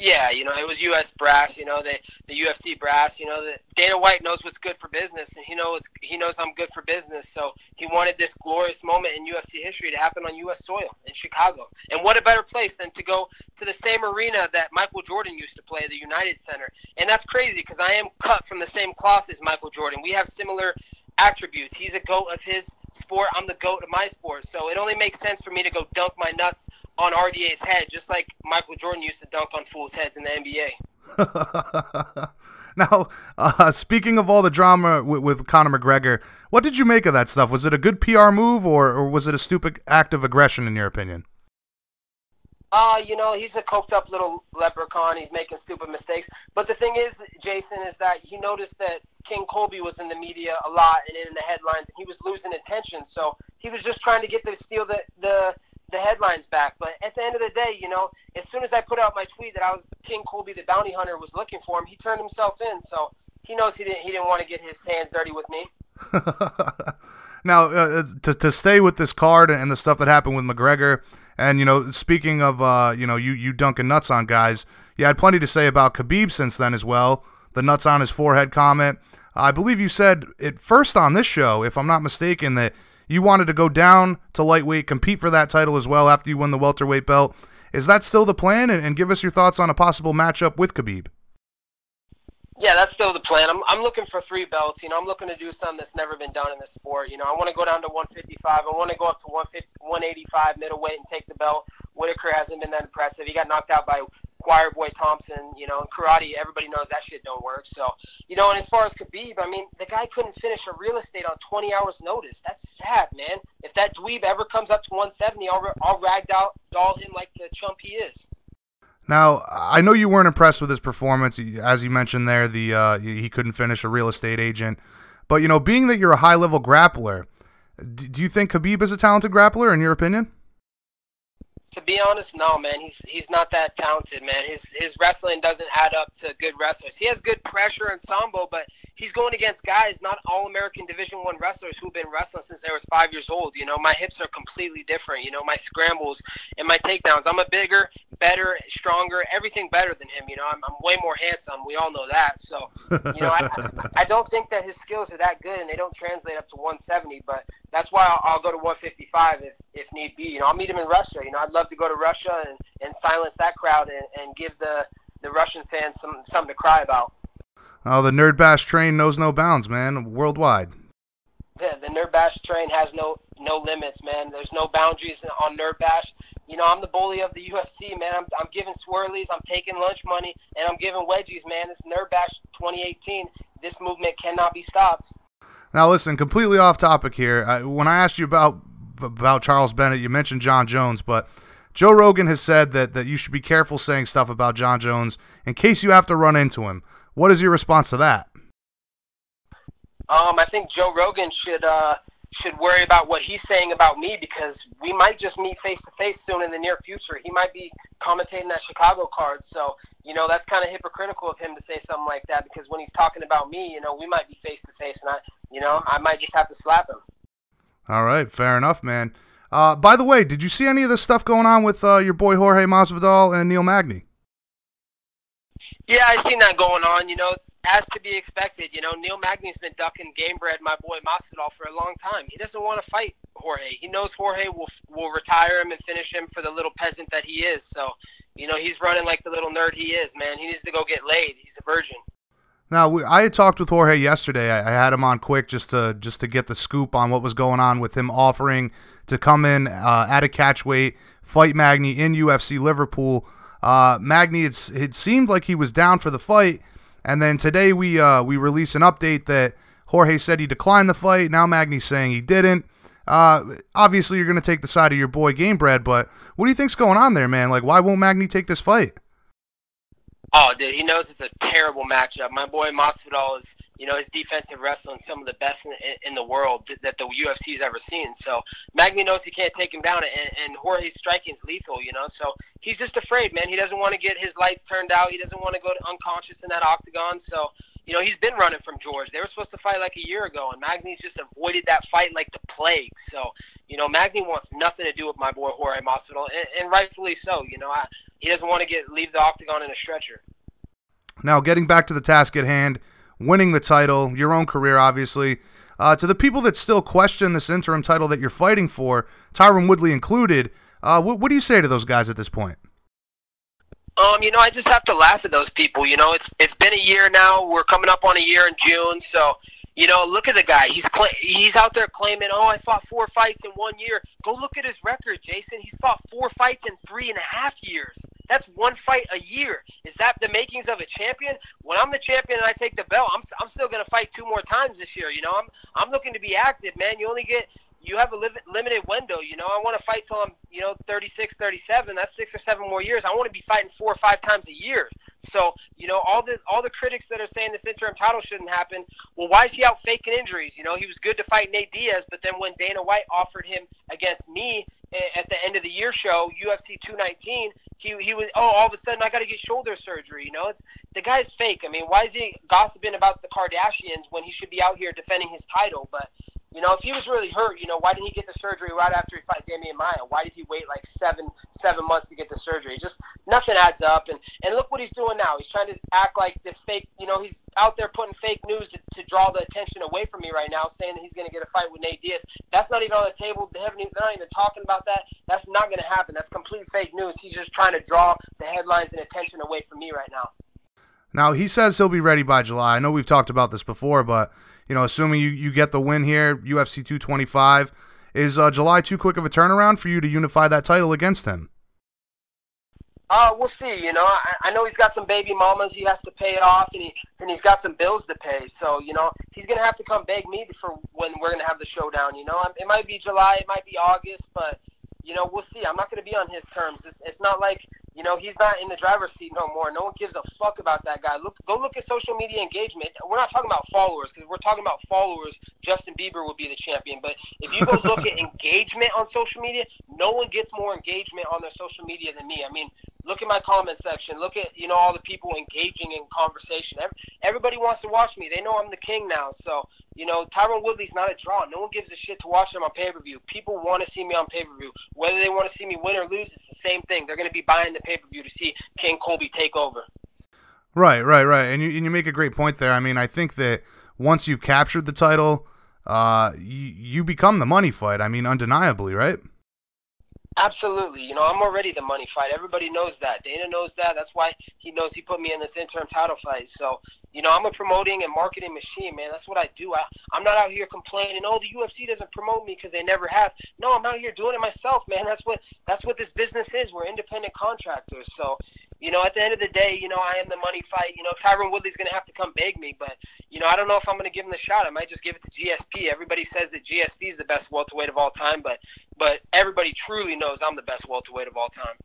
G: Yeah, you know, it was U.S. brass. You know, the the UFC brass. You know, the Dana White knows what's good for business, and he knows he knows I'm good for business. So he wanted this glorious moment in UFC history to happen on U.S. soil in Chicago. And what a better place than to go to the same arena that Michael Jordan used to play, the United Center. And that's crazy because I am cut from the same cloth as Michael Jordan. We have similar attributes. He's a goat of his sport. I'm the goat of my sport. So it only makes sense for me to go dunk my nuts on RDA's head, just like Michael Jordan used to dunk on fools' heads in the NBA.
A: now, uh, speaking of all the drama with, with Conor McGregor, what did you make of that stuff? Was it a good PR move, or, or was it a stupid act of aggression, in your opinion?
G: Uh, you know, he's a coked up little leprechaun. He's making stupid mistakes. But the thing is, Jason, is that he noticed that King Colby was in the media a lot and in the headlines, and he was losing attention. So he was just trying to get to steal the the the headlines back. But at the end of the day, you know, as soon as I put out my tweet that I was King Colby the bounty hunter was looking for him, he turned himself in. So he knows he didn't he didn't want to get his hands dirty with me.
A: now, uh, to, to stay with this card and the stuff that happened with McGregor, and you know, speaking of uh, you know, you you dunking nuts on guys, you had plenty to say about Khabib since then as well. The nuts on his forehead comment. I believe you said it first on this show, if I'm not mistaken, that you wanted to go down to lightweight, compete for that title as well after you win the welterweight belt. Is that still the plan? And, and give us your thoughts on a possible matchup with Khabib.
G: Yeah, that's still the plan. I'm, I'm looking for three belts. You know, I'm looking to do something that's never been done in this sport. You know, I want to go down to 155. I want to go up to 150, 185 middleweight and take the belt. Whittaker hasn't been that impressive. He got knocked out by Choir Boy Thompson. You know, in karate, everybody knows that shit don't work. So, you know, and as far as Khabib, I mean, the guy couldn't finish a real estate on 20 hours notice. That's sad, man. If that dweeb ever comes up to 170, I'll, I'll ragdoll him like the chump he is.
A: Now, I know you weren't impressed with his performance, as you mentioned there. The uh, he couldn't finish a real estate agent, but you know, being that you're a high level grappler, do you think Khabib is a talented grappler in your opinion?
G: To be honest, no, man. He's he's not that talented, man. His his wrestling doesn't add up to good wrestlers. He has good pressure and sambo, but he's going against guys, not all American Division One wrestlers who've been wrestling since they was five years old. You know, my hips are completely different. You know, my scrambles and my takedowns. I'm a bigger, better, stronger, everything better than him. You know, I'm, I'm way more handsome. We all know that. So, you know, I, I don't think that his skills are that good, and they don't translate up to 170. But that's why I'll, I'll go to 155 if if need be. You know, I'll meet him in Russia. You know, I'd love to go to Russia and, and silence that crowd and, and give the, the Russian fans some something to cry about.
A: Oh, the Nerd Bash train knows no bounds, man. Worldwide.
G: Yeah, the Nerd Bash train has no no limits, man. There's no boundaries on Nerd Bash. You know, I'm the bully of the UFC, man. I'm, I'm giving swirlies, I'm taking lunch money, and I'm giving wedgies, man. This Nerd Bash 2018, this movement cannot be stopped.
A: Now, listen, completely off topic here. Uh, when I asked you about about Charles Bennett, you mentioned Jon Jones, but Joe Rogan has said that, that you should be careful saying stuff about Jon Jones in case you have to run into him. What is your response to that?
G: Um, I think Joe Rogan should uh, should worry about what he's saying about me because we might just meet face to face soon in the near future. He might be commentating that Chicago card, so you know that's kind of hypocritical of him to say something like that because when he's talking about me, you know, we might be face to face, and I, you know, I might just have to slap him.
A: All right, fair enough, man. Uh, by the way, did you see any of this stuff going on with uh, your boy Jorge Masvidal and Neil Magny?
G: Yeah, I seen that going on. You know, as to be expected. You know, Neil Magny's been ducking Gamebred, my boy Masvidal, for a long time. He doesn't want to fight Jorge. He knows Jorge will will retire him and finish him for the little peasant that he is. So, you know, he's running like the little nerd he is. Man, he needs to go get laid. He's a virgin.
A: Now, we, I had talked with Jorge yesterday. I, I, had him on quick just to just to get the scoop on what was going on with him offering to come in uh, at a catch weight, fight Magny in UFC Liverpool. Uh, Magny, it's, it seemed like he was down for the fight, and then today we uh, we release an update that Jorge said he declined the fight. Now Magny's saying he didn't. Uh, obviously, you're going to take the side of your boy Gamebred, but what do you think's going on there, man? Like, why won't Magny take this fight?
G: Oh, dude, he knows it's a terrible matchup. My boy Masvidal is, you know, his defensive wrestling some of the best in, in the world that the UFC's ever seen. So Magny knows he can't take him down, and, and Jorge's striking is lethal, you know. So he's just afraid, man. He doesn't want to get his lights turned out. He doesn't want to go unconscious in that octagon. So you know, he's been running from George. They were supposed to fight like a year ago, and Magny's just avoided that fight like the plague. So, you know, Magny wants nothing to do with my boy Jorge Masvidal, and, and rightfully so. You know, I, he doesn't want to get leave the octagon in a stretcher.
A: Now, getting back to the task at hand, winning the title, your own career, obviously. Uh, to the people that still question this interim title that you're fighting for, Tyron Woodley included, uh, what, what do you say to those guys at this point?
G: Um, you know, I just have to laugh at those people. You know, it's it's been a year now. We're coming up on a year in June, so you know, look at the guy. He's cl- he's out there claiming, "Oh, I fought four fights in one year." Go look at his record, Jason. He's fought four fights in three and a half years. That's one fight a year. Is that the makings of a champion? When I'm the champion and I take the belt, I'm I'm still gonna fight two more times this year. You know, I'm I'm looking to be active, man. You only get you have a li- limited window. You know, I want to fight till I'm, you know, 36, 37. That's six or seven more years. I want to be fighting four or five times a year. So, you know, all the all the critics that are saying this interim title shouldn't happen. Well, why is he out faking injuries? You know, he was good to fight Nate Diaz, but then when Dana White offered him against me eh, at the end of the year show, UFC 219, he, he was oh all of a sudden I got to get shoulder surgery. You know, it's the guy's fake. I mean, why is he gossiping about the Kardashians when he should be out here defending his title? But You know, if he was really hurt, you know, why didn't he get the surgery right after he fought Demian Maia? Why did he wait like seven seven months to get the surgery? Just nothing adds up. And and look what he's doing now. He's trying to act like this fake. You know, he's out there putting fake news to, to draw the attention away from me right now, saying that he's going to get a fight with Nate Diaz. That's not even on the table. They haven't. Even, they're not even talking about that. That's not going to happen. That's complete fake news. He's just trying to draw the headlines and attention away from me right now.
A: Now he says he'll be ready by July. I know we've talked about this before, but you know, assuming you, you get the win here, UFC 225, is uh, July too quick of a turnaround for you to unify that title against him?
G: Uh, we'll see. You know, I, I know he's got some baby mamas he has to pay it off, and he and he's got some bills to pay. So you know, he's gonna have to come beg me for when we're gonna have the showdown. You know, it might be July, it might be August, but you know, we'll see. I'm not to be on his terms. It's, it's not like, you know, he's not in the driver's seat no more. No one gives a fuck about that guy. Look, go look at social media engagement. We're not talking about followers because we're talking about followers. Justin Bieber would be the champion. But if you go look at engagement on social media, no one gets more engagement on their social media than me. I mean, look at my comment section. Look at you know all the people engaging in conversation. Everybody wants to watch me. They know I'm the king now. So you know, Tyron Woodley's not a draw. No one gives a shit to watch him on pay per view. People want to see me on pay per view. Whether they want to see me win or lose, it's the same thing. They're going to be buying the pay per view to see King Colby take over.
A: Right, right, right. And you and you make a great point there. I mean, I think that once you've captured the title, uh, you, you become the money fight. I mean, undeniably, right?
G: Absolutely. You know, I'm already the money fight. Everybody knows that. Dana knows that. That's why he knows he put me in this interim title fight. So, you know, I'm a promoting and marketing machine, man. That's what I do. I, I'm not out here complaining, oh, the UFC doesn't promote me because they never have. No, I'm out here doing it myself, man. That's what that's what this business is. We're independent contractors. So, you know, at the end of the day, you know, I am the money fight. You know, Tyron Woodley's going to have to come beg me, but you know, I don't know if I'm going to give him the shot. I might just give it to GSP. Everybody says that GSP is the best welterweight of all time, but but everybody truly knows I'm the best welterweight of all time.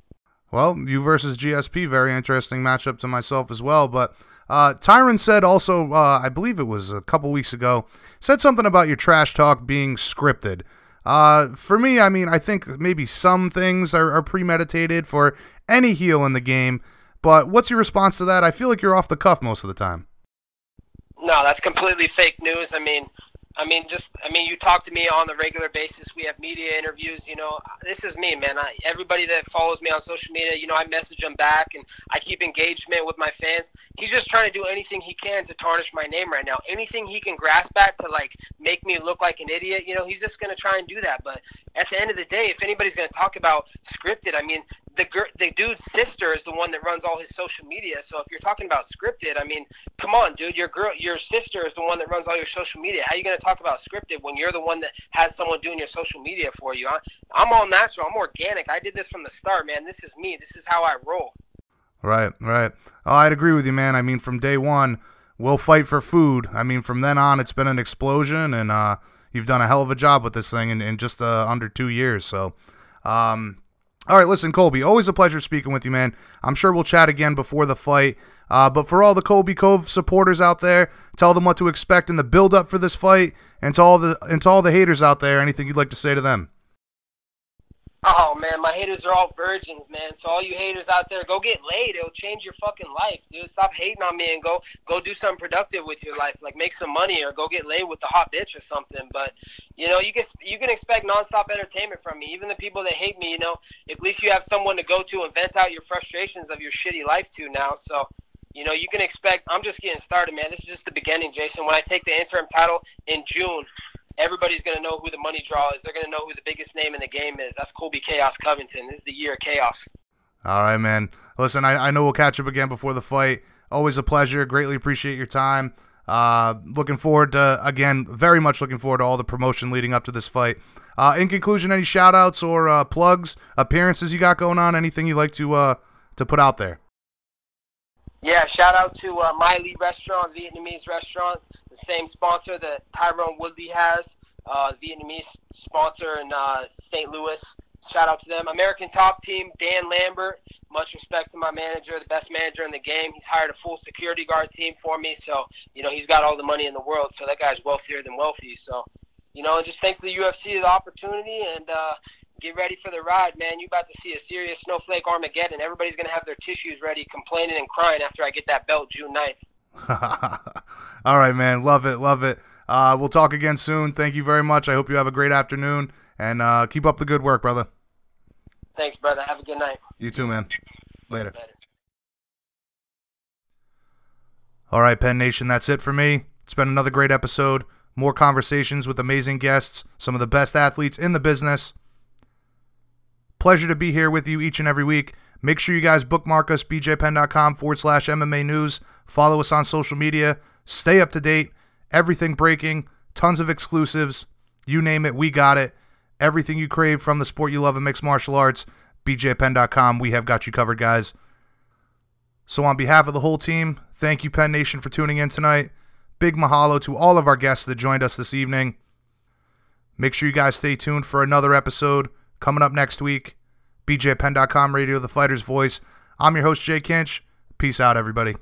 A: Well, you versus GSP, very interesting matchup to myself as well. But uh, Tyron said also, uh, I believe it was a couple weeks ago, said something about your trash talk being scripted. Uh, for me, I mean, I think maybe some things are, are premeditated for any heel in the game. But what's your response to that? I feel like you're off the cuff most of the time.
G: No, that's completely fake news. I mean, I mean, just I mean, you talk to me on the regular basis. We have media interviews. You know, this is me, man. I, everybody that follows me on social media, you know, I message them back, and I keep engagement with my fans. He's just trying to do anything he can to tarnish my name right now. Anything he can grasp at to like make me look like an idiot. You know, he's just gonna try and do that. But at the end of the day, if anybody's gonna talk about scripted, I mean, the the dude's sister is the one that runs all his social media. So if you're talking about scripted, I mean, come on, dude, your girl, your sister is the one that runs all your social media. How you gonna talk about scripted when you're the one that has someone doing your social media for you? I, I'm all natural. I'm organic. I did this from the start, man. This is me. This is how I roll.
A: Right, right. Oh, I'd agree with you, man. I mean, from day one, we'll fight for food. I mean, from then on, it's been an explosion, and uh, you've done a hell of a job with this thing in, in just uh, under two years. So, um, all right, listen, Colby, always a pleasure speaking with you, man. I'm sure we'll chat again before the fight. Uh, but for all the Colby Cove supporters out there, tell them what to expect in the build up for this fight, and to all the and to all the haters out there, anything you'd like to say to them.
G: Oh man, my haters are all virgins, man. So all you haters out there, go get laid. It'll change your fucking life, dude. Stop hating on me and go go do something productive with your life, like make some money or go get laid with a hot bitch or something. But you know, you can you can expect nonstop entertainment from me. Even the people that hate me, you know, at least you have someone to go to and vent out your frustrations of your shitty life to now. So you know, you can expect. I'm just getting started, man. This is just the beginning, Jason. When I take the interim title in June, everybody's going to know who the money draw is. They're going to know who the biggest name in the game is. That's Colby Chaos Covington. This is the year of chaos.
A: All right, man. Listen, I, I know we'll catch up again before the fight. Always a pleasure. Greatly appreciate your time. Uh, looking forward to, again, very much looking forward to all the promotion leading up to this fight. Uh, in conclusion, any shout outs or uh, plugs, appearances you got going on? Anything you'd like to uh, to put out there?
G: Yeah, shout out to uh, Miley Restaurant, Vietnamese restaurant, the same sponsor that Tyron Woodley has, uh, Vietnamese sponsor in uh, St. Louis. Shout out to them. American Top Team, Dan Lambert. Much respect to my manager, the best manager in the game. He's hired a full security guard team for me, so you know he's got all the money in the world. So that guy's wealthier than wealthy. So you know, just thank the UFC the opportunity and uh, get ready for the ride, man. You about to see a serious snowflake Armageddon. Everybody's gonna have their tissues ready, complaining and crying after I get that belt June 9th.
A: All right, man. Love it, love it. Uh, we'll talk again soon. Thank you very much. I hope you have a great afternoon and uh, keep up the good work, brother.
G: Thanks, brother. Have a good night.
A: You too, man. Later.
G: Later.
A: All right, Penn Nation, that's it for me. It's been another great episode. More conversations with amazing guests, some of the best athletes in the business. Pleasure to be here with you each and every week. Make sure you guys bookmark us, bjpenn.com forward slash MMA news. Follow us on social media. Stay up to date. Everything breaking, tons of exclusives. You name it, we got it. Everything you crave from the sport you love in mixed martial arts, bjpenn.com. We have got you covered, guys. So, on behalf of the whole team, thank you, Penn Nation, for tuning in tonight. Big mahalo to all of our guests that joined us this evening. Make sure you guys stay tuned for another episode coming up next week. BJPenn.com, Radio The Fighter's Voice. I'm your host, Jay Kinch. Peace out, everybody.